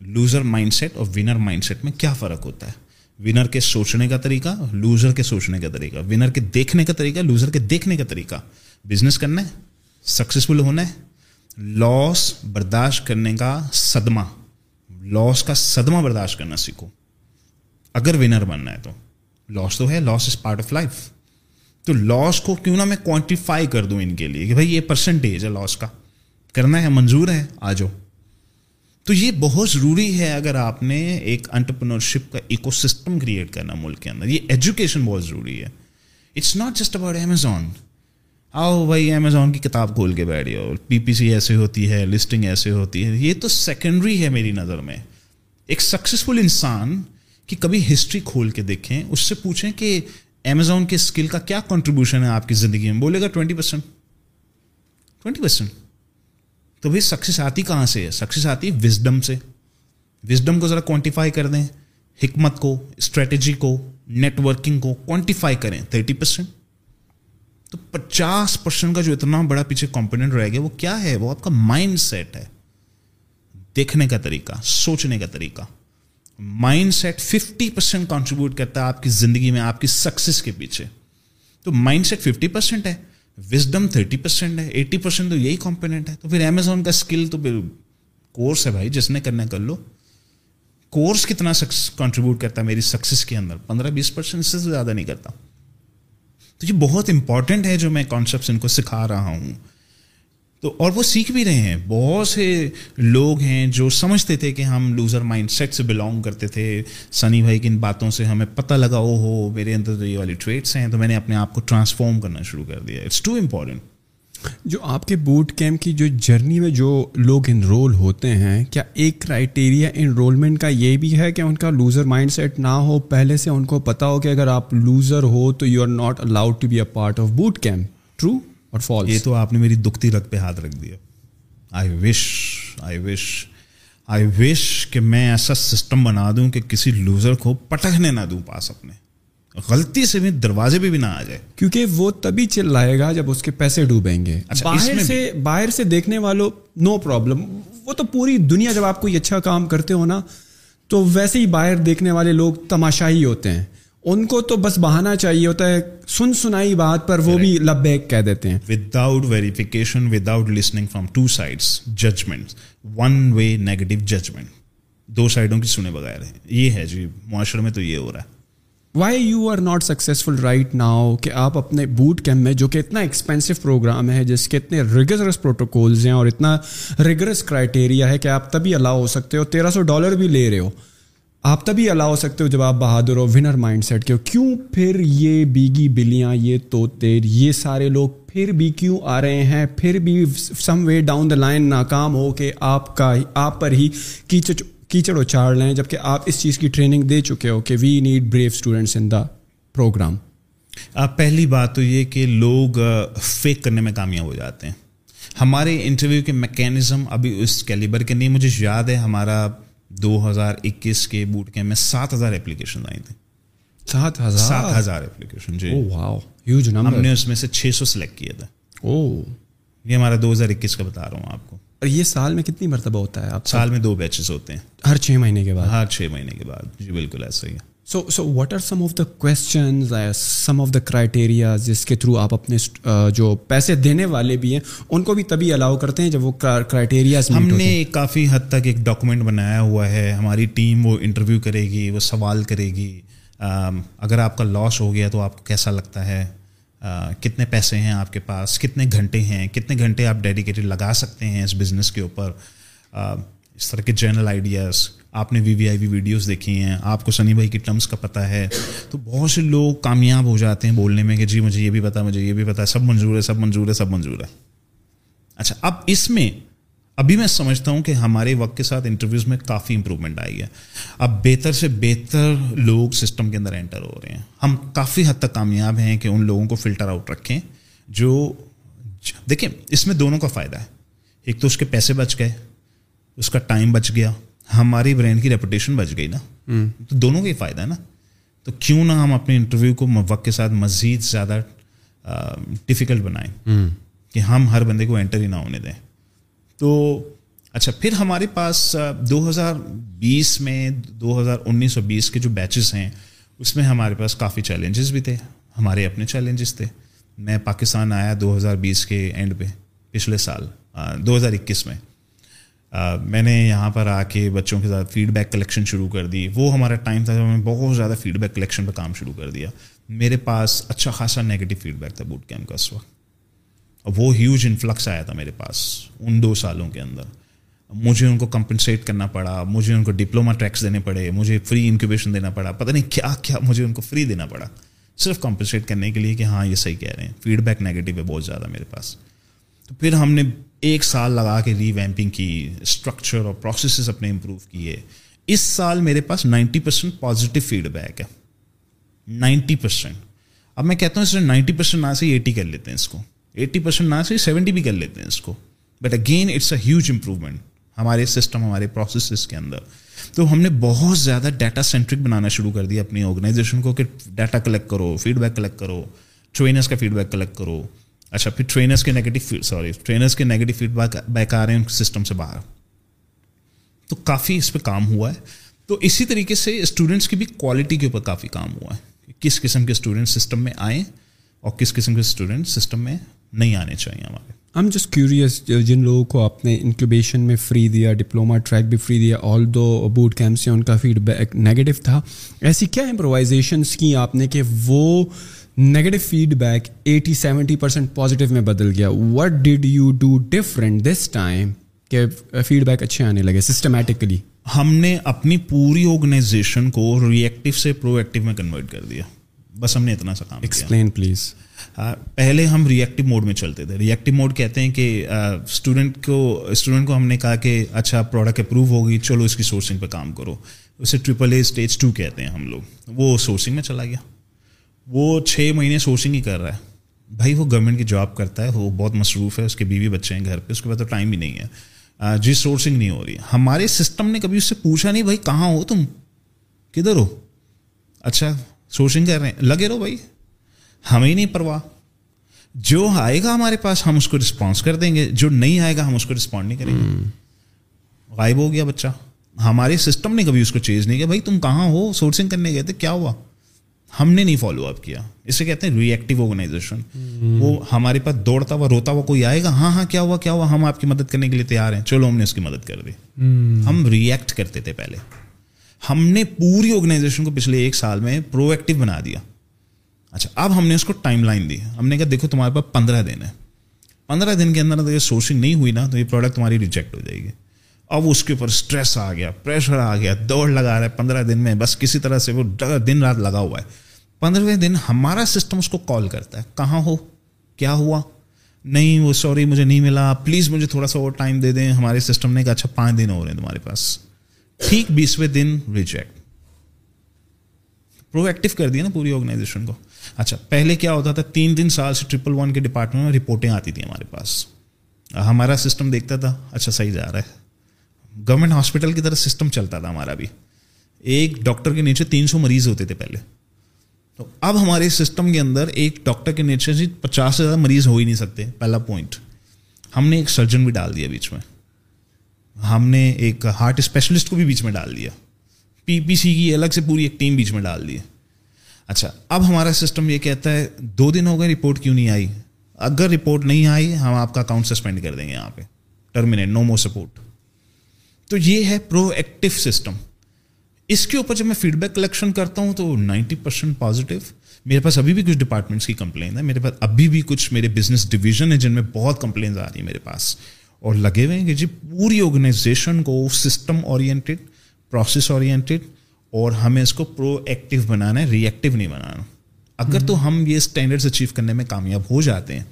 لوزر مائنڈ سیٹ اور ونر مائنڈ سیٹ میں کیا فرق ہوتا ہے؟ ونر کے سوچنے کا طریقہ لوزر کے سوچنے کا طریقہ۔ ونر کے دیکھنے کا طریقہ لوزر کے دیکھنے کا طریقہ۔ بزنس کرنا ہے سکسیزفل ہونا ہے۔ لاس برداشت کرنے کا صدمہ۔ لاس کا صدمہ برداشت کرنا سیکھو۔ اگر ونر بننا ہے تو۔ لاس تو ہے loss is part of life تو لاس کو کیوں نہ میں کوانٹیفائی کر دوں ان کے لیے کہ بھائی یہ پرسنٹیج ہے لاس کا۔ کرنا ہے، منظور ہے، آ جاؤ۔ تو یہ بہت ضروری ہے اگر آپ نے ایک انٹرپرنرشپ کا ایکو سسٹم کریٹ کرنا ملک کے اندر. یہ ایجوکیشن بہت ضروری ہے. It's not just about Amazon آؤ بھائی امیزون کی کتاب کھول کے بیٹھ جاؤ. پی پی سی ایسے ہوتی ہے لسٹنگ ایسے ہوتی ہے. یہ تو سیکنڈری ہے میری نظر میں. ایک سکسیزفل انسان کی کبھی ہسٹری کھول کے دیکھیں، اس سے پوچھیں کہ امیزون کے اسکل کا کیا کنٹریبیوشن ہے آپ کی زندگی میں؟ بولے گا ٹوینٹی پرسینٹ ٹوینٹی پرسینٹ تو بھائی سکسیس آتی کہاں سے ہے? سکسیس آتی وزڈم سے. وزڈم کو ذرا کوانٹیفائی کر دیں. حکمت کو اسٹریٹجی کو نیٹ ورکنگ کو کوانٹیفائی کریں. تھرٹی پرسینٹ تو پچاس پرسینٹ کا جو اتنا بڑا پیچھے کمپوننٹ رہ گیا وہ کیا ہے؟ وہ آپ کا مائنڈ سیٹ ہے. دیکھنے کا طریقہ، سوچنے کا طریقہ. Mind set fifty percent contribute کرتا ہے آپ کی زندگی میں، آپ کی سکسیس کے پیچھے. تو مائنڈ سیٹ ففٹی پرسینٹ ہے. وزڈم تھرٹی پرسینٹ ہے ایٹی پرسینٹ تو یہی کمپوننٹ ہے۔ تو پھر امیزون کا اسکل تو پھر کورس ہے بھائی، جس نے کرنا کر لو۔ کورس کتنا کنٹریبیوٹ کرتا ہے میری سکسیز کے اندر؟ پندرہ بیس پرسینٹ سے زیادہ نہیں کرتا۔ تو یہ بہت امپورٹنٹ ہے جو میں کانسیپٹس ان کو سکھا رہا ہوں۔ تو اور وہ سیکھ بھی رہے ہیں۔ بہت سے لوگ ہیں جو سمجھتے تھے کہ ہم لوزر مائنڈ سیٹ سے بلانگ کرتے تھے۔ سنی بھائی کی ان باتوں سے ہمیں پتہ لگا او ہو میرے اندر تو یہ والی ٹریٹس ہیں۔ تو میں نے اپنے آپ کو ٹرانسفارم کرنا شروع کر دیا۔ اٹس ٹو امپورٹنٹ جو آپ کے بوٹ کیمپ کی جو جرنی میں جو لوگ انرول ہوتے ہیں، کیا ایک کرائیٹیریا انرولمنٹ کا یہ بھی ہے کہ ان کا لوزر مائنڈ سیٹ نہ ہو؟ پہلے سے ان کو پتا ہو کہ اگر آپ لوزر ہو تو you are not allowed to be a part of boot camp true اور فالس یہ تو آپ نے میری دکھتی رگ پہ ہاتھ رکھ دیا. آئی وش آئی وش آئی وش کہ میں ایسا سسٹم بنا دوں کہ کسی لوزر کو پٹکنے نہ دوں پاس اپنے. غلطی سے بھی دروازے پہ بھی, بھی نہ آ جائے. کیونکہ وہ تبھی چلائے گا جب اس کے پیسے ڈوبیں گے. اچھا، باہر سے باہر سے دیکھنے والوں نو پرابلم وہ تو پوری دنیا جب آپ کوئی اچھا کام کرتے ہو نا تو ویسے ہی باہر دیکھنے والے لوگ تماشا ہی ہوتے ہیں. ان کو تو بس بہانا چاہیے ہوتا ہے سن سنائی بات پر وہ بھی لبیک کہہ دیتے ہیں۔ Without verification without listening from two sides judgment one way negative judgment دو سائڈوں کی سنے بغیر یہ ہے جی معاشرے میں تو یہ ہو رہا ہے۔ Why you are not successful right now کہ آپ اپنے بوٹ کیمپ میں جو کہ اتنا ایکسپینسو پروگرام ہے جس کے اتنے ریگرس پروٹوکولز ہیں اور اتنا ریگرس کرائٹیریا ہے کہ آپ تبھی الاؤ ہو سکتے ہو تیرہ سو ڈالر بھی لے رہے ہو۔ آپ تبھی الاؤ سکتے ہو جب آپ بہادر ہو ونر مائنڈ سیٹ کے ہو۔ کیوں پھر یہ بیگی بلیاں، یہ توتے یہ سارے لوگ پھر بھی کیوں آ رہے ہیں؟ پھر بھی سم وے ڈاؤن دا لائن ناکام ہو کہ آپ کا آپ پر ہی کیچڑ کیچڑ اچاڑ لیں، جبکہ آپ اس چیز کی ٹریننگ دے چکے ہو کہ we need brave students in the program آپ پہلی بات تو یہ کہ لوگ فیک کرنے میں کامیاب ہو جاتے ہیں۔ ہمارے انٹرویو کے میکینزم ابھی اس کیلیبر کے نہیں، مجھے یاد ہے ہمارا دو ہزار اکیس کے بوٹ کیمپ میں سات ہزار اپلیکیشن آئی تھیں۔ سات ہزار؟ سات ہزار اپلیکیشن جی۔ ہیوج نمبر ہم نے اس میں سے چھ سو سلیکٹ کیا تھا او یہ ہمارا دو ہزار اکیس کا بتا رہا ہوں آپ کو۔ اور یہ سال میں کتنی مرتبہ ہوتا ہے آپ سال میں دو بیچز ہوتے ہیں۔ ہر چھ مہینے کے بعد؟ ہر چھ مہینے کے بعد۔ جی بالکل ایسا ہی ہے۔ So so what are some of the questions some of the criterias جس کے تھرو آپ اپنے جو پیسے دینے والے بھی ہیں ان کو بھی تبھی الاؤ کرتے ہیں جب وہ کرائٹیریاز ہم نے کافی حد تک ایک ڈاکومنٹ بنایا ہوا ہے ہماری ٹیم وہ انٹرویو کرے گی وہ سوال کرے گی اگر آپ کا لاس ہو گیا تو آپ کو کیسا لگتا ہے کتنے پیسے ہیں آپ کے پاس کتنے گھنٹے ہیں کتنے گھنٹے آپ ڈیڈیکیٹڈ لگا سکتے ہیں اس بزنس کے اوپر اس طرح کے جنرل آئیڈیاز آپ نے وی وی آئی وی ویڈیوز دیکھی ہیں، آپ کو سنی بھائی کی ٹرمس کا پتہ ہے، تو بہت سے لوگ کامیاب ہو جاتے ہیں بولنے میں کہ جی مجھے یہ بھی پتا مجھے یہ بھی پتا ہے سب منظور ہے، سب منظور ہے، سب منظور ہے۔ اچھا اب اس میں ابھی میں سمجھتا ہوں کہ ہمارے وقت کے ساتھ انٹرویوز میں کافی امپرومنٹ آئی ہے۔ اب بہتر سے بہتر لوگ سسٹم کے اندر انٹر ہو رہے ہیں۔ ہم کافی حد تک کامیاب ہیں کہ ان لوگوں کو فلٹر آؤٹ رکھیں جو دیکھیں، اس میں دونوں کا فائدہ ہے۔ ایک تو اس کے پیسے بچ گئے، اس کا ٹائم بچ گیا ہماری برانڈ کی ریپوٹیشن بچ گئی نا۔ تو دونوں کا ہی فائدہ ہے نا۔ تو کیوں نہ ہم اپنے انٹرویو کو وقت کے ساتھ مزید زیادہ ڈفیکلٹ بنائیں۔ کہ ہم ہر بندے کو انٹر ہی نہ ہونے دیں۔ تو اچھا پھر ہمارے پاس دو ہزار بیس میں دو ہزار انیس سو بیس کے جو بیچز ہیں اس میں ہمارے پاس کافی چیلنجز بھی تھے۔ ہمارے اپنے چیلنجز تھے۔ میں پاکستان آیا دو ہزار بیس کے اینڈ پہ پچھلے سال دو ہزار اکیس میں۔ میں نے یہاں پر آ کے بچوں کے ساتھ فیڈ بیک کلیکشن شروع کر دی۔ وہ ہمارا ٹائم تھا جب ہم نے بہت زیادہ فیڈ بیک کلیکشن پہ کام شروع کر دیا۔ میرے پاس اچھا خاصا نگیٹو فیڈ بیک تھا بوٹ کیمپ کا اس وقت۔ اور وہ ہیوج انفلکس آیا تھا میرے پاس ان دو سالوں کے اندر۔ مجھے ان کو کمپنسیٹ کرنا پڑا، مجھے ان کو ڈپلوما ٹریکس دینے پڑے، مجھے فری انکوبیشن دینا پڑا۔ پتہ نہیں کیا کیا مجھے ان کو فری دینا پڑا۔ صرف کمپنسیٹ کرنے کے لیے کہ ہاں یہ صحیح کہہ رہے ہیں۔ فیڈ بیک نیگیٹو ہے بہت زیادہ میرے پاس۔ تو پھر ہم نے ایک سال لگا کے ری ویمپنگ کی اسٹرکچر اور پروسیسز اپنے امپروو کیے۔ اس سال میرے پاس ninety percent positive feedback ہے۔ نائنٹی پرسینٹ اب میں کہتا ہوں اس نائنٹی پرسینٹ نہ سے ایٹی کر لیتے ہیں اس کو۔ ایٹی پرسینٹ نہ سے سیونٹی بھی کر لیتے ہیں اس کو۔ But again it's a huge improvement ہمارے سسٹم ہمارے پروسیسز کے اندر۔ تو ہم نے بہت زیادہ ڈیٹا سینٹرک بنانا شروع کر دیا اپنی آرگنائزیشن کو کہ ڈیٹا کلیکٹ کرو فیڈ بیک کلیکٹ کرو۔ ٹرینرس کا فیڈ بیک کلیکٹ کرو۔ اچھا پھر ٹرینرس کے نیگیٹو سوری ٹرینرس کے نیگیٹو فیڈ بیک بیک آ رہے ہیں سسٹم سے باہر۔ تو کافی اس پہ کام ہوا ہے۔ تو اسی طریقے سے اسٹوڈنٹس کی بھی کوالٹی کے اوپر کافی کام ہوا ہے۔ کس قسم کے اسٹوڈنٹ سسٹم میں آئیں اور کس قسم کے اسٹوڈنٹ سسٹم میں نہیں آنے چاہیے ہمارے۔ ایم جسٹ کیوریس جن لوگوں کو آپ نے انکوبیشن میں فری دیا ڈپلوما ٹریک بھی فری دیا آل دو بوٹ کیمپس سے ان کا فیڈ بیک نیگیٹو تھا، ایسی کیا امپرووائزیشنس کی آپ نے کہ وہ negative feedback eighty seventy percent positive میں بدل گیا. What did you do different this time کہ فیڈ بیک اچھے آنے لگے سسٹمیٹکلی ہم نے اپنی پوری آرگنائزیشن کو ری ایکٹیو سے پرو ایکٹیو میں کنورٹ کر دیا. بس ہم نے اتنا سا کام ایکسپلین پلیز پہلے ہم ری ایکٹیو موڈ میں چلتے تھے. ری ایکٹیو موڈ کہتے ہیں کہ اسٹوڈنٹ کو اسٹوڈنٹ کو ہم نے کہا کہ اچھا پروڈکٹ اپروو ہوگی چلو اس کی سورسنگ پہ کام کرو. اسے ٹریپل اے اسٹیج ٹو کہتے ہیں ہم لوگ. وہ سورسنگ میں چلا گیا. وہ چھ مہینے سورسنگ ہی کر رہا ہے۔ بھائی وہ گورنمنٹ کی جاب کرتا ہے وہ بہت مصروف ہے اس کے بیوی بچے ہیں گھر پہ اس کے بعد تو ٹائم ہی نہیں ہے۔ جی سورسنگ نہیں ہو رہی۔ ہمارے سسٹم نے کبھی اس سے پوچھا نہیں بھائی کہاں ہو تم؟ کدھر ہو؟ اچھا سورسنگ کر رہے ہیں۔ لگے رہو بھائی ہمیں ہی نہیں پرواہ۔ جو آئے گا ہمارے پاس ہم اس کو رسپانس کر دیں گے۔ جو نہیں آئے گا ہم اس کو رسپونڈ نہیں کریں گے۔ غائب ہو گیا بچہ۔ ہمارے سسٹم نے کبھی اس کو چیز نہیں کیا بھائی تم کہاں ہو؟ سورسنگ کرنے گئے تھے کیا ہوا؟ ہم نے نہیں فالو اپ کیا۔ اسے کہتے ہیں ری ایکٹیو آرگنائزیشن وہ ہمارے پاس دوڑتا ہوا روتا ہوا کوئی آئے گا؟ ہاں ہاں کیا ہوا کیا ہوا؟ ہم آپ کی مدد کرنے کے لیے تیار ہیں۔ چلو ہم نے اس کی مدد کر دی۔ ہم ری ایکٹ کرتے تھے پہلے۔ ہم نے پوری آرگنائزیشن کو پچھلے ایک سال میں پرو ایکٹیو بنا دیا۔ اچھا اب ہم نے اس کو ٹائم لائن دی۔ ہم نے کہا دیکھو تمہارے پاس پندرہ دن ہے۔ پندرہ دن کے اندر اگر سورسنگ نہیں ہوئی نا تو یہ پروڈکٹ تمہاری ریجیکٹ ہو جائے گی۔ اب اس کے اوپر اسٹریس آ گیا پریشر آ گیا، دوڑ لگا رہا ہے پندرہ دن میں، بس کسی طرح سے وہ دن رات لگا ہوا ہے۔ پندرہویں دن ہمارا سسٹم اس کو کال کرتا ہے، کہاں ہو؟ کیا ہوا؟ نہیں، وہ سوری مجھے نہیں ملا پلیز مجھے تھوڑا سا اور ٹائم دے دیں، ہمارے سسٹم نے کہا اچھا پانچ دن ہو رہے ہیں تمہارے پاس۔ ٹھیک، بیسویں دن ریجیکٹ پرو ایکٹیو کر دیا نا پوری آرگنائزیشن کو۔ اچھا پہلے کیا ہوتا تھا؟ تین تین سال سے ٹرپل ون کے ڈپارٹمنٹ میں رپورٹیں آتی تھیں ہمارے پاس۔ ہمارا سسٹم دیکھتا تھا اچھا صحیح جا رہا ہے۔ گورنمنٹ ہاسپٹل کی طرح سسٹم چلتا تھا ہمارا بھی۔ ایک ڈاکٹر کے نیچے تین سو مریض ہوتے تھے پہلے۔ تو اب ہمارے سسٹم کے اندر ایک ڈاکٹر کے نیچے سے پچاس سے زیادہ مریض ہو ہی نہیں سکتے، پہلا پوائنٹ ہم نے ایک سرجن بھی ڈال دیا بیچ میں۔ ہم نے ایک ہارٹ اسپیشلسٹ کو بھی بیچ میں ڈال دیا۔ پی پی سی کی الگ سے پوری ایک ٹیم بیچ میں ڈال دی۔ اچھا اب ہمارا سسٹم یہ کہتا ہے، دو دن ہو گئے رپورٹ کیوں نہیں آئی؟ اگر رپورٹ نہیں آئی، ہم آپ کا اکاؤنٹ سسپینڈ کر دیں گے یہاں پہ۔ ٹرمینیٹ نو مور سپورٹ تو یہ ہے پرو ایکٹیو سسٹم اس کے اوپر جب میں فیڈ بیک کلیکشن کرتا ہوں تو نائنٹی پرسینٹ پازیٹیو میرے پاس ابھی بھی کچھ ڈپارٹمنٹس کی کمپلین ہے میرے پاس ابھی بھی کچھ میرے بزنس ڈویژن ہے جن میں بہت کمپلینس آ رہی ہیں میرے پاس. اور لگے ہوئے ہیں کہ جی پوری آرگنائزیشن کو سسٹم اورینٹیڈ پروسیس اورینٹیڈ اور ہمیں اس کو پرو ایکٹیو بنانا ہے ری ایکٹیو نہیں بنانا. اگر تو ہم یہ اسٹینڈرڈس اچیو کرنے میں کامیاب ہو جاتے ہیں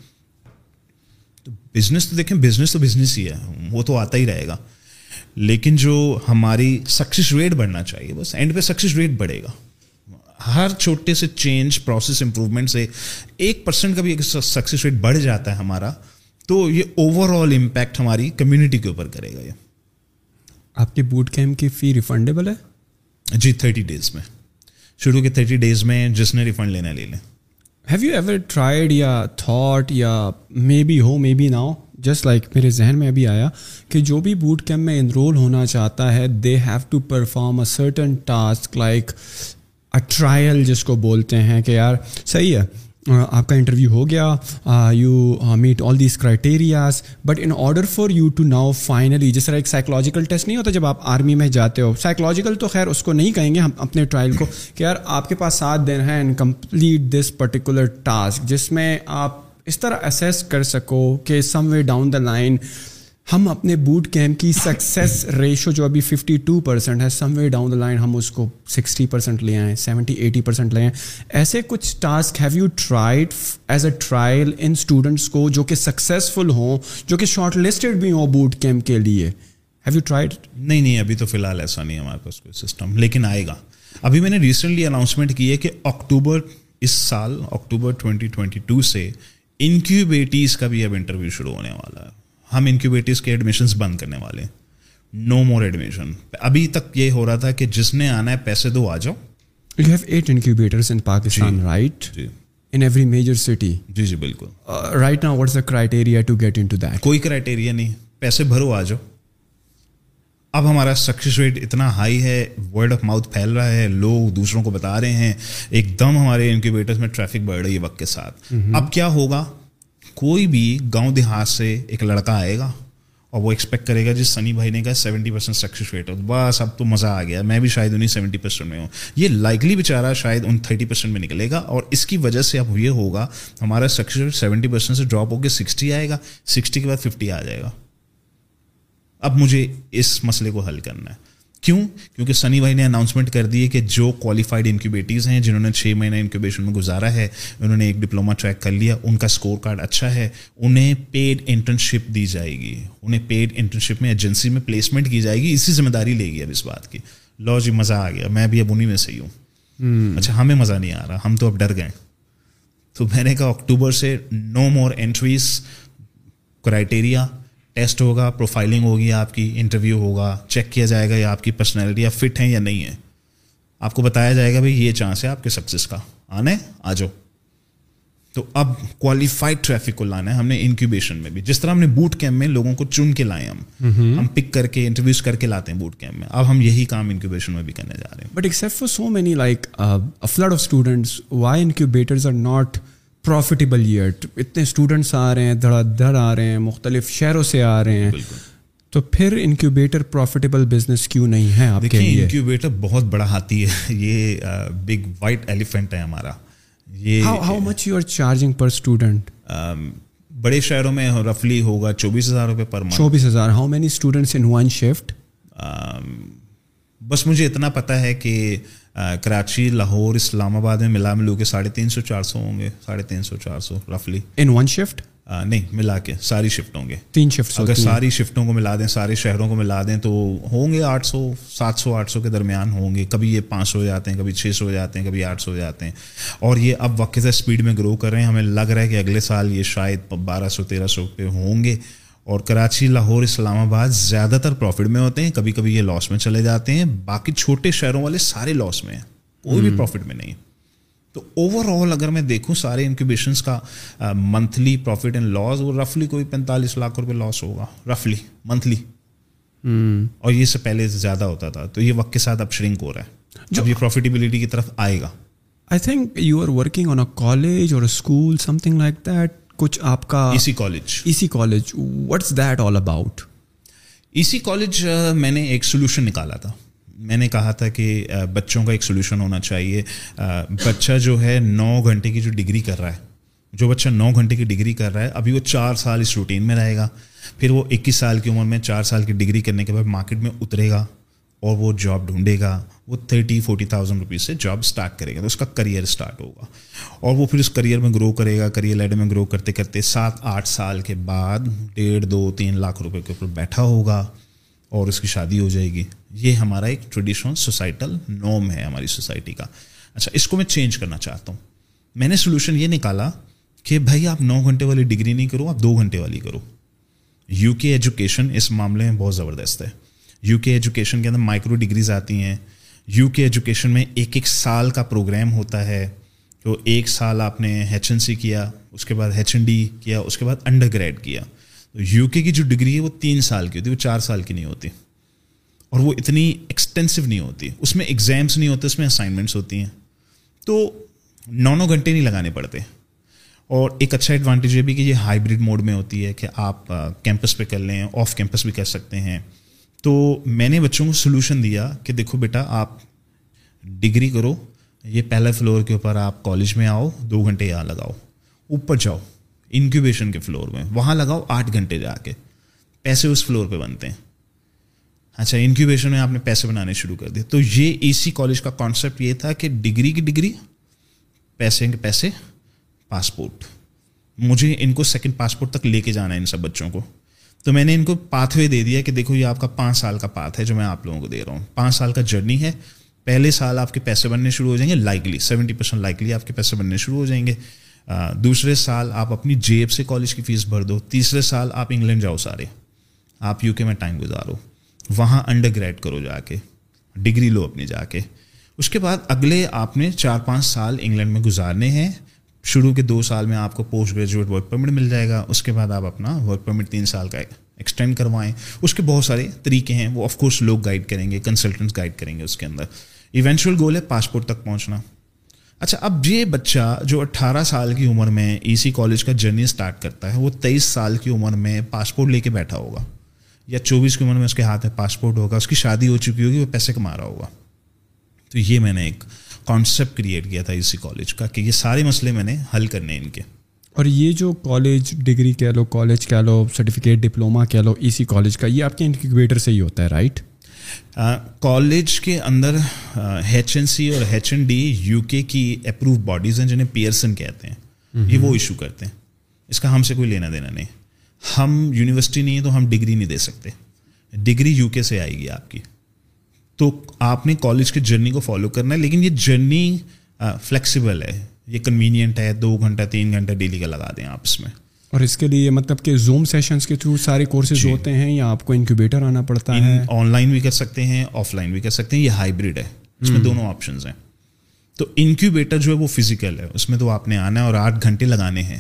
تو بزنس تو دیکھیں بزنس تو بزنس ہی ہے وہ تو آتا ہی رہے گا. لیکن جو ہماری سکسیز ریٹ بڑھنا چاہیے بس اینڈ پہ سکسیز ریٹ بڑھے گا۔ ہر چھوٹے سے چینج پروسیس امپروومنٹ سے ایک پرسینٹ کا بھی سکسیز ریٹ بڑھ جاتا ہے ہمارا تو یہ اوور آل امپیکٹ ہماری کمیونٹی کے اوپر کرے گا یہ۔ آپ کی بوٹ کیمپ کی فی ریفنڈیبل ہے؟ جی تھرٹی ڈیز میں۔ شروع کے تھرٹی ڈیز میں جس نے ریفنڈ لینا لے لیں۔ ہیو یو ایور ٹرائیڈ یا تھاٹ یا مے بی ہو maybe now just like میرے ذہن میں ابھی آیا کہ جو بھی بوٹ کیمپ میں انرول ہونا چاہتا ہے they have to perform a certain task like a trial جس کو بولتے ہیں کہ یار، صحیح ہے آپ کا انٹرویو ہو گیا you meet all these criterias but in order for you to now finally جس طرح ایک سائیکلوجیکل ٹیسٹ نہیں ہوتا جب آپ آرمی میں جاتے ہو سائیکلوجیکل تو خیر اس کو نہیں کہیں گے ہم اپنے ٹرائل کو کہ یار، آپ کے پاس سات دن ہیں and complete this particular task جس میں آپ اس طرح اسیس کر سکو کہ some way down the line ہم اپنے بوٹ کیمپ کی سکسیس ریشو جو ابھی ففٹی ٹو پرسینٹ ہے some way down the line ہم اس کو سکسٹی پرسینٹ لے آئیں سیونٹی ایٹی پرسینٹ لے آئیں ایسے کچھ task have you tried as a trial in students کو جو کہ سکسیزفل ہوں، جو کہ شارٹ لسٹڈ بھی ہوں بوٹ کیمپ کے لیے؟ ہیو یو ٹرائڈ نہیں نہیں، ابھی تو فی الحال ایسا نہیں ہے ہمارے پاس کوئی سسٹم لیکن آئے گا۔ ابھی میں نے ریسنٹلی اناؤنسمنٹ کی ہے کہ اکتوبر اس سال اکتوبر ٹوئنٹی ٹوئنٹی ٹو سے انکیوبیٹیز کا بھی اب انٹرویو شروع ہونے والا ہے۔ ہم انکیوبیٹیز کے ایڈمیشنس بند کرنے والے ہیں۔ نو مور ایڈمیشن ابھی تک یہ ہو رہا تھا کہ جس نے آنا ہے پیسے دو آ جاؤ۔ You have eight incubators in Pakistan right in every major city جی جی بالکل۔ رائٹ نا what's the criteria to get into that کوئی کرائٹیریا نہیں۔ پیسے بھرو آ جاؤ۔ اب ہمارا سکسیز ریٹ اتنا ہائی ہے ورڈ آف ماؤتھ پھیل رہا ہے لوگ دوسروں کو بتا رہے ہیں۔ ایک دم ہمارے انکیوبیٹرس میں ٹریفک بڑھ رہی ہے وقت کے ساتھ۔ اب کیا ہوگا؟ کوئی بھی گاؤں دیہات سے ایک لڑکا آئے گا اور وہ ایکسپیکٹ کرے گا جی سنی بھائی نے کہا سیونٹی پرسینٹ سکسیز ریٹ ہو بس اب تو مزہ آ گیا۔ میں بھی شاید انہیں سیونٹی پرسینٹ میں ہوں۔ یہ لائکلی بیچارہ شاید ان تھرٹی پرسینٹ میں نکلے گا اور اس کی وجہ سے اب یہ ہوگا ہمارا سکسیز ریٹ سیونٹی پرسینٹ سے ڈراپ ہو کے سکسٹی آئے گا۔ سکسٹی کے بعد ففٹی آ جائے گا۔ اب مجھے اس مسئلے کو حل کرنا ہے۔ کیوں؟ کیونکہ سنی بھائی نے اناؤنسمنٹ کر دی ہے کہ جو کوالیفائڈ انکیوبیٹیز ہیں جنہوں نے چھ مہینہ انکیوبیشن میں گزارا ہے انہوں نے ایک ڈپلوما ٹریک کر لیا ان کا اسکور کارڈ اچھا ہے انہیں پیڈ انٹرنشپ دی جائے گی۔ انہیں پیڈ انٹرنشپ میں ایجنسی میں پلیسمنٹ کی جائے گی اسی ذمہ داری لے گی اب اس بات کی۔ لو جی مزہ آ گیا۔ میں بھی اب انہیں میں سے ہی ہوں۔ اچھا ہمیں مزہ نہیں آ رہا ہم تو اب ڈر گئے۔ تو میں نے کہا اکتوبر سے no more entries criteria test ہوگا پروفائلنگ ہوگی آپ کی انٹرویو ہوگا چیک کیا جائے گا یا آپ کی پرسنالٹی آپ فٹ ہیں یا نہیں ہے آپ کو بتایا جائے گا بھائی یہ چانس ہے آپ کے سکسیز کا۔ آنے آ جاؤ۔ تو اب کوالیفائڈ ٹریفک کو لانا ہے ہم نے انکیوبیشن میں بھی۔ جس طرح ہم نے بوٹ کیمپ میں لوگوں کو چن کے لائے ہم۔ ہم پک کر کے انٹرویوز کر کے لاتے ہیں بوٹ کیمپ میں۔ اب ہم یہی کام انکیوبیشن میں بھی کرنے جا رہے ہیں۔ But except for so many like flood of students why incubators are not profitable here اتنے اسٹوڈنٹس آ رہے ہیں دھڑا دھڑ آ رہے ہیں مختلف شہروں سے آ رہے ہیں۔ تو پھر انکیوبیٹر پروفیٹیبل بزنس کیوں نہیں ہے آپ کے لیے؟ انکیوبیٹر بہت بڑا ہاتھی ہے۔ (laughs) یہ بگ وائٹ ایلیفینٹ ہے ہمارا۔ یہ how much you are charging per student بڑے شہروں میں رفلی ہوگا چوبیس ہزار روپے پر منتھ چوبیس ہزار۔ How many students in one shift بس مجھے اتنا پتا ہے کہ کراچی لاہور اسلام آباد میں ملا ملو کے ساڑھے تین سو چار سو ہوں گے ساڑھے تین سو چار سو رفلی ان ون شفٹ نہیں ملا کے ساری شفٹ ہوں گے۔ تین شفٹ اگر ساری شفٹوں کو ملا دیں سارے شہروں کو ملا دیں تو ہوں گے آٹھ سو سات سو آٹھ سو کے درمیان ہوں گے۔ کبھی یہ پانچ سو ہو جاتے ہیں کبھی چھ سو ہو جاتے ہیں کبھی آٹھ سو ہو جاتے ہیں۔ اور یہ اب وقت سے اسپیڈ میں گرو کر رہے ہیں۔ ہمیں لگ رہا ہے کہ اگلے سال یہ شاید بارہ سو تیرہ سو پہ ہوں گے۔ اور کراچی لاہور اسلام آباد زیادہ تر پروفٹ میں ہوتے ہیں کبھی کبھی یہ لاس میں چلے جاتے ہیں۔ باقی چھوٹے شہروں والے سارے لاس میں ہیں کوئی بھی پروفٹ میں نہیں۔ تو اوور آل اگر میں دیکھوں سارے انکیوبیشنس کا منتھلی پروفٹ اینڈ لاس وہ رفلی کوئی پینتالیس لاکھ روپے لاس ہوگا۔ رفلی منتھلی اور یہ سے پہلے زیادہ ہوتا تھا۔ تو یہ وقت کے ساتھ اب شرنک ہو رہا ہے۔ جب یہ پروفیٹیبلٹی کی طرف آئے گا۔ I think you are working on a college اور school something like that کچھ آپ کا اسی کالج اسی college what's that all about اسی کالج میں نے ایک سولوشن نکالا تھا. میں نے کہا تھا کہ بچوں کا ایک سولوشن ہونا چاہیے. بچہ جو ہے نو گھنٹے کی جو ڈگری کر رہا ہے. جو بچہ نو گھنٹے کی ڈگری کر رہا ہے ابھی وہ چار سال اس روٹین میں رہے گا. پھر وہ اکیس سال کی عمر میں چار سال کی ڈگری کرنے کے بعد مارکیٹ میں اترے گا اور وہ جاب ڈھونڈے گا. وہ تھرٹی، فورٹی تھاؤزینڈ روپیز سے جاب اسٹارٹ کرے گا تو اس کا کریئر اسٹارٹ ہوگا۔ اور وہ پھر اس کریئر میں گرو کرے گا کریئر لیڈر میں گرو کرتے کرتے سات، آٹھ سال کے بعد ڈیڑھ، دو، تین لاکھ روپے کے اوپر بیٹھا ہوگا اور اس کی شادی ہو جائے گی۔ یہ ہمارا ایک ٹریڈیشنل سوسائٹل نوم ہے ہماری سوسائٹی کا۔ اچھا اس کو میں چینج کرنا چاہتا ہوں۔ میں نے سولوشن یہ نکالا کہ بھائی آپ نو گھنٹے والی ڈگری نہیں کرو، آپ دو گھنٹے والی کرو۔ یو کے ایجوکیشن اس معاملے میں بہت زبردست ہے۔ یو کے ایجوکیشن کے اندر مائکرو ڈگریز آتی ہیں۔ یو کے ایجوکیشن میں ایک ایک سال کا پروگرام ہوتا ہے تو ایک سال آپ نے ایچ این سی کیا، اس کے بعد ایچ این ڈی کیا، اس کے بعد انڈر گریڈ کیا۔ تو یو کے کی جو ڈگری ہے وہ تین سال کی ہوتی ہے، وہ چار سال کی نہیں ہوتی۔ اور وہ اتنی ایکسٹینسو نہیں ہوتی۔ اس میں ایگزامس نہیں ہوتے، اس میں اسائنمنٹس ہوتی ہیں۔ تو نو نو گھنٹے نہیں لگانے پڑتے۔ اور ایک اچھا ایڈوانٹیج یہ بھی کہ یہ ہائیبریڈ موڈ میں ہوتی ہے کہ آپ کیمپس پہ کر لیں آف کیمپس بھی کر سکتے ہیں۔ تو میں نے بچوں کو سلوشن دیا کہ دیکھو بیٹا، آپ ڈگری کرو، یہ پہلا فلور کے اوپر آپ کالج میں آؤ، دو گھنٹے یہاں لگاؤ، اوپر جاؤ انکیوبیشن کے فلور میں، وہاں لگاؤ آٹھ گھنٹے جا کے، پیسے اس فلور پہ بنتے ہیں۔ اچھا انکیوبیشن میں آپ نے پیسے بنانے شروع کر دیے۔ تو یہ اے سی کالج کا کانسیپٹ یہ تھا کہ ڈگری کی ڈگری پیسے کے پیسے پاسپورٹ مجھے ان کو سیکنڈ پاسپورٹ تک لے کے جانا ہے ان سب بچوں کو۔ تو میں نے ان کو پاتھ وے دے دیا کہ دیکھو یہ آپ کا پانچ سال کا پاتھ ہے جو میں آپ لوگوں کو دے رہا ہوں۔ پانچ سال کا جرنی ہے۔ پہلے سال آپ کے پیسے بننے شروع ہو جائیں گے لائکلی سیونٹی پرسینٹ لائکلی آپ کے پیسے بننے شروع ہو جائیں گے۔ دوسرے سال آپ اپنی جیب سے کالج کی فیس بھر دو۔ تیسرے سال آپ انگلینڈ جاؤ سارے۔ آپ یو کے میں ٹائم گزارو۔ وہاں انڈر گریڈ کرو جا کے ڈگری لو اپنی جا کے اس کے بعد اگلے آپ نے چار پانچ سال انگلینڈ میں گزارنے ہیں۔ شروع کے دو سال میں آپ کو پوسٹ گریجویٹ ورک پرمٹ مل جائے گا، اس کے بعد آپ اپنا ورک پرمٹ تین سال کا ایکسٹینڈ کروائیں۔ اس کے بہت سارے طریقے ہیں، وہ آف کورس لوگ گائڈ کریں گے کنسلٹنٹس گائڈ کریں گے اس کے اندر۔ ایونچوئل گول ہے پاسپورٹ تک پہنچنا۔ اچھا اب یہ بچہ جو اٹھارہ سال کی عمر میں ای سی کالج کا جرنی اسٹارٹ کرتا ہے، وہ تیئیس سال کی عمر میں پاسپورٹ لے کے بیٹھا ہوگا۔ یا چوبیس کی عمر میں اس کے ہاتھ میں پاسپورٹ ہوگا، اس کی شادی ہو چکی ہوگی، وہ پیسے کما رہا ہوگا۔ تو یہ میں نے ایک کانسیپٹ کریٹ کیا تھا اسی کالج کا کہ یہ سارے مسئلے میں نے حل کرنے ان کے۔ اور یہ جو کالج ڈگری کہہ لو کالج کہہ لو سرٹیفکیٹ ڈپلوما کہہ لو ای سی کالج کا یہ آپ کے انکیوبیٹر سے ہی ہوتا ہے رائٹ کالج کے اندر ایچ این سی اور ایچ این ڈی یو کے کی اپروو باڈیز ہیں جنہیں پیئرسن کہتے ہیں۔ یہ وہ ایشو کرتے ہیں۔ اس کا ہم سے کوئی لینا دینا نہیں۔ ہم یونیورسٹی نہیں ہے تو ہم ڈگری نہیں دے سکتے۔ ڈگری یو کے سے آئے گی آپ کی۔ تو آپ نے کالج کی جرنی کو فالو کرنا ہے لیکن یہ جرنی فلیکسیبل ہے. یہ کنوینئنٹ ہے دو گھنٹہ تین گھنٹہ ڈیلی کا لگا دیں آپ اس میں. اور اس کے لیے مطلب کہ زوم سیشنس کے تھرو سارے کورسز جی. ہوتے ہیں یا آپ کو انکیوبیٹر آنا پڑتا ہے؟ آن لائن بھی کر سکتے ہیں آف لائن بھی کر سکتے ہیں. یہ ہائیبریڈ ہے. اس میں دونوں آپشنز ہیں. تو انکیوبیٹر جو ہے وہ فزیکل ہے. اس میں تو آپ نے آنا ہے اور آٹھ گھنٹے لگانے ہیں.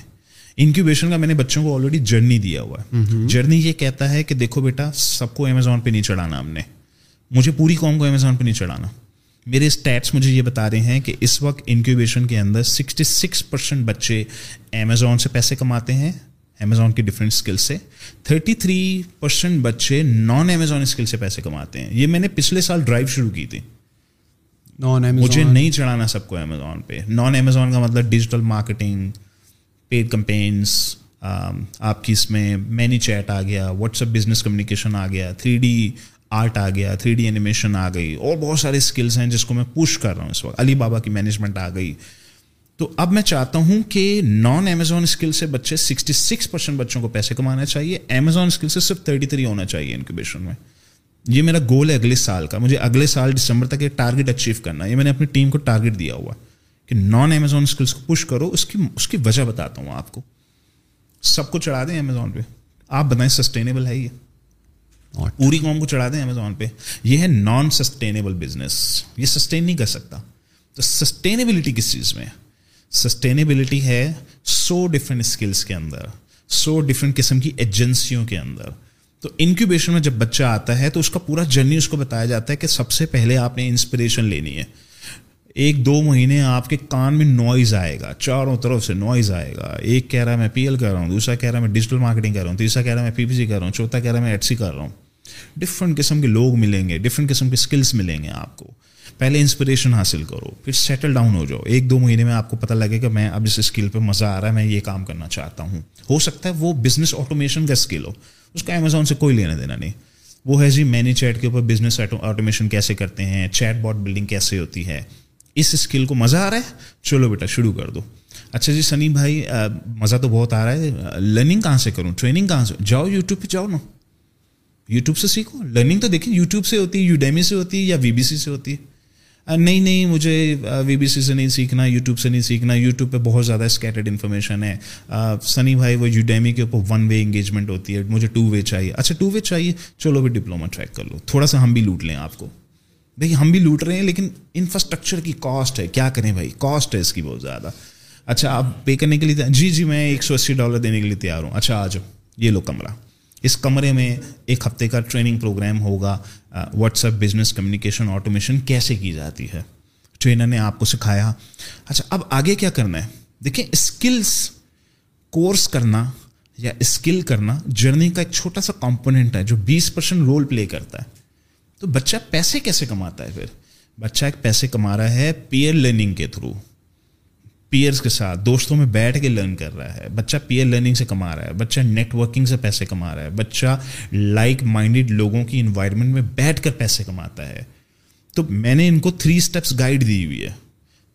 انکیوبیشن کا میں نے بچوں کو آلریڈی جرنی دیا ہوا ہے. جرنی یہ کہتا ہے کہ دیکھو بیٹا سب کو امیزون پہ نہیں چڑھانا ہم نے. مجھے پوری قوم کو امیزون پہ نہیں چڑھانا۔ میرے اسٹیٹس مجھے یہ بتا رہے ہیں کہ اس وقت انکیوبیشن کے اندر سکسٹی سکس پرسینٹ بچے امیزون سے پیسے کماتے ہیں امیزون کی ڈفرینٹ اسکل سے۔ تھرٹی تھری پرسینٹ بچے نان امیزون اسکل سے پیسے کماتے ہیں۔ یہ میں نے پچھلے سال ڈرائیو شروع کی تھی۔ نان مجھے نہیں چڑھانا سب کو امیزون پہ۔ نان امیزون کا مطلب ڈیجیٹل مارکیٹنگ پیڈ کمپینس آپ کی اس میں مینی چیٹ آ گیا واٹس ایپ بزنس کمیونیکیشن آ گیا تھری ڈی آرٹ آ گیا تھری ڈی اینیمیشن آ گئی، اور بہت سارے اسکلس ہیں جس کو میں پوش کر رہا ہوں اس وقت۔ علی بابا کی مینجمنٹ آ گئی۔ تو اب میں چاہتا ہوں کہ نان امیزون اسکل سے بچے سکسٹی سکس پرسینٹ بچوں کو پیسے کمانا چاہیے۔ امیزون اسکل سے صرف تھرٹی تھری ہونا چاہیے انکوبیشن میں۔ یہ میرا گول ہے اگلے سال کا۔ مجھے اگلے سال دسمبر تک یہ ٹارگیٹ اچیو کرنا ہے۔ یہ میں نے اپنی ٹیم کو ٹارگیٹ دیا ہوا کہ نان امیزون اسکلس کو پش کرو۔ اس کی اس کی وجہ بتاتا ہوں آپ کو۔ سب کو چڑھا دیں امیزون پہ۔ آپ بتائیں سسٹینیبل ہے یہ؟ پوری قوم کو چڑھا دیں امیزون پہ۔ یہ ہے نان سسٹینیبل بزنس یہ سسٹین نہیں کر سکتا۔ تو سسٹینیبلٹی کس چیز میں؟ سسٹینیبلٹی ہے سو ڈفرینٹ اسکلس کے اندر سو ڈفرینٹ قسم کی ایجنسیوں کے اندر۔ تو انکیوبیشن میں جب بچہ آتا ہے تو اس کا پورا جرنی اس کو بتایا جاتا ہے کہ سب سے پہلے آپ نے انسپریشن لینی ہے۔ ایک دو مہینے آپ کے کان میں نوائز آئے گا، چاروں طرف سے نوائز آئے گا۔ ایک کہہ رہا ہے میں پی ایل کر رہا ہوں، دوسرا کہہ رہا ہے میں ڈیجیٹل مارکیٹنگ کر رہا ہوں، تیسرا کہہ رہا ہے میں پی پی سی کر رہا ہوں، چوتھا کہہ رہا ہے میں ایڈ سی کر رہا ہوں۔ ڈفرینٹ قسم کے لوگ ملیں گے ڈفرینٹ قسم کے اسکلس ملیں گے آپ کو۔ پہلے انسپریشن حاصل کرو، پھر سیٹل ڈاؤن ہو جاؤ۔ ایک دو مہینے میں آپ کو پتہ لگے کہ میں اب اس اسکل پہ مزہ آ رہا ہے، میں یہ کام کرنا چاہتا ہوں۔ ہو سکتا ہے وہ بزنس آٹومیشن کا اسکل ہو، اس کا امیزون سے کوئی لینا دینا نہیں۔ وہ ہے جی مینی چیٹ کے اوپر بزنس آٹومیشن کیسے کرتے ہیں چیٹ باٹ بلڈنگ کیسے ہوتی ہے۔ اس اسکل کو مزہ آ رہا ہے؟ چلو بیٹا، شروع کر دو۔ اچھا جی سنی بھائی مزہ تو بہت آ رہا ہے۔ لرننگ کہاں سے کروں؟ ٹریننگ کہاں سے؟ جاؤ یوٹیوب پہ، جاؤ نا۔ یوٹیوب سے سیکھو۔ لرننگ تو دیکھیں، یوٹیوب سے ہوتی ہے، یوڈیمی سے ہوتی ہے یا وی بی سی سے ہوتی ہے۔ نہیں نہیں، مجھے وی بی سی سے نہیں سیکھنا، یوٹیوب سے نہیں سیکھنا۔ یوٹیوب پہ بہت زیادہ اسکیٹرڈ انفارمیشن ہے۔ سنی بھائی، وہ یو ڈیمی کے اوپر ون وے انگیجمنٹ ہوتی ہے۔ مجھے ٹو وے چاہیے۔ اچھا ٹو وے چاہیے۔ چلو بھی ڈپلوما ٹریک کر لو۔ تھوڑا سا ہم بھی لوٹ لیں آپ کو۔ دیکھیے، ہم بھی لوٹ رہے ہیں، لیکن انفراسٹرکچر کی کاسٹ ہے۔ کیا کریں بھائی؟ کاسٹ ہے اس کی بہت زیادہ۔ اچھا آپ پے کرنے کے لیے جی جی میں ایک سو اسی ڈالر دینے کے لیے تیار ہوں۔ اچھا آ جاؤ۔ یہ لو کمرہ۔ اس کمرے میں ایک ہفتے کا ٹریننگ پروگرام ہوگا۔ WhatsApp business communication automation کیسے کی جاتی ہے؟ ٹرینر نے آپ کو سکھایا۔ اچھا اب آگے کیا کرنا ہے؟ دیکھیں اسکلس کورس کرنا یا اسکل کرنا جرنی کا ایک چھوٹا سا کمپوننٹ ہے جو بیس پرسینٹ رول پلے کرتا ہے۔ تو بچہ پیسے کیسے کماتا ہے پھر؟ بچہ ایک پیسے کما رہا ہے پیئر لرننگ کے تھرو پیئرس کے ساتھ، دوستوں میں بیٹھ کے لرن کر رہا ہے۔ بچہ پیئر لرننگ سے کما رہا ہے۔ بچہ نیٹ ورکنگ سے پیسے کما رہا ہے۔ بچہ لائک مائنڈیڈ لوگوں کی انوائرمنٹ میں بیٹھ کر پیسے کماتا ہے۔ تو میں نے ان کو تھری اسٹیپس گائڈ دی ہوئی ہے۔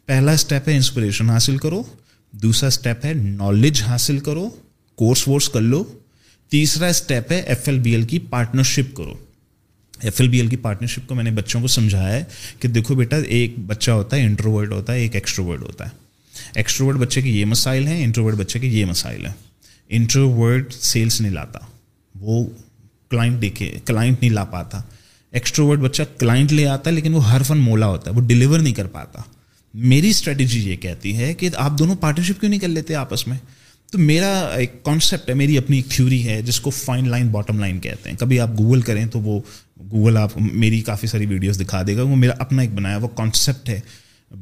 پہلا اسٹیپ ہے انسپریشن حاصل کرو۔ دوسرا اسٹیپ ہے نالج حاصل کرو۔ کورس وورس کر لو۔ تیسرا اسٹیپ ہے ایف ایل بی ایل کی پارٹنرشپ کرو۔ ایف ایل بی ایل کی پارٹنرشپ کو میں نے بچوں کو سمجھایا ہے کہ دیکھو بیٹا، ایک بچہ ہوتا ہے انٹروورڈ ہوتا ہے، ایک ایکسٹروورڈ ہوتا ہے۔ ایکسٹروورڈ بچے کے یہ مسائل ہیں انٹروورڈ بچے کے یہ مسائل ہیں۔ انٹروورڈ سیلس نہیں لاتا۔ وہ کلائنٹ دیکھے کلائنٹ نہیں لا پاتا۔ ایکسٹروورڈ بچہ کلائنٹ لے آتا ہے، لیکن وہ ہر فن مولا ہوتا ہے، وہ ڈلیور نہیں کر پاتا۔ میری اسٹریٹجی یہ کہتی ہے کہ آپ دونوں پارٹنرشپ کیوں نہیں کر لیتے آپس میں؟ تو میرا ایک کانسیپٹ ہے، میری اپنی ایک تھیوری ہے، جس کو فائن لائن باٹم لائن کہتے ہیں۔ کبھی آپ گوگل کریں تو وہ گوگل آپ میری کافی ساری ویڈیوز دکھا دے گا، وہ میرا اپنا ایک بنایا، وہ کانسیپٹ ہے۔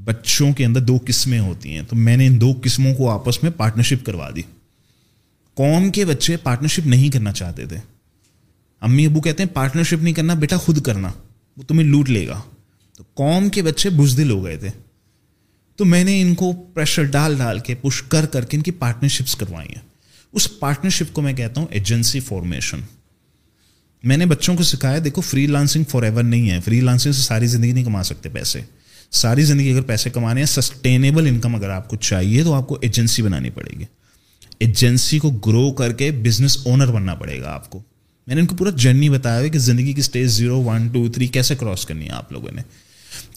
بچوں کے اندر دو قسمیں ہوتی ہیں۔ تو میں نے ان دو قسموں کو آپس میں پارٹنرشپ کروا دی۔ قوم کے بچے پارٹنرشپ نہیں کرنا چاہتے تھے۔ امی ابو کہتے ہیں پارٹنرشپ نہیں کرنا، بیٹا خود کرنا، وہ تمہیں لوٹ لے گا۔ تو قوم کے بچے بزدل ہو گئے تھے۔ تو میں نے ان کو پریشر ڈال ڈال کے پش کر کر کے ان کی پارٹنرشپس کروائی ہیں۔ اس پارٹنرشپ کو میں کہتا ہوں ایجنسی فارمیشن میں نے بچوں کو سکھایا، دیکھو فری لانسنگ فار ایور نہیں ہے۔ فری لانسنگ سے ساری زندگی نہیں کما سکتے پیسے۔ ساری زندگی اگر پیسے کمانے ہیں سسٹینیبل انکم اگر آپ کو چاہیے تو آپ کو ایجنسی بنانی پڑے گی۔ ایجنسی کو گرو کر کے بزنس اونر بننا پڑے گا آپ کو۔ میں نے ان کو پورا جرنی بتایا ہے کہ زندگی کی stage zero one two three کیسے کراس کرنی ہے آپ لوگوں نے۔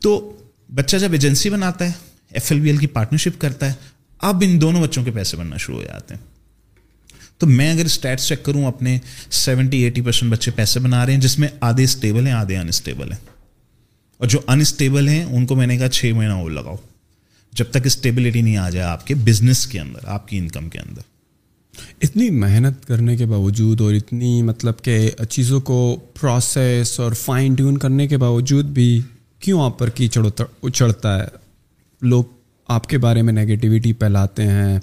تو بچہ جب ایجنسی بناتا ہے ایف ایل بی ایل کی پارٹنرشپ کرتا ہے، اب ان دونوں بچوں کے پیسے بننا شروع ہو جاتے ہیں۔ تو میں اگر اسٹیٹس چیک کروں اپنے سیونٹی ایٹی پرسینٹ بچے پیسے بنا رہے ہیں، جس میں آدھے اسٹیبل ہیں، آدھے انسٹیبل ہیں۔ اور جو انسٹیبل ہیں، ان کو میں نے کہا چھ مہینہ اور لگاؤ۔ جب تک اسٹیبلٹی نہیں آ جائے آپ کے بزنس کے اندر، آپ کی انکم کے اندر۔ اتنی محنت کرنے کے باوجود اور اتنی مطلب کہ چیزوں کو پروسیس اور فائن ٹیون کرنے کے باوجود بھی کیوں آپ پر کیچڑ اچڑتا ہے؟ لوگ آپ کے بارے میں نگیٹیوٹی پھیلاتے ہیں۔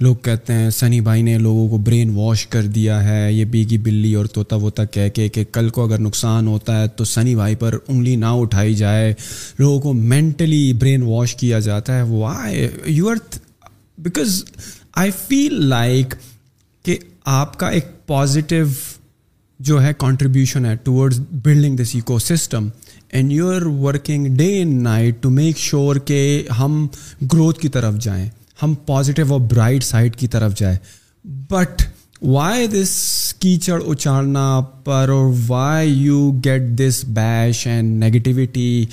لوگ کہتے ہیں، سنی بھائی نے لوگوں کو برین واش کر دیا ہے، یہ بیگی بلی اور طوطا ووتا کہہ کے کہ کل کو اگر نقصان ہوتا ہے تو سنی بھائی پر انگلی نہ اٹھائی جائے۔ لوگوں کو مینٹلی برین واش کیا جاتا ہے۔ وہ آئے you are because I feel like کہ آپ کا ایک پازیٹیو جو ہے کانٹریبیوشن ہے towards building this ecosystem and you are working day and night to make sure کہ ہم گروتھ کی طرف جائیں، ہم پازیٹیو اور برائٹ سائڈ کی طرف جائیں۔ بٹ وائی دس کیچڑ اچارنا پر اور Y you get this bash and negativity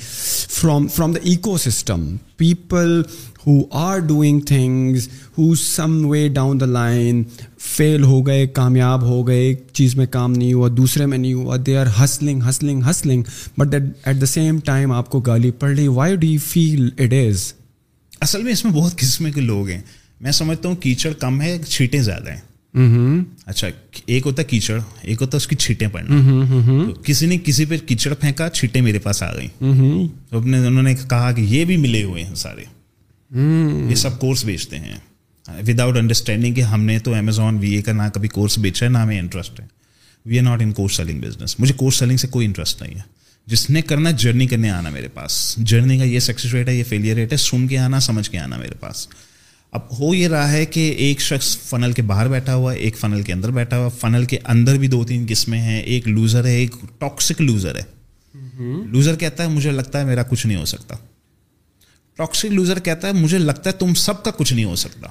from from the ecosystem people who are doing things who some way down the line fail ہو گئے کامیاب ہو گئے ایک چیز میں کام نہیں ہوا دوسرے میں نہیں ہوا they are hustling hustling hustling but at the same time آپ کو گالی پڑ رہی why do you feel it is اصل میں اس میں بہت قسم کے لوگ ہیں۔ میں سمجھتا ہوں کیچڑ کم ہے چھیٹیں زیادہ ہیں۔ اچھا ایک ہوتا ہے کیچڑ ایک ہوتا ہے اس کی چھیٹیں پڑنا کسی نے کسی پہ کیچڑ پھینکا چھیٹیں میرے پاس آ گئی انہوں نے کہا کہ یہ بھی ملے ہوئے ہیں سارے۔ یہ سب کورس بیچتے ہیں۔ وداؤٹ انڈرسٹینڈنگ کہ ہم نے تو امیزون وی اے کا نہ کبھی کورس بیچا ہے، نہ ہمیں انٹرسٹ ہے. We are not in course selling business مجھے کورس سیلنگ سے کوئی انٹرسٹ نہیں ہے. جس نے کرنا جرنی کرنے آنا میرے پاس. جرنی کا یہ سکسیس ریٹ ہے، یہ فیلئر ریٹ ہے، سن کے آنا، سمجھ کے آنا میرے پاس. اب ہو یہ رہا ہے کہ ایک شخص فنل کے باہر بیٹھا ہوا ہے، ایک فنل کے اندر بیٹھا ہوا فنل کے اندر بھی دو تین قسمیں ہیں. ایک لوزر ہے، ایک ٹاکسک لوزر ہے. لوزر کہتا ہے، مجھے لگتا ہے میرا کچھ نہیں ہو سکتا. ٹاکسک لوزر کہتا ہے، مجھے لگتا ہے تم سب کا کچھ نہیں ہو سکتا.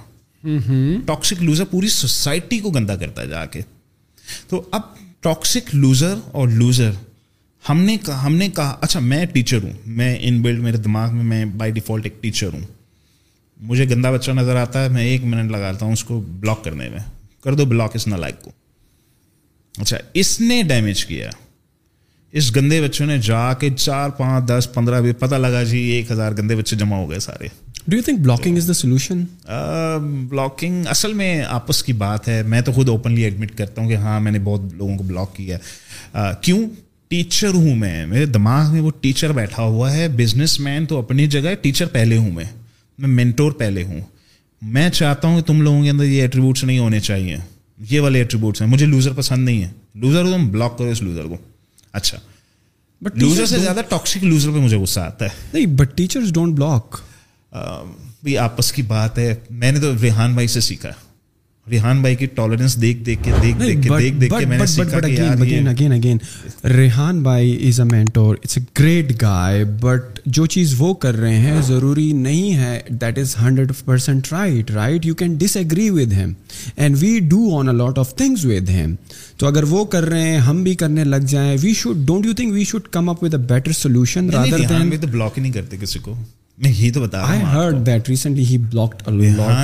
ٹاکسک لوزر پوری سوسائٹی کو گندا کرتا ہے جا کے تو اب ٹاکسک لوزر اور لوزر ہم نے کہا ہم نے کہا اچھا میں ٹیچر ہوں، میں ان بلڈ میرے دماغ میں میں بائی ڈیفالٹ ایک ٹیچر ہوں۔ مجھے گندا بچہ نظر آتا ہے، میں ایک منٹ لگاتا ہوں اس کو بلاک کرنے میں۔ کر دو بلاک اس نالائک کو۔ اچھا اس نے ڈیمیج کیا۔ اس گندے بچوں نے جا کے چار، پانچ، دس، پندرہ، بھی پتہ لگا جی ایک ہزار گندے بچے جمع ہو گئے سارے۔ Do you think blocking is the solution blocking اصل میں آپس کی بات ہے۔ میں تو خود اوپنلی ایڈمٹ کرتا ہوں کہ ہاں میں نے بہت لوگوں کو بلاک کیا ہے۔ کیوں؟ ٹیچر ہوں میں۔ میرے دماغ میں وہ ٹیچر بیٹھا ہوا ہے۔ بزنس مین تو اپنی جگہ ٹیچر پہلے ہوں میں۔ میں مینٹور پہلے ہوں۔ میں چاہتا ہوں کہ تم لوگوں کے اندر یہ ایٹریبیوٹس نہیں ہونے چاہیے۔ یہ والے ایٹریبیوٹس ہیں۔ مجھے لوزر پسند نہیں ہے۔ لوزر تم بلاک کرو اس لوزر کو۔ اچھا۔ بٹ لوزر سے زیادہ ٹاکسک لوزر پہ مجھے غصہ آتا ہے۔ نہیں بٹ ٹیچرز ڈونٹ بلاک بھی آپس کی بات ہے۔ میں نے تو ریحان بھائی سے سیکھا۔ ریحان بھائی کی ٹالرنس دیکھ دیکھ کے دیکھ دیکھ کے دیکھ دیکھ کے میں نے سیکھا کہ یار اگین اگین اگین ریحان بھائی is a mentor it's a great guy but جو چیز وہ کر رہے ہیں ضروری نہیں ہے۔ That is hundred percent right right you can disagree with him and we do on a lot of things with him تو اگر وہ کر رہے ہیں ہم بھی کرنے لگ جائیں۔ We should don't you think we should come up with a better solution rather than block ہی نہیں کرتے کسی کو۔ میں یہی تو بتا رہا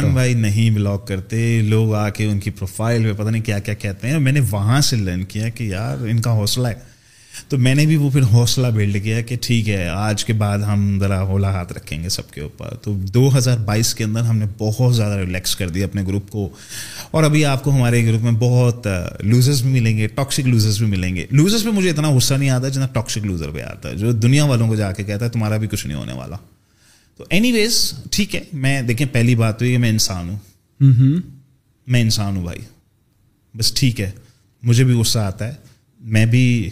ہوں بھائی نہیں بلاک کرتے لوگ آ کے ان کی پروفائل پہ پتہ نہیں کیا کیا کہتے ہیں۔ میں نے وہاں سے لرن کیا کہ یار ان کا حوصلہ ہے۔ تو میں نے بھی وہ پھر حوصلہ بلڈ کیا کہ ٹھیک ہے آج کے بعد ہم ذرا ہولا ہاتھ رکھیں گے سب کے اوپر۔ تو دو ہزار بائیس کے اندر ہم نے بہت زیادہ ریلیکس کر دیا اپنے گروپ کو۔ اور ابھی آپ کو ہمارے گروپ میں بہت لوزرس بھی ملیں گے ٹاکسک لوزرس بھی ملیں گے۔ لوزرس پہ مجھے اتنا غصہ نہیں آتا جتنا ٹاکسک لوزر پہ آتا ہے۔ جو دنیا والوں کو جا کے کہتا ہے تمہارا بھی کچھ نہیں ہونے والا۔ تو اینی ویز ٹھیک ہے میں دیکھیں پہلی بات تو یہ میں انسان ہوں۔ میں انسان ہوں بھائی۔ بس ٹھیک ہے مجھے بھی غصہ آتا ہے۔ میں بھی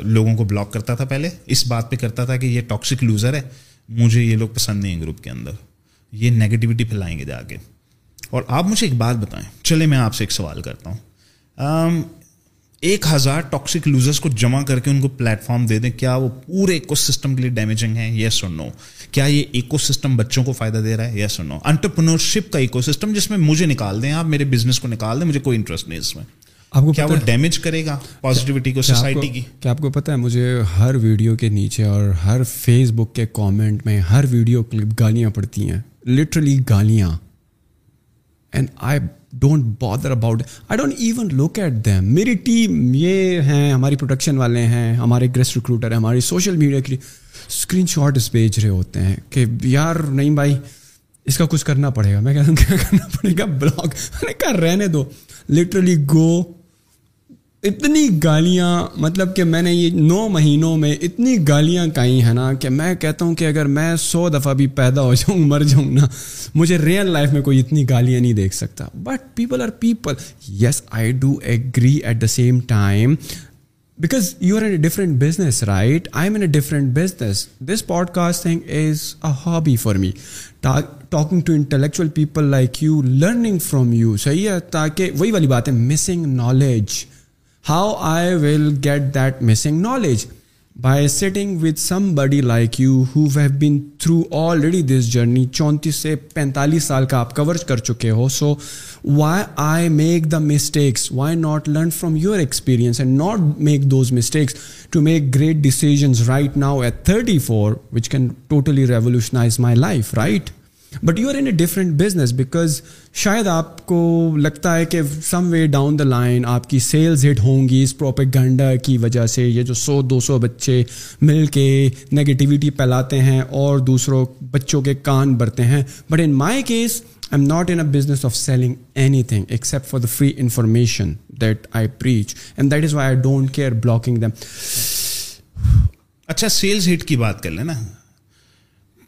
لوگوں کو بلاک کرتا تھا پہلے۔ اس بات پہ کرتا تھا کہ یہ ٹاکسک لوزر ہے مجھے یہ لوگ پسند نہیں ہیں گروپ کے اندر۔ یہ نگیٹیوٹی پھیلائیں گے جا کے۔ اور آپ مجھے ایک بات بتائیں۔ چلے میں آپ سے ایک سوال کرتا ہوں۔ ایک ہزار ٹاکسک لوزرس کو جمع کر کے ان کو پلیٹ فارم دے دیں کیا وہ پورے ایکو سسٹم کے لیے ڈیمیجنگ ہے یس اور نو کیا یہ ایکو سسٹم بچوں کو فائدہ دے رہا ہے؟ یس اور نو انٹرپرنورشپ کا ایکو سسٹم جس میں مجھے نکال دیں آپ میرے بزنس کو نکال دیں مجھے کوئی انٹرسٹ نہیں اس میں۔ آپ کو کیا وہ ڈیمیج کرے گا پازیٹیوٹی کو سوسائٹی کی؟ کیا آپ کو پتا ہے؟ مجھے ہر ویڈیو کے نیچے اور ہر فیس بک کے کامنٹ میں ہر ویڈیو کلپ گالیاں پڑتی ہیں۔ لٹرلی گالیاں۔ And I don't bother about I don't even look at them میری ٹیم یہ ہیں، ہماری پروڈکشن والے ہیں، ہمارے گریسٹ ریکروٹر ہیں، ہماری سوشل میڈیا کے لیے اسکرین شاٹس بھیج رہے ہوتے ہیں کہ یار نہیں بھائی، اس کا کچھ کرنا پڑے گا۔ میں کہتا ہوں، کیا کرنا پڑے گا؟ بلاگ۔ میں نے کہا، رہنے دو۔ لٹرلی گو اتنی گالیاں مطلب کہ میں نے یہ نو مہینوں میں اتنی گالیاں کہیں ہیں نا کہ میں کہتا ہوں کہ اگر میں سو دفعہ بھی پیدا ہو جاؤں، مر جاؤں نا، مجھے ریئل لائف میں کوئی اتنی گالیاں نہیں دیکھ سکتا۔ But people are people yes I do agree at the same time because you are in a different business right I am in a different business this podcast thing is a hobby for me talking to intellectual people like you learning from you صحیح ہے، تاکہ وہی والی بات ہے missing knowledge how I will get that missing knowledge by sitting with somebody like you who have been through already this journey چونتیس سے پینتالیس سال کا آپ کور کر چکے ہو. So why I make the mistakes why not learn from your experience and not make those mistakes to make great decisions right now at thirty four which can totally revolutionise my life right but you are in a different business because شاید آپ کو لگتا ہے کہ some way down the line آپ کی sales hit ہوں گی اس پروپر گنڈا کی وجہ سے، یہ جو سو، دو سو بچے مل کے نگیٹیوٹی پھیلاتے ہیں اور دوسروں بچوں کے کان بھرتے ہیں۔ But in my case I am not in a business of selling anything except for the free information that I preach and that is why I don't care blocking them اچھا سیلز ہٹ کی بات کر لیں نا۔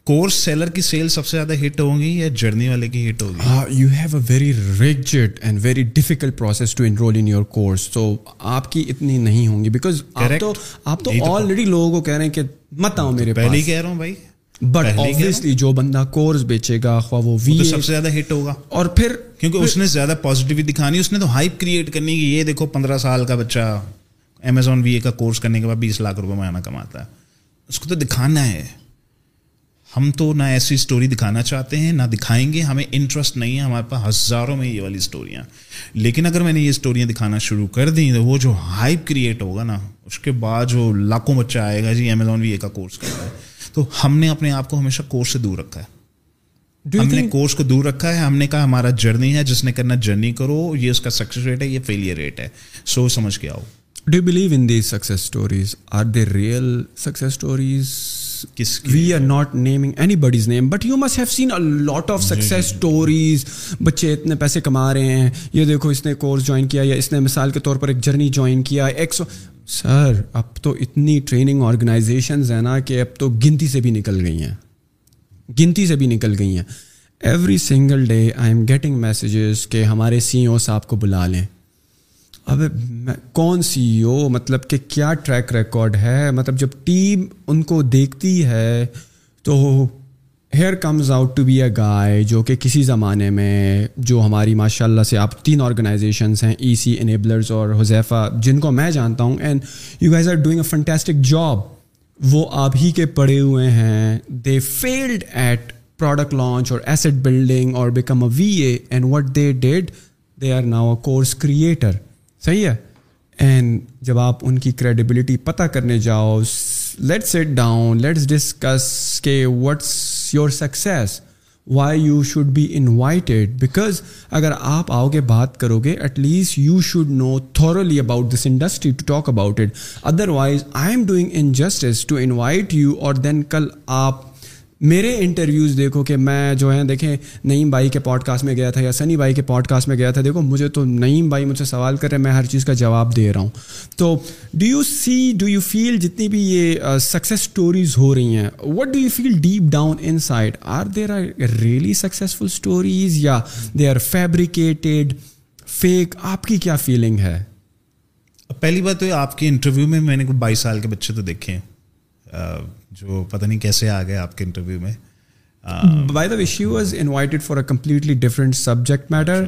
Course seller کی sale سب سے زیادہ ہٹ ہوگی یا جرنی والے کی ہٹ ہوگی you have a very rigid and very difficult process to enrol in your course تو آپ کی اتنی نہیں ہوں گی بیکاز آپ تو آپ تو آلریڈی لوگوں کو کہہ رہے ہیں کہ مت آؤ میرے پہلے کہہ رہا ہوں بھائی بٹ آبویسلی جو بندہ کورس بیچے گا خواہ وہ وی سب سے زیادہ ہٹ ہوگا اور پھر کیونکہ اس نے زیادہ پازیٹیوٹی دکھانی اس نے تو ہائپ کریٹ کرنی کہ یہ دیکھو پندرہ سال کا بچہ امیزون وی اے کا کورس کرنے کے بعد بیس لاکھ روپے مہینہ کماتا ہے اس کو تو دکھانا ہے ہم تو نہ ایسی اسٹوری دکھانا چاہتے ہیں نہ دکھائیں گے ہمیں انٹرسٹ نہیں ہے ہمارے پاس ہزاروں میں یہ والی اسٹوریاں لیکن اگر میں نے یہ اسٹوریاں دکھانا شروع کر دیں تو وہ جو ہائپ کریٹ ہوگا نا اس کے بعد جو لاکھوں بچہ آئے گا جی امیزون وی اے کا کورس کر رہا ہے۔ تو ہم نے اپنے آپ کو ہمیشہ کورس سے دور رکھا ہے۔ ہم نے کورس کو دور رکھا ہے ہم نے کہا ہمارا جرنی ہے جس نے کرنا جرنی کرو یہ اس کا سکسیز ریٹ ہے یہ فیلئر ریٹ ہے۔ سو سمجھ کے آؤ۔ Do believe in these success stories are they real success stories we are not naming anybody's name but you must have seen lot of success stories بچے اتنے پیسے کما رہے ہیں. یہ دیکھو اس نے کورس جوائن کیا یا اس نے مثال کے طور پر ایک جرنی جوائن کیا. ایک سو سر اب تو اتنی ٹریننگ آرگنائزیشنز ہیں نا کہ اب تو گنتی سے بھی نکل گئی ہیں. گنتی سے بھی نکل گئی ہیں. Every single day I am getting messages کہ ہمارے سی او صاحب کو بلا لیں. اب کون سی او مطلب کہ کیا ٹریک ریکارڈ ہے؟ مطلب جب ٹیم ان کو دیکھتی ہے تو here comes out to be a guy جو کہ کسی زمانے میں جو ہماری ماشاء اللہ سے آپ تین آرگنائزیشنس ہیں ای سی انیبلرز اور حذیفہ جن کو میں جانتا ہوں and you guys are doing a fantastic job وہ آپ ہی کے پڑے ہوئے ہیں۔ They failed at product launch اور ایسٹ بلڈنگ اور became a V A and what they did they are now a course creator صحیح ہے۔ اینڈ جب آپ ان کی کریڈیبلٹی پتہ کرنے جاؤ let sit down let's discuss کہ what's your success why you should be invited because اگر آپ آؤ گے، بات کرو گے at least you should know thoroughly about this industry to talk about it otherwise I am doing injustice to invite you اور then کل آپ میرے انٹرویوز دیکھو کہ میں جو ہے دیکھیں، نعیم بھائی کے پوڈ کاسٹ میں گیا تھا یا سنی بھائی کے پوڈ کاسٹ میں گیا تھا، دیکھو، مجھے تو نعیم بھائی مجھ سے سوال کر رہے ہیں، میں ہر چیز کا جواب دے رہا ہوں۔ تو do you see do you feel جتنی بھی یہ سکسیز اسٹوریز ہو رہی ہیں what do you feel deep down inside are there are really successful stories یا دے آر فیبریکیٹیڈ فیک آپ کی کیا فیلنگ ہے؟ پہلی بات تو آپ کے انٹرویو میں میں نے کوئی بائیس سال کے بچے تو دیکھے ہیں۔ جو پتہ نہیں کیسے آ گئے آپ کے انٹرویو میں. By the way she was invited for a completely different subject matter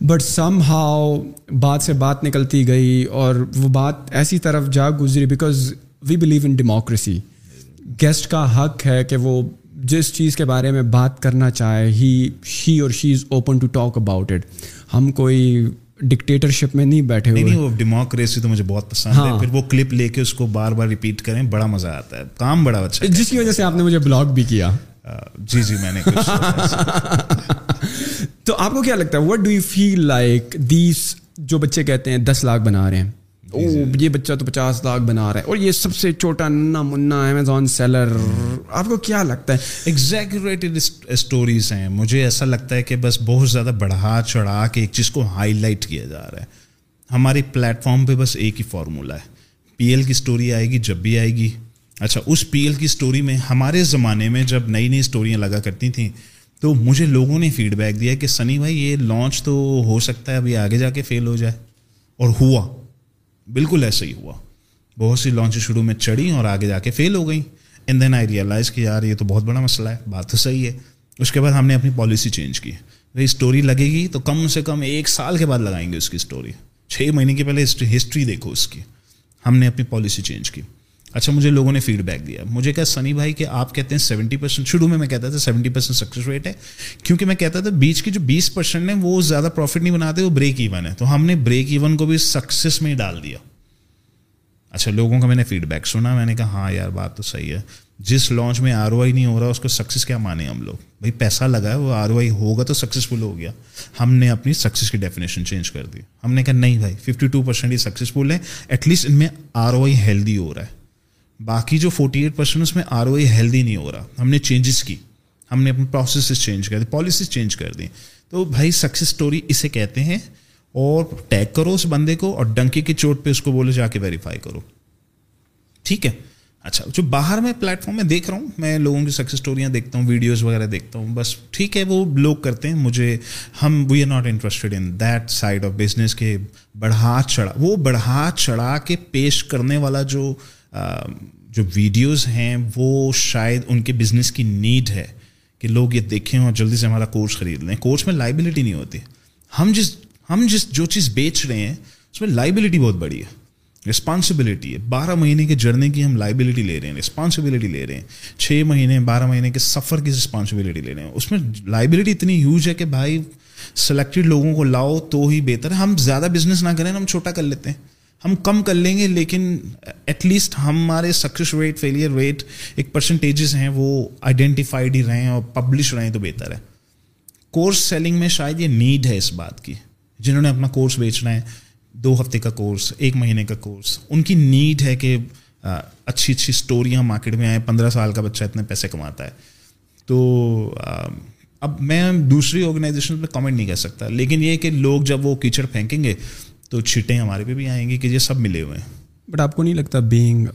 but somehow بات سے بات نکلتی گئی اور وہ بات ایسی طرف جا گزری because we believe in democracy guest کا حق ہے کہ وہ جس چیز کے بارے میں بات کرنا چاہے ہی شی اور she is open to talk about it ہم کوئی ڈکٹیٹرشپ میں نہیں بیٹھے ہوئے نہیں وہ ڈیموکریسی تو مجھے بہت پسند ہے۔ پھر وہ کلپ لے کے اس کو بار بار ریپیٹ کریں بڑا مزہ آتا ہے۔ کام بڑا اچھا جس کی وجہ سے آپ نے مجھے بلاگ بھی کیا۔ جی جی میں نے (laughs) تو آپ کو کیا لگتا ہے؟ What do you feel like these جو بچے کہتے ہیں دس لاکھ بنا رہے ہیں او یہ بچہ تو پچاس لاکھ بنا رہا ہے اور یہ سب سے چھوٹا ننا منا امیزون سیلر آپ کو کیا لگتا ہے؟ ایگزیکوریٹڈ اسٹوریز ہیں۔ مجھے ایسا لگتا ہے کہ بس بہت زیادہ بڑھا چڑھا کے ایک چیز کو ہائی لائٹ کیا جا رہا ہے۔ ہماری پلیٹ فارم پہ بس ایک ہی فارمولہ ہے۔ پی ایل کی اسٹوری آئے گی جب بھی آئے گی اچھا اس پی ایل کی اسٹوری میں ہمارے زمانے میں جب نئی نئی اسٹوریاں لگا کرتی تھیں تو مجھے لوگوں نے فیڈ بیک دیا کہ سنی بھائی یہ لانچ تو ہو سکتا ہے ابھی آگے جا کے فیل ہو جائے۔ اور ہوا۔ بالکل ایسا ہی ہوا۔ بہت سی لانچ شروع میں چڑھی اور آگے جا کے فیل ہو گئیں۔ اینڈ دین آئی ریئلائز کہ یار یہ تو بہت بڑا مسئلہ ہے، بات تو صحیح ہے۔ اس کے بعد ہم نے اپنی پالیسی چینج کی۔ بھائی اسٹوری لگے گی تو کم سے کم ایک سال کے بعد لگائیں گے اس کی اسٹوری چھ مہینے کے پہلے ہسٹری دیکھو اس کی۔ ہم نے اپنی پالیسی چینج کی۔ اچھا مجھے لوگوں نے فیڈ بیک دیا۔ مجھے کہا، سنی بھائی، کہ آپ کہتے ہیں سیونٹی پرسینٹ شروع میں میں کہتا تھا سیونٹی پرسینٹ سکسیز ریٹ ہے، کیونکہ میں کہتا تھا بیچ کی جو بیس پرسینٹ ہے وہ زیادہ پروفٹ نہیں بناتے، وہ بریک ایون ہے تو ہم نے بریک ایون کو بھی سکسیز میں ہی ڈال دیا۔ اچھا لوگوں کا میں نے فیڈ بیک سنا، میں نے کہا ہاں یار، بات تو صحیح ہے۔ جس لانچ میں آر او آئی نہیں ہو رہا، اس کو سکسیز کیا مانے ہم لوگ؟ بھائی، پیسہ لگا ہے، وہ آر او آئی ہوگا تو سکسیزفل ہو گیا۔ ہم نے اپنی سکسیز کی ڈیفینیشن چینج کر دی۔ ہم نے کہا، نہیں بھائی ففٹی ٹو پرسینٹ ہی سکسیزفل ہے۔ ایٹ لیسٹ ان میں آر او آئی ہیلدی ہو رہا ہے۔ باقی جو فورٹی ایٹ پرسینٹ اس میں آر او ہیلدی نہیں ہو رہا۔ ہم نے چینجز کی۔ ہم نے اپنی پروسیسز چینج کر دی پالیسیز چینج کر دی۔ تو بھائی سکسیز اسٹوری اسے کہتے ہیں اور ٹیگ کرو اس بندے کو اور ڈنکی کی چوٹ پہ اس کو بولے جا کے ویریفائی کرو۔ ٹھیک ہے؟ اچھا جو باہر میں پلیٹ فارم میں دیکھ رہا ہوں، میں لوگوں کی سکسیز اسٹوریاں دیکھتا ہوں ویڈیوز وغیرہ دیکھتا ہوں۔ بس ٹھیک ہے، وہ لوگ کرتے ہیں۔ مجھے ہم we are not interested in that side of business کے بڑھا چڑھا، وہ بڑھا چڑھا کے پیش کرنے والا جو جو ویڈیوز ہیں، وہ شاید ان کے بزنس کی نیڈ ہے کہ لوگ یہ دیکھیں اور جلدی سے ہمارا کورس خرید لیں۔ کورس میں لائبلٹی نہیں ہوتی۔ ہم جس ہم جس جو چیز بیچ رہے ہیں، اس میں لائبلٹی بہت بڑی ہے۔ رسپانسبلٹی ہے۔ بارہ مہینے کے جرنے کی ہم لائبلٹی لے رہے ہیں۔ رسپانسبلٹی لے رہے ہیں۔ چھ مہینے، بارہ مہینے کے سفر کی رسپانسبلٹی لے رہے ہیں۔ اس میں لائبلٹی اتنی ہیوج ہے کہ بھائی سلیکٹڈ لوگوں کو لاؤ تو ہی بہتر ہے۔ ہم زیادہ بزنس نہ کریں، ہم چھوٹا کر لیتے ہیں۔ ہم کم کر لیں گے، لیکن ایٹ لیسٹ ہمارے سکسیس ریٹ فیلئر ریٹ ایک پرسنٹیجز ہیں، وہ آئیڈینٹیفائڈ ہی رہیں اور پبلش رہیں تو بہتر ہے۔ کورس سیلنگ میں شاید یہ نیڈ ہے اس بات کی۔ جنہوں نے اپنا کورس بیچنا ہے، دو ہفتے کا کورس ایک مہینے کا کورس ان کی نیڈ ہے کہ اچھی اچھی اسٹوریاں مارکیٹ میں آئیں، پندرہ سال کا بچہ اتنے پیسے کماتا ہے۔ تو اب میں دوسری آرگنائزیشن پہ کامنٹ نہیں کر سکتا، لیکن یہ کہ لوگ جب وہ کیچڑ پھینکیں گے تو چھٹیں ہمارے پہ بھی آئیں گی کہ یہ سب ملے ہوئے ہیں۔ بٹ آپ کو نہیں لگتا being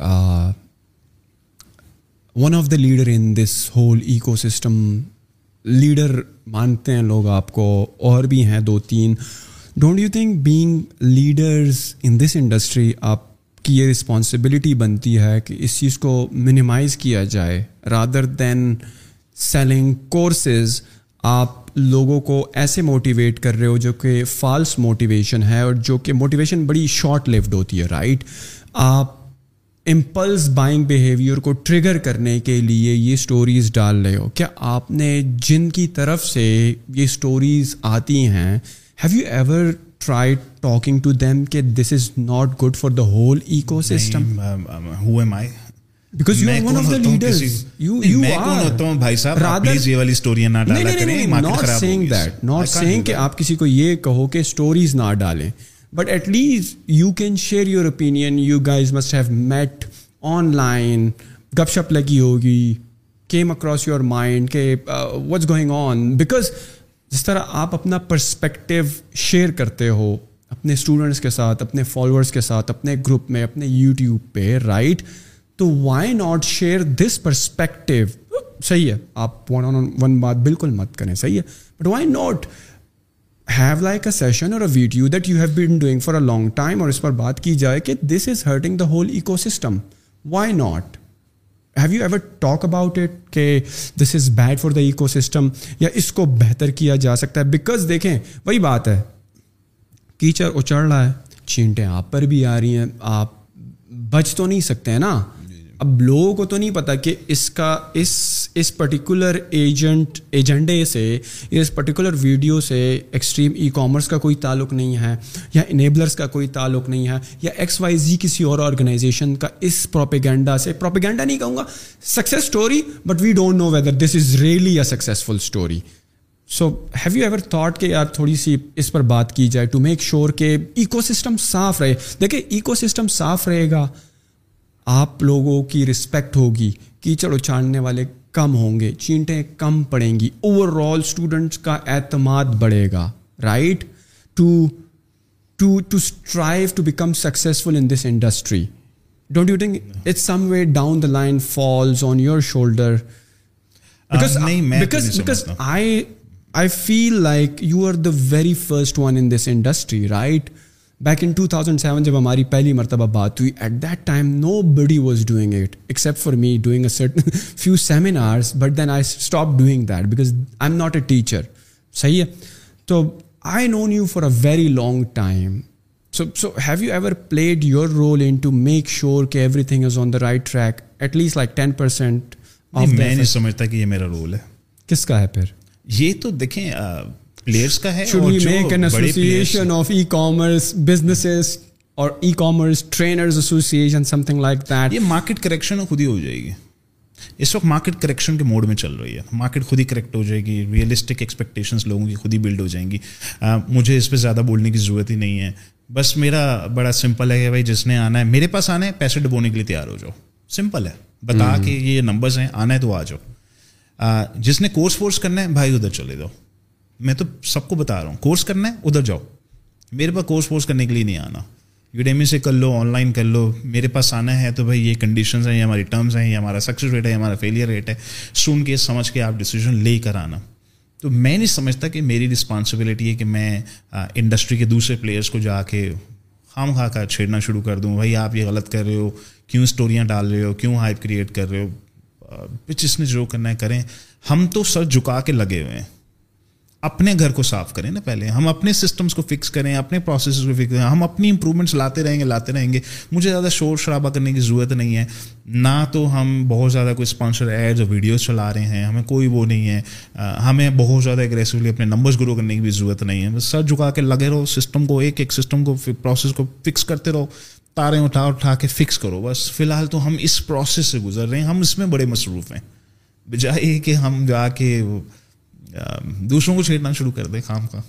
one of the leader in this whole ecosystem leader مانتے ہیں لوگ آپ کو، اور بھی ہیں دو تین۔ Don't you think being leaders in this industry آپ کی یہ رسپانسبلٹی بنتی ہے کہ اس چیز کو منیمائز کیا جائے رادر دین سیلنگ کورسز آپ لوگوں کو ایسے موٹیویٹ کر رہے ہو جو کہ فالس موٹیویشن ہے اور جو کہ موٹیویشن بڑی شارٹ لیفڈ ہوتی ہے رائٹ آپ امپلس بائنگ بیہیویئر کو ٹریگر کرنے کے لیے یہ اسٹوریز ڈال رہے ہو. کیا آپ نے جن کی طرف سے یہ اسٹوریز آتی ہیں have you ever try talking to them کہ this is not good for the whole ecosystem because you one of the leaders you you میں کون ہوتا ہوں بھائی صاحب آپ پلیز یہ والی اسٹوریاں نہ ڈالا کریں مارکیٹ خراب سیئنگ دیٹ ناٹ سیئنگ کہ آپ کسی کو یہ کہو کہ اسٹوریز نہ ڈالیں but at least you can share your opinion you guys must have met online گپ شپ لگی ہوگی کیم اکراس یور مائنڈ کہ واٹس گوئنگ آن بیکاز جس طرح آپ اپنا پرسپیکٹیو شیئر کرتے ہو اپنے اسٹوڈنٹس کے ساتھ اپنے فالوورس کے ساتھ اپنے گروپ میں اپنے یوٹیوب پہ رائٹ تو why not share this perspective صحیح ہے. آپ ون آن ون بات بالکل مت کریں. صحیح ہے. But why not have like a session اور a video that you have been doing for a long time اور اس پر بات کی جائے کہ this is hurting the whole ecosystem why not have you ever talk about it کہ this is bad for the ecosystem یا اس کو بہتر کیا جا سکتا ہے بیکاز دیکھیں، وہی بات ہے. کیچڑ اچڑ رہا ہے. چینٹیں آپ پر بھی آ رہی ہیں. آپ بچ تو نہیں سکتے ہیں نا. اب لوگوں کو تو نہیں پتا کہ اس کا اس اس پرٹیکولر ایجنٹ ایجنڈے سے، اس پرٹیکولر ویڈیو سے ایکسٹریم ای کامرس کا کوئی تعلق نہیں ہے یا انیبلرس کا کوئی تعلق نہیں ہے یا ایکس وائی زی کسی اور آرگنائزیشن کا اس پروپیگنڈا سے پروپیگنڈا نہیں کہوں گا success story but we don't know whether this is really a successful story so have you ever thought کہ یار تھوڑی سی اس پر بات کی جائے ٹو میک شیور کہ ایکو سسٹم صاف رہے؟ دیکھیں ایکو سسٹم صاف رہے گا۔ آپ لوگوں کی رسپیکٹ ہوگی کیچڑ اچھالنے والے کم ہوں گے چینٹیں کم پڑیں گی اوور آل اسٹوڈنٹس کا اعتماد بڑھے گا right to to to strive to become successful in this industry don't you think it's some way down the line falls on your shoulder I feel like you are the very first one in this industry right back in two thousand seven جب ہماری پہلی مرتبہ بات ہوئی at that time nobody was doing it except for me doing a certain few seminars but then I stop doing that because I am not a teacher صحیح ہے؟ تو I known you for a very long time so so have you ever played your role in to make sure کہ everything is on the right track at least like ten percent میں نہیں سمجھتا کہ یہ میرا role ہے۔ کس کا ہے پھر؟ یہ تو دیکھیں پلیئرس کا ہے association of e commerce businesses اور e commerce trainers association something like that یہ مارکیٹ کریکشن خود ہی ہو جائے گی اس وقت مارکیٹ کریکشن کے موڈ میں چل رہی ہے مارکیٹ خود ہی کریکٹ ہو جائے گی ریئلسٹک ایکسپیکٹیشنس لوگوں کی خود ہی بلڈ ہو جائیں گی مجھے اس پہ زیادہ بولنے کی ضرورت ہی نہیں ہے بس میرا بڑا سمپل ہے کہ بھائی جس نے آنا ہے میرے پاس آنا ہے پیسے ڈبونے کے لیے تیار ہو جاؤ سمپل ہے بتا کہ یہ نمبرز ہیں آنا ہے تو آ جاؤ جس نے کورس فورس کرنا ہے بھائی ادھر چلے جاؤ میں تو سب کو بتا رہا ہوں کورس کرنا ہے، ادھر جاؤ۔ میرے پاس کورس وورس کرنے کے لیے نہیں آنا۔ یوڈیمی سے کر لو آن لائن کر لو۔ میرے پاس آنا ہے تو بھائی یہ کنڈیشنز ہیں، یہ ہماری ٹرمز ہیں، یہ ہمارا سکسیز ریٹ ہے ہمارا فیلئر ریٹ ہے۔ سن کے سمجھ کے آپ ڈیسیزن لے کر آنا۔ تو میں نہیں سمجھتا کہ میری رسپانسبلٹی ہے کہ میں انڈسٹری کے دوسرے پلیئرس کو جا کے خام خواہ کا چھیڑنا شروع کر دوں۔ بھائی آپ یہ غلط کر رہے ہو، کیوں اسٹوریاں ڈال رہے ہو، کیوں ہائپ کریٹ کر رہے ہو؟ پچ اس نے جو کرنا ہے کریں۔ ہم تو سر جھکا کے لگے ہوئے ہیں۔ اپنے گھر کو صاف کریں نا پہلے۔ ہم اپنے سسٹمس کو فکس کریں، اپنے پروسیسز کو فکس کریں۔ ہم اپنی امپرومنٹس لاتے رہیں گے، لاتے رہیں گے۔ مجھے زیادہ شور شرابہ کرنے کی ضرورت نہیں ہے۔ نہ تو ہم بہت زیادہ کوئی اسپانسر ایڈز اور ویڈیوز چلا رہے ہیں، ہمیں کوئی وہ نہیں ہے۔ ہمیں بہت زیادہ اگریسولی اپنے نمبرز گرو کرنے کی بھی ضرورت نہیں ہے۔ بس سر جھکا کے لگے رہو سسٹم کو ایک ایک سسٹم کو پروسیس کو فکس کرتے رہو۔ تاریں اٹھا اٹھا کے فکس کرو۔ بس فی الحال تو ہم اس پروسیس سے گزر رہے ہیں۔ ہم اس میں بڑے مصروف ہیں۔ بجائے کہ ہم جا کے Um, دوسروں کو چھیڑنا شروع کر دے کام کا.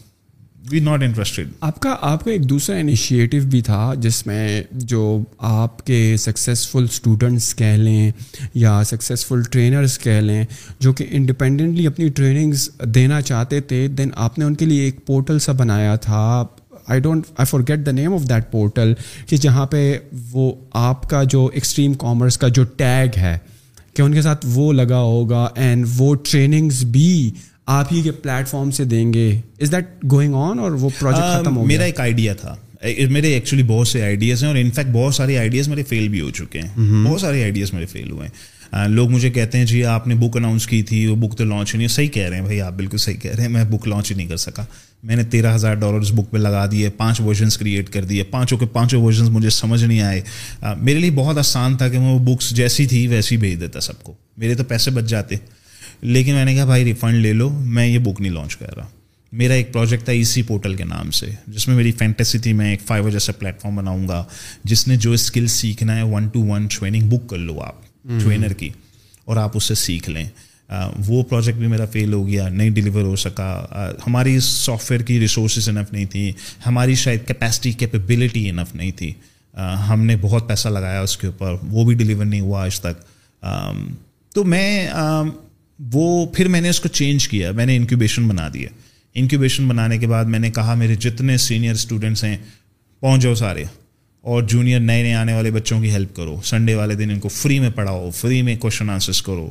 وی ناٹ انٹرسٹیڈ آپ کا آپ کا ایک دوسرا انیشیٹو بھی تھا جس میں جو آپ کے سکسیزفل اسٹوڈنٹس کہہ لیں یا سکسیزفل ٹرینرس کہہ لیں جو کہ انڈیپینڈنٹلی اپنی ٹریننگس دینا چاہتے تھے دین آپ نے ان کے لیے ایک پورٹل سا بنایا تھا۔ I don't I forget the name of that portal کہ جہاں پہ وہ آپ کا جو ایکسٹریم کامرس کا جو ٹیگ ہے کہ ان کے ساتھ وہ لگا ہوگا اینڈ وہ ٹریننگس بھی آپ ہی کے پلیٹ فارم سے دیں گے؟ از دیٹ گوئنگ آن اور وہ پروجیکٹ ختم ہو میرا ایک آئیڈیا تھا۔ میرے ایکچولی بہت سے آئیڈیاز ہیں اور انفیکٹ بہت سارے آئیڈیاز میرے فیل بھی ہو چکے ہیں۔ بہت سارے آئیڈیاز میرے فیل ہوئے ہیں۔ لوگ مجھے کہتے ہیں جی آپ نے بک اناؤنس کی تھی وہ بک تو لانچ نہیں صحیح کہہ رہے ہیں بھائی آپ بالکل صحیح کہہ رہے ہیں۔ میں بک لانچ ہی نہیں کر سکا۔ میں نے تیرہ ہزار ڈالرز بک پہ لگا دیے پانچ ورژنس کریٹ کر دیے۔ پانچوں کے پانچوں ورژنس مجھے سمجھ نہیں آئے۔ میرے لیے بہت آسان تھا کہ میں وہ بکس جیسی تھی ویسی بھیج دیتا سب کو۔ میرے تو پیسے بچ جاتے۔ لیکن میں نے کہا بھائی ریفنڈ لے لو میں یہ بک نہیں لانچ کر رہا۔ میرا ایک پروجیکٹ تھا اسی پورٹل کے نام سے جس میں میری فینٹیسی تھی میں ایک فائیور جیسا پلیٹ فارم بناؤں گا جس نے جو اسکل سیکھنا ہے one to one training book کر لو آپ ٹرینر کی اور آپ اسے سیکھ لیں۔ وہ پروجیکٹ بھی میرا فیل ہو گیا نہیں ڈلیور ہو سکا۔ ہماری سافٹ ویئر کی ریسورسز انف نہیں تھیں ہماری شاید کیپیسٹی کیپیبلٹی انف نہیں تھی۔ ہم نے بہت پیسہ لگایا اس کے اوپر وہ بھی ڈلیور نہیں ہوا آج تک۔ تو میں وہ پھر میں نے اس کو چینج کیا، میں نے انکیوبیشن بنا دیا۔ انکیوبیشن بنانے کے بعد میں نے کہا، میرے جتنے سینئر اسٹوڈنٹس ہیں پہنچ جاؤ سارے۔ اور جونیئر نئے نئے آنے والے بچوں کی ہیلپ کرو۔ سنڈے والے دن ان کو فری میں پڑھاؤ فری میں کوشچن آنسرس کرو۔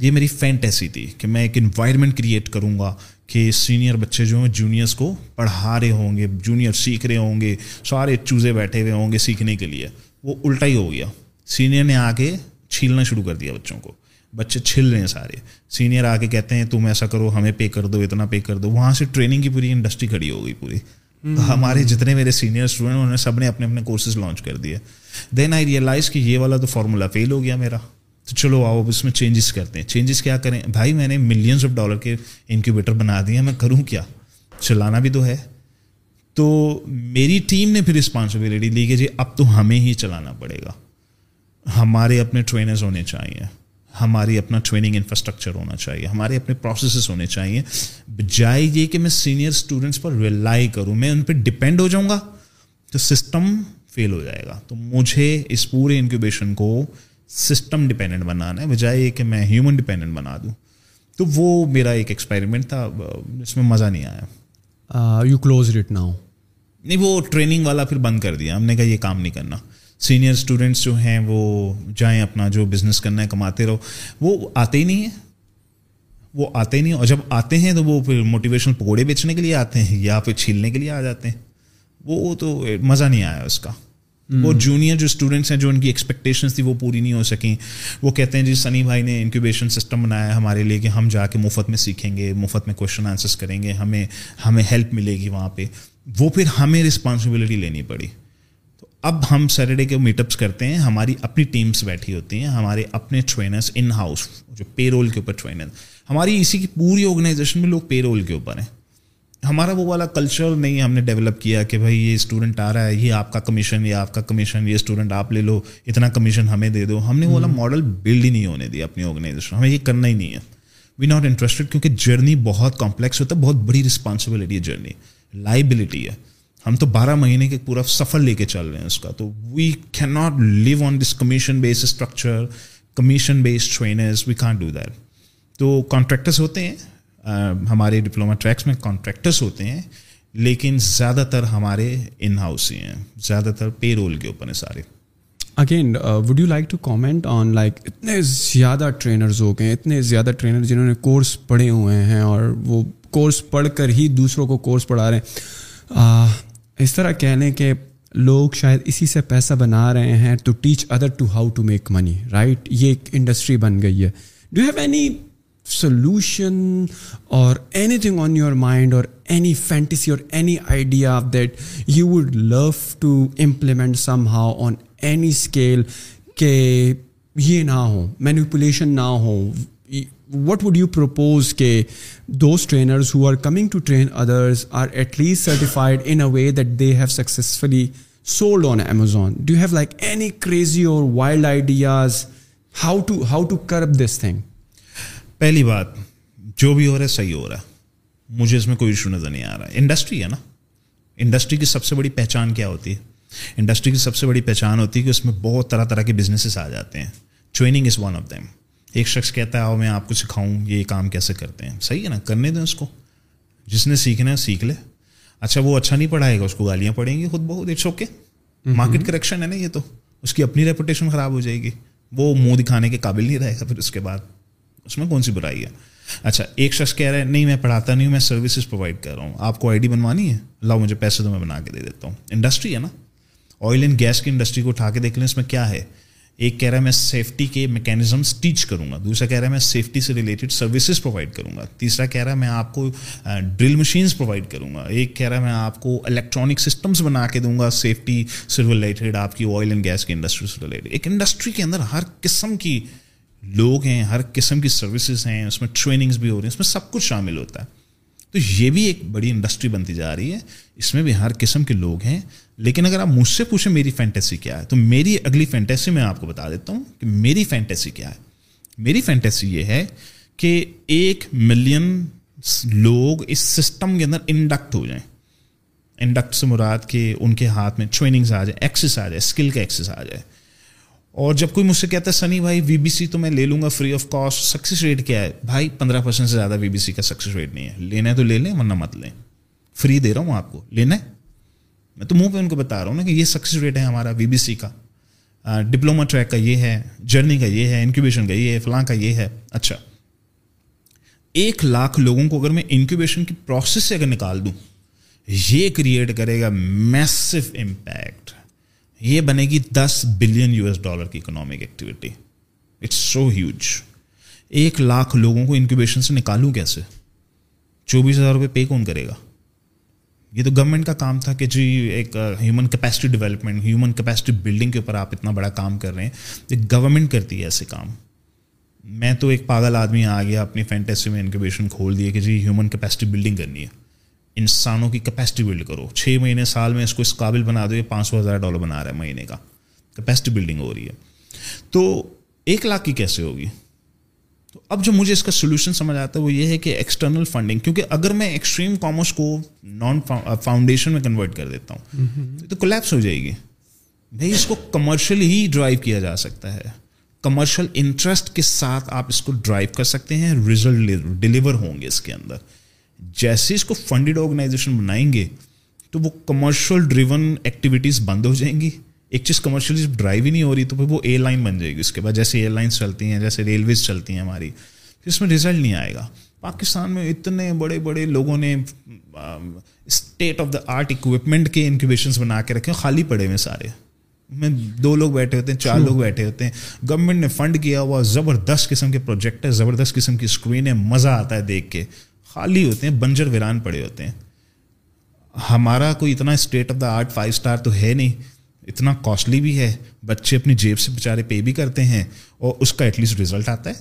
یہ میری فینٹیسی تھی کہ میں ایک انوائرمنٹ کریٹ کروں گا کہ سینئر بچے جو ہیں جونیئرس کو پڑھا رہے ہوں گے جونیئر سیکھ رہے ہوں گے، سارے چوزے بیٹھے ہوئے ہوں گے سیکھنے کے لیے۔ وہ الٹا ہی ہو گیا۔ سینئر نے آ کے چھیلنا شروع کر دیا بچوں کو۔ بچے چھل رہے ہیں سارے۔ سینئر آ کے کہتے ہیں تم ایسا کرو ہمیں پے کر دو اتنا پے کر دو۔ وہاں سے ٹریننگ کی پوری انڈسٹری کھڑی ہو گئی پوری۔ ہمارے جتنے میرے سینئر اسٹوڈنٹ انہوں نے سب نے اپنے اپنے کورسز لانچ کر دیے۔ دین آئی ریئلائز کہ یہ والا تو فارمولا فیل ہو گیا میرا۔ تو چلو آؤ اب اس میں چینجز کرتے ہیں۔ چینجز کیا کریں؟ بھائی میں نے ملینس آف ڈالر کے انکیوبیٹر بنا دیے ہیں میں کروں کیا؟ چلانا بھی تو ہے۔ تو میری ٹیم نے پھر رسپانسبلٹی لی کہ جی اب تو ہمیں ہی چلانا پڑے گا۔ ہمارے اپنے ٹرینرز ہونے چاہیے۔ ہماری اپنا ٹریننگ انفراسٹرکچر ہونا چاہیے ہمارے اپنے پروسیسز ہونے چاہیے۔ بجائے یہ کہ میں سینئر اسٹوڈنٹس پر ریلائی کروں میں ان پہ ڈپینڈ ہو جاؤں گا تو سسٹم فیل ہو جائے گا۔ تو مجھے اس پورے انکیوبیشن کو سسٹم ڈپینڈنٹ بنانا ہے بجائے یہ کہ میں ہیومن ڈپینڈنٹ بنا دوں۔ تو وہ میرا ایک ایکسپیریمنٹ تھا اس میں مزہ نہیں آیا۔ یو کلوز اٹ ناؤ نہیں وہ ٹریننگ والا پھر بند کر دیا۔ ہم نے کہا یہ کام نہیں کرنا۔ سینئر اسٹوڈنٹس جو ہیں وہ جائیں اپنا جو بزنس کرنا ہے کماتے رہو۔ وہ آتے ہی نہیں ہیں۔ وہ آتے ہی نہیں اور جب آتے ہیں تو وہ پھر موٹیویشنل پکوڑے بیچنے کے لیے آتے ہیں یا پھر چھیلنے کے لیے آ جاتے ہیں۔ وہ تو مزہ نہیں آیا اس کا۔ وہ جونیئر جو اسٹوڈنٹس ہیں جو ان کی ایکسپیکٹیشنس تھی وہ پوری نہیں ہو سکیں۔ وہ کہتے ہیں جی سنی بھائی نے انکیوبیشن سسٹم بنایا ہمارے لیے کہ ہم جا کے مفت میں سیکھیں گے مفت میں کوشچن آنسرس کریں گے ہمیں ہمیں ہیلپ ملے گی وہاں پہ۔ وہ پھر ہمیں رسپانسبلٹی لینی پڑی۔ اب ہم سیٹرڈے کے میٹ اپس کرتے ہیں، ہماری اپنی ٹیمس بیٹھی ہوتی ہیں، ہمارے اپنے ٹرینرس ان ہاؤس جو پے رول کے اوپر ٹرینر ہماری اسی کی پوری آرگنائزیشن میں لوگ پے رول کے اوپر ہیں۔ ہمارا وہ والا کلچر نہیں ہم نے ڈیولپ کیا کہ بھائی یہ اسٹوڈنٹ آ رہا ہے، یہ آپ کا کمیشن یہ آپ کا کمیشن یہ اسٹوڈنٹ آپ لے لو، اتنا کمیشن ہمیں دے دو۔ ہم نے وہ والا ماڈل بلڈ ہی نہیں ہونے دیا اپنی آرگنائزیشن ہمیں یہ کرنا ہی نہیں ہے۔ وی ناٹ انٹرسٹڈ کیونکہ جرنی بہت کمپلیکس ہوتا ہے، بہت بڑی رسپانسبلٹی ہے جرنی لائبلٹی ہے۔ ہم تو بارہ مہینے کے پورا سفر لے کے چل رہے ہیں اس کا، تو we can not live on this commission base structure commission base trainers we can't do that تو کانٹریکٹرس ہوتے ہیں ہمارے ڈپلوما ٹریکس میں کانٹریکٹرس ہوتے ہیں، لیکن زیادہ تر ہمارے ان ہاؤس ہی ہیں، زیادہ تر پے رول کے اوپر ہیں سارے۔ Again would you like to comment on like اتنے زیادہ ٹرینرز ہو گئے ہیں اتنے زیادہ ٹرینر جنہوں نے کورس پڑھے ہوئے ہیں اور وہ کورس پڑھ کر ہی دوسروں کو کورس پڑھا رہے ہیں۔ اس طرح کہہ لیں کہ لوگ شاید اسی سے پیسہ بنا رہے ہیں to teach other to how to make money right یہ ایک انڈسٹری بن گئی ہے. ڈو ہیو اینی سولوشن اور anything on your mind اور اینی فینٹیسی اور any idea of that you would love to implement somehow on any scale کہ یہ نہ ہو مینیپولیشن نہ ہو وٹ وڈ یو پروپوز کہ those trainers who are coming to train others are at least certified in a way that they have successfully sold on Amazon do have like any crazy اور wild ideas how to how to curb this thing پہلی بات جو بھی ہو رہا ہے صحیح ہو رہا ہے مجھے اس میں کوئی ایشو نظر نہیں آ رہا ہے انڈسٹری ہے نا انڈسٹری کی سب سے بڑی پہچان کیا ہوتی ہے انڈسٹری کی سب سے بڑی پہچان ہوتی ہے کہ اس میں بہت طرح طرح کے بزنسز آ جاتے ہیں training is one of them ایک شخص کہتا ہے آؤ میں آپ کو سکھاؤں یہ کام کیسے کرتے ہیں۔ صحیح ہے نا کرنے دیں اس کو۔ جس نے سیکھنا ہے سیکھ لے۔ اچھا وہ اچھا نہیں پڑھائے گا اس کو گالیاں پڑیں گی خود بہت اٹس اوکے مارکیٹ کریکشن ہے نا یہ تو۔ اس کی اپنی ریپوٹیشن خراب ہو جائے گی۔ وہ منہ دکھانے کے قابل نہیں رہے گا پھر اس کے بعد۔ اس میں کون سی برائی ہے؟ اچھا ایک شخص کہہ رہا ہے نہیں میں پڑھاتا نہیں ہوں میں سروسز پرووائڈ کر رہا ہوں۔ آپ کو آئی ڈی بنوانی ہے؟ لاؤ مجھے پیسے تو میں بنا کے دے دیتا ہوں۔ انڈسٹری ہے نا۔ آئل اینڈ گیس کی انڈسٹری کو اٹھا کے دیکھ لیں اس میں کیا ہے؟ ایک کہہ رہا ہے میں سیفٹی کے میکینزمس ٹیچ کروں گا، دوسرا کہہ رہا ہے میں سیفٹی سے ریلیٹڈ سروسز پرووائڈ کروں گا، تیسرا کہہ رہا ہے میں آپ کو ڈرل مشینس پرووائڈ کروں گا، ایک کہہ رہا ہے میں آپ کو الیکٹرانک سسٹمس بنا کے دوں گا سیفٹی سے ریلیٹڈ آپ کی آئل اینڈ گیس کی انڈسٹری سے ریلیٹڈ ایک انڈسٹری کے اندر ہر قسم کی لوگ ہیں، ہر قسم کی سروسز ہیں، اس میں ٹریننگس بھی ہو رہی ہیں، اس میں سب کچھ شامل ہوتا ہے۔ تو یہ بھی ایک بڑی انڈسٹری بنتی جا رہی ہے۔ اس میں بھی ہر قسم کے لوگ ہیں۔ لیکن اگر آپ مجھ سے پوچھیں میری فینٹیسی کیا ہے، تو میری اگلی فینٹیسی میں آپ کو بتا دیتا ہوں کہ میری فینٹیسی کیا ہے۔ میری فینٹیسی یہ ہے کہ ایک ملین لوگ اس سسٹم کے اندر انڈکٹ ہو جائیں۔ انڈکٹ سے مراد کہ ان کے ہاتھ میں ٹریننگس آ جائے ایکسس آ جائے اسکل کا ایکسس آ جائے۔ اور جب کوئی مجھ سے کہتا ہے، سنی بھائی وی بی سی تو میں لے لوں گا free of cost success rate کیا ہے? بھائی، پندرہ پرسینٹ سے زیادہ وی بی سی کا سکسیز ریٹ نہیں ہے۔ لینا ہے تو لے لیں، ورنہ مت لیں۔ فری دے رہا ہوں آپ کو۔ لینا ہے؟ میں تو منہ پہ ان کو بتا رہا ہوں نا کہ یہ سکسیز ریٹ ہے ہمارا وی بی سی کا۔ ڈپلوما ٹریک کا یہ ہے جرنی کا یہ ہے انکوبیشن کا یہ ہے، فلاں کا یہ ہے۔ اچھا۔ ایک لاکھ لوگوں کو اگر میں انکوبیشن کی پروسیس سے اگر نکال دوں، یہ کریٹ کرے گا میسو امپیکٹ یہ بنے گی ten billion U S dollar کی economic activity it's so huge ایک لاکھ لوگوں کو انکوبیشن سے نکالوں کیسے؟ چوبیس ہزار روپے پے کون کرے گا؟ یہ تو گورنمنٹ کا کام تھا کہ جی ایک human capacity development human capacity building کے اوپر آپ اتنا بڑا کام کر رہے ہیں۔ ایک گورنمنٹ کرتی ہے ایسے کام۔ میں تو ایک پاگل آدمی آ گیا، اپنی فینٹیسی میں انکوبیشن کھول دیے کہ جی ہیومن کیپیسٹی بلڈنگ کرنی ہے۔ انسانوں کی کیپیسٹی بلڈ کرو۔ چھ مہینے سال میں اس کو اس قابل بنا دو یہ پانچ سو ہزار ڈالر بنا رہا ہے مہینے کا۔ کیپیسٹی بلڈنگ ہو رہی ہے۔ تو ایک لاکھ کی کیسے ہوگی؟ تو اب جو مجھے اس کا سولوشن سمجھ آتا ہے وہ یہ ہے کہ ایکسٹرنل فنڈنگ کیونکہ اگر میں ایکسٹریم کامرس کو نان فاؤنڈیشن میں کنورٹ کر دیتا ہوں تو کولیپس ہو جائے گی۔ بھائی اس کو کمرشل ہی ڈرائیو کیا جا سکتا ہے۔ کمرشل انٹرسٹ کے ساتھ آپ اس کو ڈرائیو کر سکتے ہیں ریزلٹ ڈلیور ہوں گے اس کے اندر۔ جیسے اس کو فنڈیڈ آرگنائزیشن بنائیں گے تو وہ کمرشل ڈریون ایکٹیویٹیز بند ہو جائیں گی۔ ایک چیز کمرشل جب ڈرائیو ہی نہیں ہو رہی تو پھر وہ ایئر لائن بن جائے گی۔ اس کے بعد جیسے ایئر لائنس چلتی ہیں جیسے ریلویز چلتی ہیں ہماری اس میں رزلٹ نہیں آئے گا۔ پاکستان میں اتنے بڑے بڑے لوگوں نے state of the art equipment کے انکوبیشنس بنا کے رکھے خالی پڑے ہوئے سارے۔ میں دو لوگ بیٹھے ہوتے ہیں چار لوگ بیٹھے ہوتے ہیں۔ گورنمنٹ نے فنڈ کیا ہوا زبردست قسم کے پروجیکٹ ہے زبردست قسم کی اسکرین ہے مزہ آتا ہے دیکھ کے۔ خالی ہوتے ہیں، بنجر ویران پڑے ہوتے ہیں۔ ہمارا کوئی اتنا state of the art five star تو ہے نہیں، اتنا کاسٹلی بھی ہے۔ بچے اپنی جیب سے بیچارے پے بھی کرتے ہیں اور اس کا ایٹ لیسٹ رزلٹ آتا ہے۔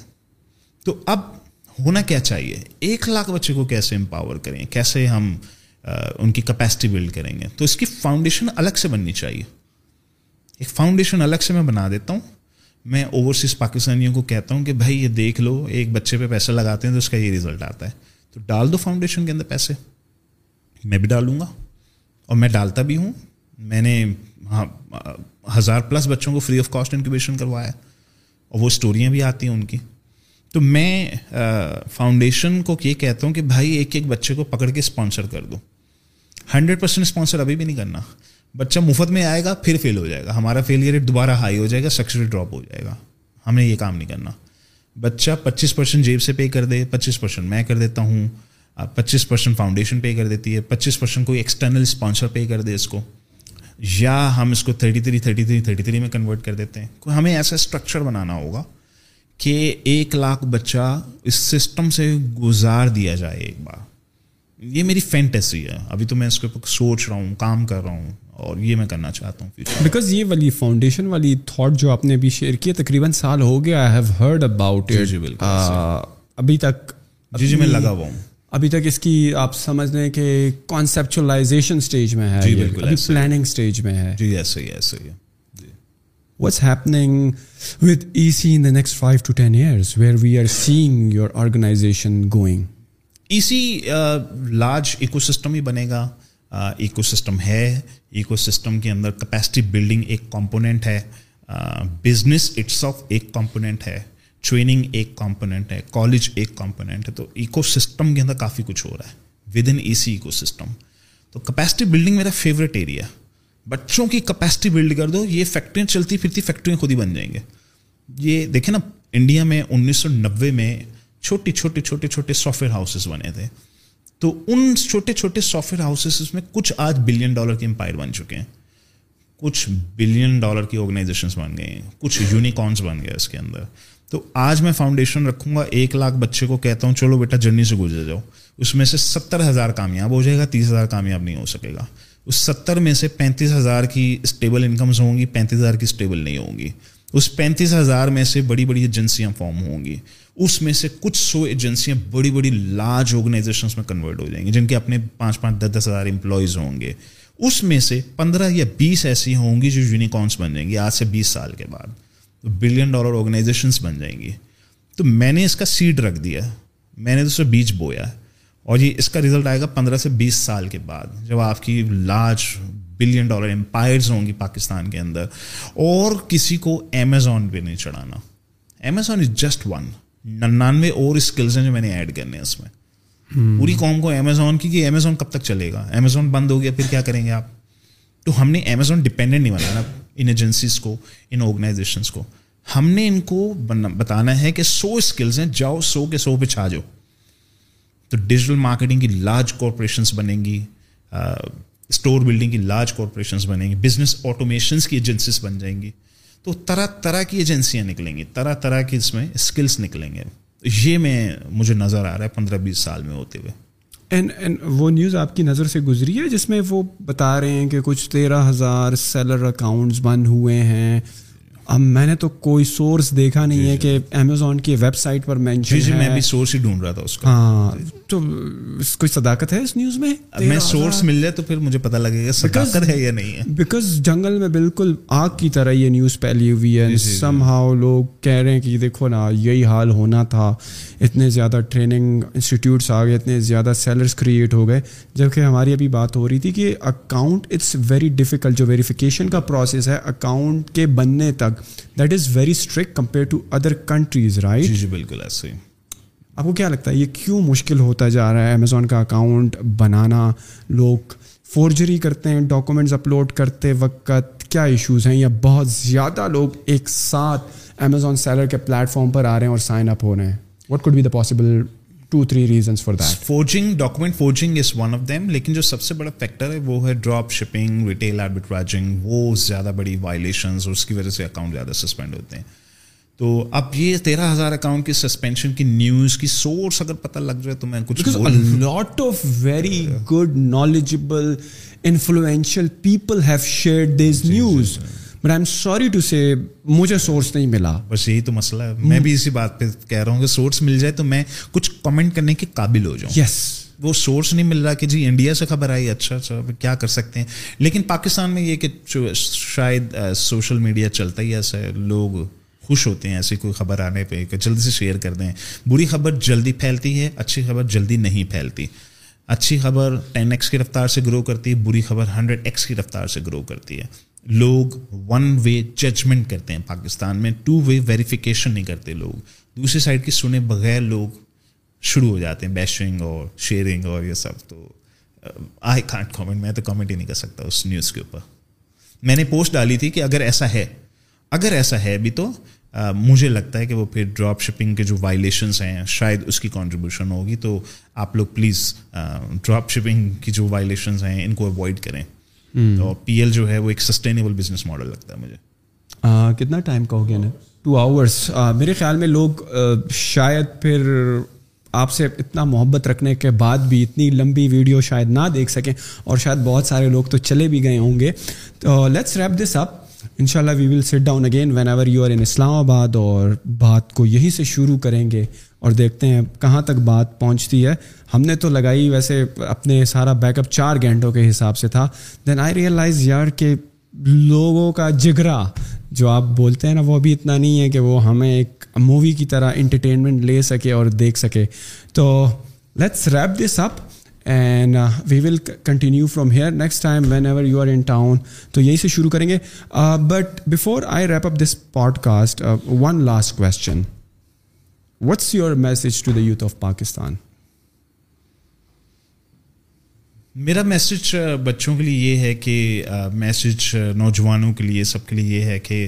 تو اب ہونا کیا چاہیے؟ ایک لاکھ بچے کو کیسے امپاور کریں؟ کیسے ہم ان کی کیپیسٹی بلڈ کریں گے؟ تو اس کی فاؤنڈیشن الگ سے بننی چاہیے۔ ایک فاؤنڈیشن الگ سے میں بنا دیتا ہوں۔ میں اوورسیز پاکستانیوں کو کہتا ہوں کہ بھائی یہ دیکھ لو، ایک بچے پہ پیسہ لگاتے ہیں تو اس کا یہ رزلٹ آتا ہے۔ تو ڈال دو فاؤنڈیشن کے اندر پیسے۔ میں بھی ڈالوں گا۔ اور میں ڈالتا بھی ہوں۔ میں نے ہاں ہزار پلس بچوں کو فری آف کاسٹ انکوبیشن کروایا۔ اور وہ اسٹوریاں بھی آتی ہیں ان کی۔ تو میں فاؤنڈیشن کو یہ کہتا ہوں کہ بھائی ایک ایک بچے کو پکڑ کے اسپانسر کر دو۔ ہنڈریڈ پرسینٹ اسپانسر ابھی بھی نہیں کرنا۔ بچہ مفت میں آئے گا، پھر فیل ہو جائے گا۔ ہمارا فیلئر ریٹ دوبارہ ہائی ہو جائے گا سکسیس ریٹ ڈراپ ہو جائے گا۔ ہم نے یہ کام نہیں کرنا۔ بچہ پچیس پرسینٹ جیب سے پے کر دے، پچیس پرسینٹ میں کر دیتا ہوں پچیس پرسینٹ فاؤنڈیشن پے کر دیتی ہے، پچیس پرسینٹ کوئی ایکسٹرنل اسپانسر پے کر دے اس کو، یا ہم اس کو thirty three thirty three thirty three میں کنورٹ کر دیتے ہیں۔ ہمیں ایسا اسٹرکچر بنانا ہوگا کہ ایک لاکھ بچہ اس سسٹم سے گزار دیا جائے ایک بار۔ یہ میری فینٹیسی ہے۔ ابھی تو میں اس کے اوپر سوچ رہا ہوں، کام کر رہا ہوں۔ اور یہ میں کرنا چاہتا ہوں بیکاز یہ والی فاؤنڈیشن والی تھاٹ جو آپ نے ابھی شیئر کی تقریباً سال ہو گیا آئی ہیو ہرڈ اباؤٹ ابھی تک جی جی میں لگا ہوا ہوں۔ ابھی تک اس کی آپ سمجھ لیں کہ کانسیپچلائزیشن اسٹیج میں ہے جی بالکل ابھی پلاننگ اسٹیج میں ہے۔ جی ایسے ہی ایسے ہی what's happening with E C in the next five to ten years where we are seeing your organisation going E C large ecosystem ہی بنے گا۔ ایکو سسٹم ہے۔ ایکو سسٹم کے اندر کیپیسٹی بلڈنگ ایک کمپوننٹ ہے۔ بزنس اٹس آف ایک component ہے۔ Training ایک کمپوننٹ ہے۔ کالج ایک کمپوننٹ ہے۔ تو ایکو سسٹم کے اندر کافی کچھ ہو رہا ہے۔ Within E C ecosystem تو کیپیسٹی بلڈنگ میرا فیوریٹ ایریا بچوں کی کیپیسٹی بلڈ کر دو، یہ فیکٹریاں چلتی پھرتی فیکٹریاں خود ہی بن جائیں گے۔ یہ دیکھیں نا انڈیا میں انیس سو نوے میں چھوٹی چھوٹے چھوٹے چھوٹے سافٹ ویئر ہاؤسز بنے تھے۔ تو ان چھوٹے چھوٹے سافٹ ویئر ہاؤسز میں کچھ آج بلین ڈالر کے امپائر بن چکے ہیں۔ کچھ بلین ڈالر کی آرگنائزیشنس بن گئے ہیں۔ کچھ یونیکارنس بن گئے اس کے اندر۔ تو آج میں فاؤنڈیشن رکھوں گا۔ ایک لاکھ بچے کو کہتا ہوں، چلو بیٹا جرنی سے گزر جاؤ۔ اس میں سے ستر ہزار کامیاب ہو جائے گا، تیس ہزار کامیاب نہیں ہو سکے گا۔ اس ستر میں سے پینتیس ہزار کی اسٹیبل انکمز ہوں گی، پینتیس ہزار کی اسٹیبل نہیں ہوں گی۔ اس پینتیس ہزار میں سے بڑی بڑی ایجنسیاں فارم ہوں گی۔ اس میں سے کچھ سو ایجنسیاں بڑی بڑی لارج آرگنائزیشنس میں کنورٹ ہو جائیں گی، جن کے اپنے پانچ پانچ دس دس ہزار امپلائیز ہوں گے۔ اس میں سے پندرہ یا بیس ایسی ہوں گی جو یونیکارنس بن جائیں گی، آج سے بیس سال کے بعد۔ تو بلین ڈالر آرگنائزیشنس بن جائیں گی۔ تو میں نے اس کا سیڈ رکھ دیا، میں نے تو اسے بیج بویا۔ اور یہ اس کا رزلٹ آئے گا پندرہ سے بیس سال کے بعد، جب آپ کی لارج بلین ڈالر امپائرز ہوں گی پاکستان کے اندر۔ اور کسی کو امیزون پہ نہیں چڑھانا۔ امیزون از جسٹ ون ننانوے اور اسکلز ہیں جو میں نے ایڈ کرنے ہیں اس میں۔ پوری قوم کو امیزون کی کہ امیزون کب تک چلے گا؟ امیزون بند ہو گیا پھر کیا کریں گے آپ؟ تو ہم نے امیزون ڈپینڈنٹ نہیں بنانا ان ایجنسیز کو ان آرگنائزیشنس کو۔ ہم نے ان کو بتانا ہے کہ سو اسکلز ہیں جاؤ سو کے سو پہ چھا جاؤ۔ تو ڈیجیٹل مارکیٹنگ کی لارج کارپوریشنس بنیں گی اسٹور بلڈنگ کی لارج کارپوریشنس بنیں گی بزنس آٹومیشنس کی ایجنسیز بن جائیں گی۔ تو طرح طرح کی ایجنسیاں نکلیں گی، طرح طرح کی اس میں اسکلس نکلیں گے۔ یہ میں مجھے نظر آ رہا ہے پندرہ بیس سال میں ہوتے ہوئے۔ اینڈ اینڈ وہ نیوز آپ کی نظر سے گزری ہے جس میں وہ بتا رہے ہیں کہ کچھ تیرہ ہزار سیلر اکاؤنٹس بند ہوئے ہیں۔ اب میں نے تو کوئی سورس دیکھا نہیں ہے کہ امیزون کی ویب سائٹ پر مینشن جی میں بھی سورس ہی ڈھونڈ رہا تھا اس کا۔ ہاں تو کوئی صداقت ہے اس نیوز میں؟ میں سورس مل جائے تو پھر مجھے پتا لگے گا صداقت ہے یا نہیں ہے۔ بیکاز جنگل میں بالکل آگ کی طرح یہ نیوز پھیلی ہوئی ہے۔ سم ہاؤ لوگ کہہ رہے ہیں کہ دیکھو نا یہی حال ہونا تھا۔ اتنے زیادہ ٹریننگ انسٹیٹیوٹس آ گئے اتنے زیادہ سیلرس کریٹ ہو گئے۔ جبکہ ہماری ابھی بات ہو رہی تھی کہ اکاؤنٹ اٹس ویری ڈیفیکلٹ جو ویریفیکیشن کا پروسیس ہے اکاؤنٹ کے بننے تک that is very strict compare to other countries right جی بالکل ایسے ہی۔ آپ کو کیا لگتا ہے یہ کیوں مشکل ہوتا جا رہا ہے امیزون کا اکاؤنٹ بنانا؟ لوگ فورجری کرتے ہیں ڈاکومنٹس اپلوڈ کرتے وقت کیا ایشوز ہیں؟ یا بہت زیادہ لوگ ایک ساتھ امیزون سیلر کے پلیٹ فارم پر آ رہے ہیں اور سائن اپ ہو رہے ہیں۔ What could be the possible two three reasons for that forging document forging is one of them لیکن جو سب سے بڑا فیکٹر ہے وہ ہے ڈراپ شپنگ ریٹیل آربیٹراجنگ وہ زیادہ بڑی وائلیشنز اور اس کی وجہ سے اکاؤنٹ زیادہ سسپینڈ ہوتے ہیں تو اب یہ تیرہ ہزار اکاؤنٹ کی سسپینشن کی نیوز کی سورس اگر پتہ لگ جائے تو میں کچھ lot of very good knowledgeable influential people have share these news but I am sorry to say مجھے سورس نہیں ملا۔ بس یہی تو مسئلہ ہے۔ میں بھی اسی بات پہ کہہ رہا ہوں کہ سورس مل جائے تو میں کچھ کمنٹ کرنے کے قابل ہو جاؤں۔ یس وہ سورس نہیں مل رہا کہ جی انڈیا سے خبر آئی اچھا اچھا کیا کر سکتے ہیں؟ لیکن پاکستان میں یہ کہ شاید سوشل میڈیا چلتا ہی ایسا ہے لوگ خوش ہوتے ہیں ایسی کوئی خبر آنے پہ کہ جلدی سے شیئر کر دیں۔ بری خبر جلدی پھیلتی ہے اچھی خبر جلدی نہیں پھیلتی۔ اچھی خبر ٹین ایکس کی رفتار سے گرو کرتی ہے بری خبر ہنڈریڈ ایکس کی رفتار سے گرو کرتی ہے۔ لوگ ون وے ججمنٹ کرتے ہیں پاکستان میں ٹو وے ویریفیکیشن نہیں کرتے لوگ۔ دوسری سائڈ کی سنے بغیر لوگ شروع ہو جاتے ہیں بیشنگ اور شیئرنگ اور یہ سب۔ تو آئی کانٹ کامنٹ میں تو کامنٹ ہی نہیں کر سکتا اس نیوز کے اوپر۔ میں نے پوسٹ ڈالی تھی کہ اگر ایسا ہے، اگر ایسا ہے بھی تو مجھے لگتا ہے کہ وہ پھر ڈراپ شپنگ کے جو وائلیشنس ہیں، شاید اس کی کانٹریبیوشن ہوگی۔ تو آپ لوگ پلیز ڈراپ شپنگ کی جو وائلیشنز ہیں، ان کو اوائڈ کریں۔ اور پی ایل جو ہے وہ ایک سسٹینیبل بزنس ماڈل لگتا ہے مجھے۔ کتنا ٹائم کا ہو گیا نا ٹو آورس میرے خیال میں لوگ شاید پھر آپ سے اتنا محبت رکھنے کے بعد بھی اتنی لمبی ویڈیو شاید نہ دیکھ سکیں اور شاید بہت سارے لوگ تو چلے بھی گئے ہوں گے۔ تو لیٹس ریپ دس اپ ان شاء Allah we will sit down again whenever you are in Islamabad اور بات کو یہیں سے شروع کریں گے۔ اور دیکھتے ہیں کہاں تک بات پہنچتی ہے۔ ہم نے تو لگائی ویسے اپنے سارا بیک اپ چار گھنٹوں کے حساب سے تھا۔ دین آئی ریئلائز یار کہ لوگوں کا جگرا جو آپ بولتے ہیں نا، وہ ابھی اتنا نہیں ہے کہ وہ ہمیں ایک مووی کی طرح انٹرٹینمنٹ لے سکے اور دیکھ سکے۔ تو let's wrap this up and we will continue from here next time whenever you are in town تو یہی سے شروع کریں گے۔ But before I wrap up this podcast one last question what's your message to the youth of Pakistan میرا message بچوں کے لیے یہ ہے کہ میسج نوجوانوں کے لیے سب کے لیے یہ ہے کہ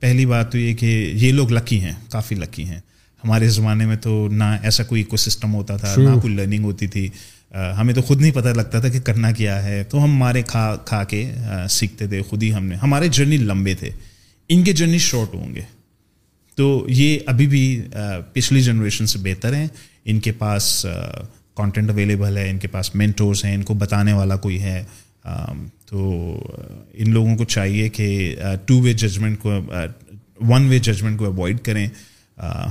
پہلی بات تو یہ کہ یہ لوگ لکی ہیں کافی لکی ہیں۔ ہمارے زمانے میں تو نہ ایسا کوئی اکو سسٹم ہوتا تھا نہ کوئی لرننگ ہوتی تھی۔ ہمیں تو خود نہیں پتہ لگتا تھا کہ کرنا کیا ہے۔ تو ہم مارے کھا کھا کے سیکھتے تھے خود ہی ہم نے۔ ہمارے جرنی لمبے تھے۔ ان کے جرنی شارٹ ہوں گے۔ تو یہ ابھی بھی پچھلی جنریشن سے بہتر ہیں۔ ان کے پاس کانٹینٹ اویلیبل ہے، ان کے پاس مینٹورس ہیں، ان کو بتانے والا کوئی ہے۔ تو ان لوگوں کو چاہیے کہ ٹو وے ججمنٹ کو ون وے ججمنٹ کو اوائڈ کریں۔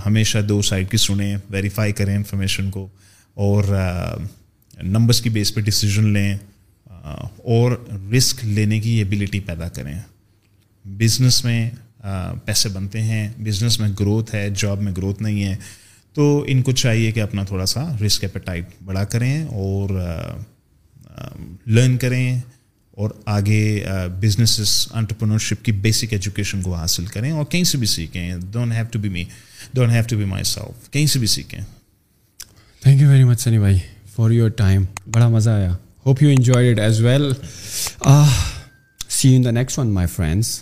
ہمیشہ دو سائڈ کی سنیں ویریفائی کریں انفارمیشن کو۔ اور نمبرس کی بیس پہ ڈسیزن لیں۔ اور رسک لینے کی ایبلٹی پیدا کریں۔ بزنس میں پیسے بنتے ہیں بزنس میں گروتھ ہے جاب میں گروتھ نہیں ہے، تو ان کو چاہیے کہ اپنا تھوڑا سا رسک ایپیٹائٹ بڑا کریں اور لرن کریں اور آگے بزنس انٹرپرنرشپ کی بیسک ایجوکیشن کو حاصل کریں اور کہیں سے بھی سیکھیں۔ Don't have to be me don't have to be myself کہیں سے بھی سیکھیں۔ Thank you very much Sunny بھائی فار یور ٹائم بڑا مزہ آیا. Hope you enjoy it as well see in the next one my friends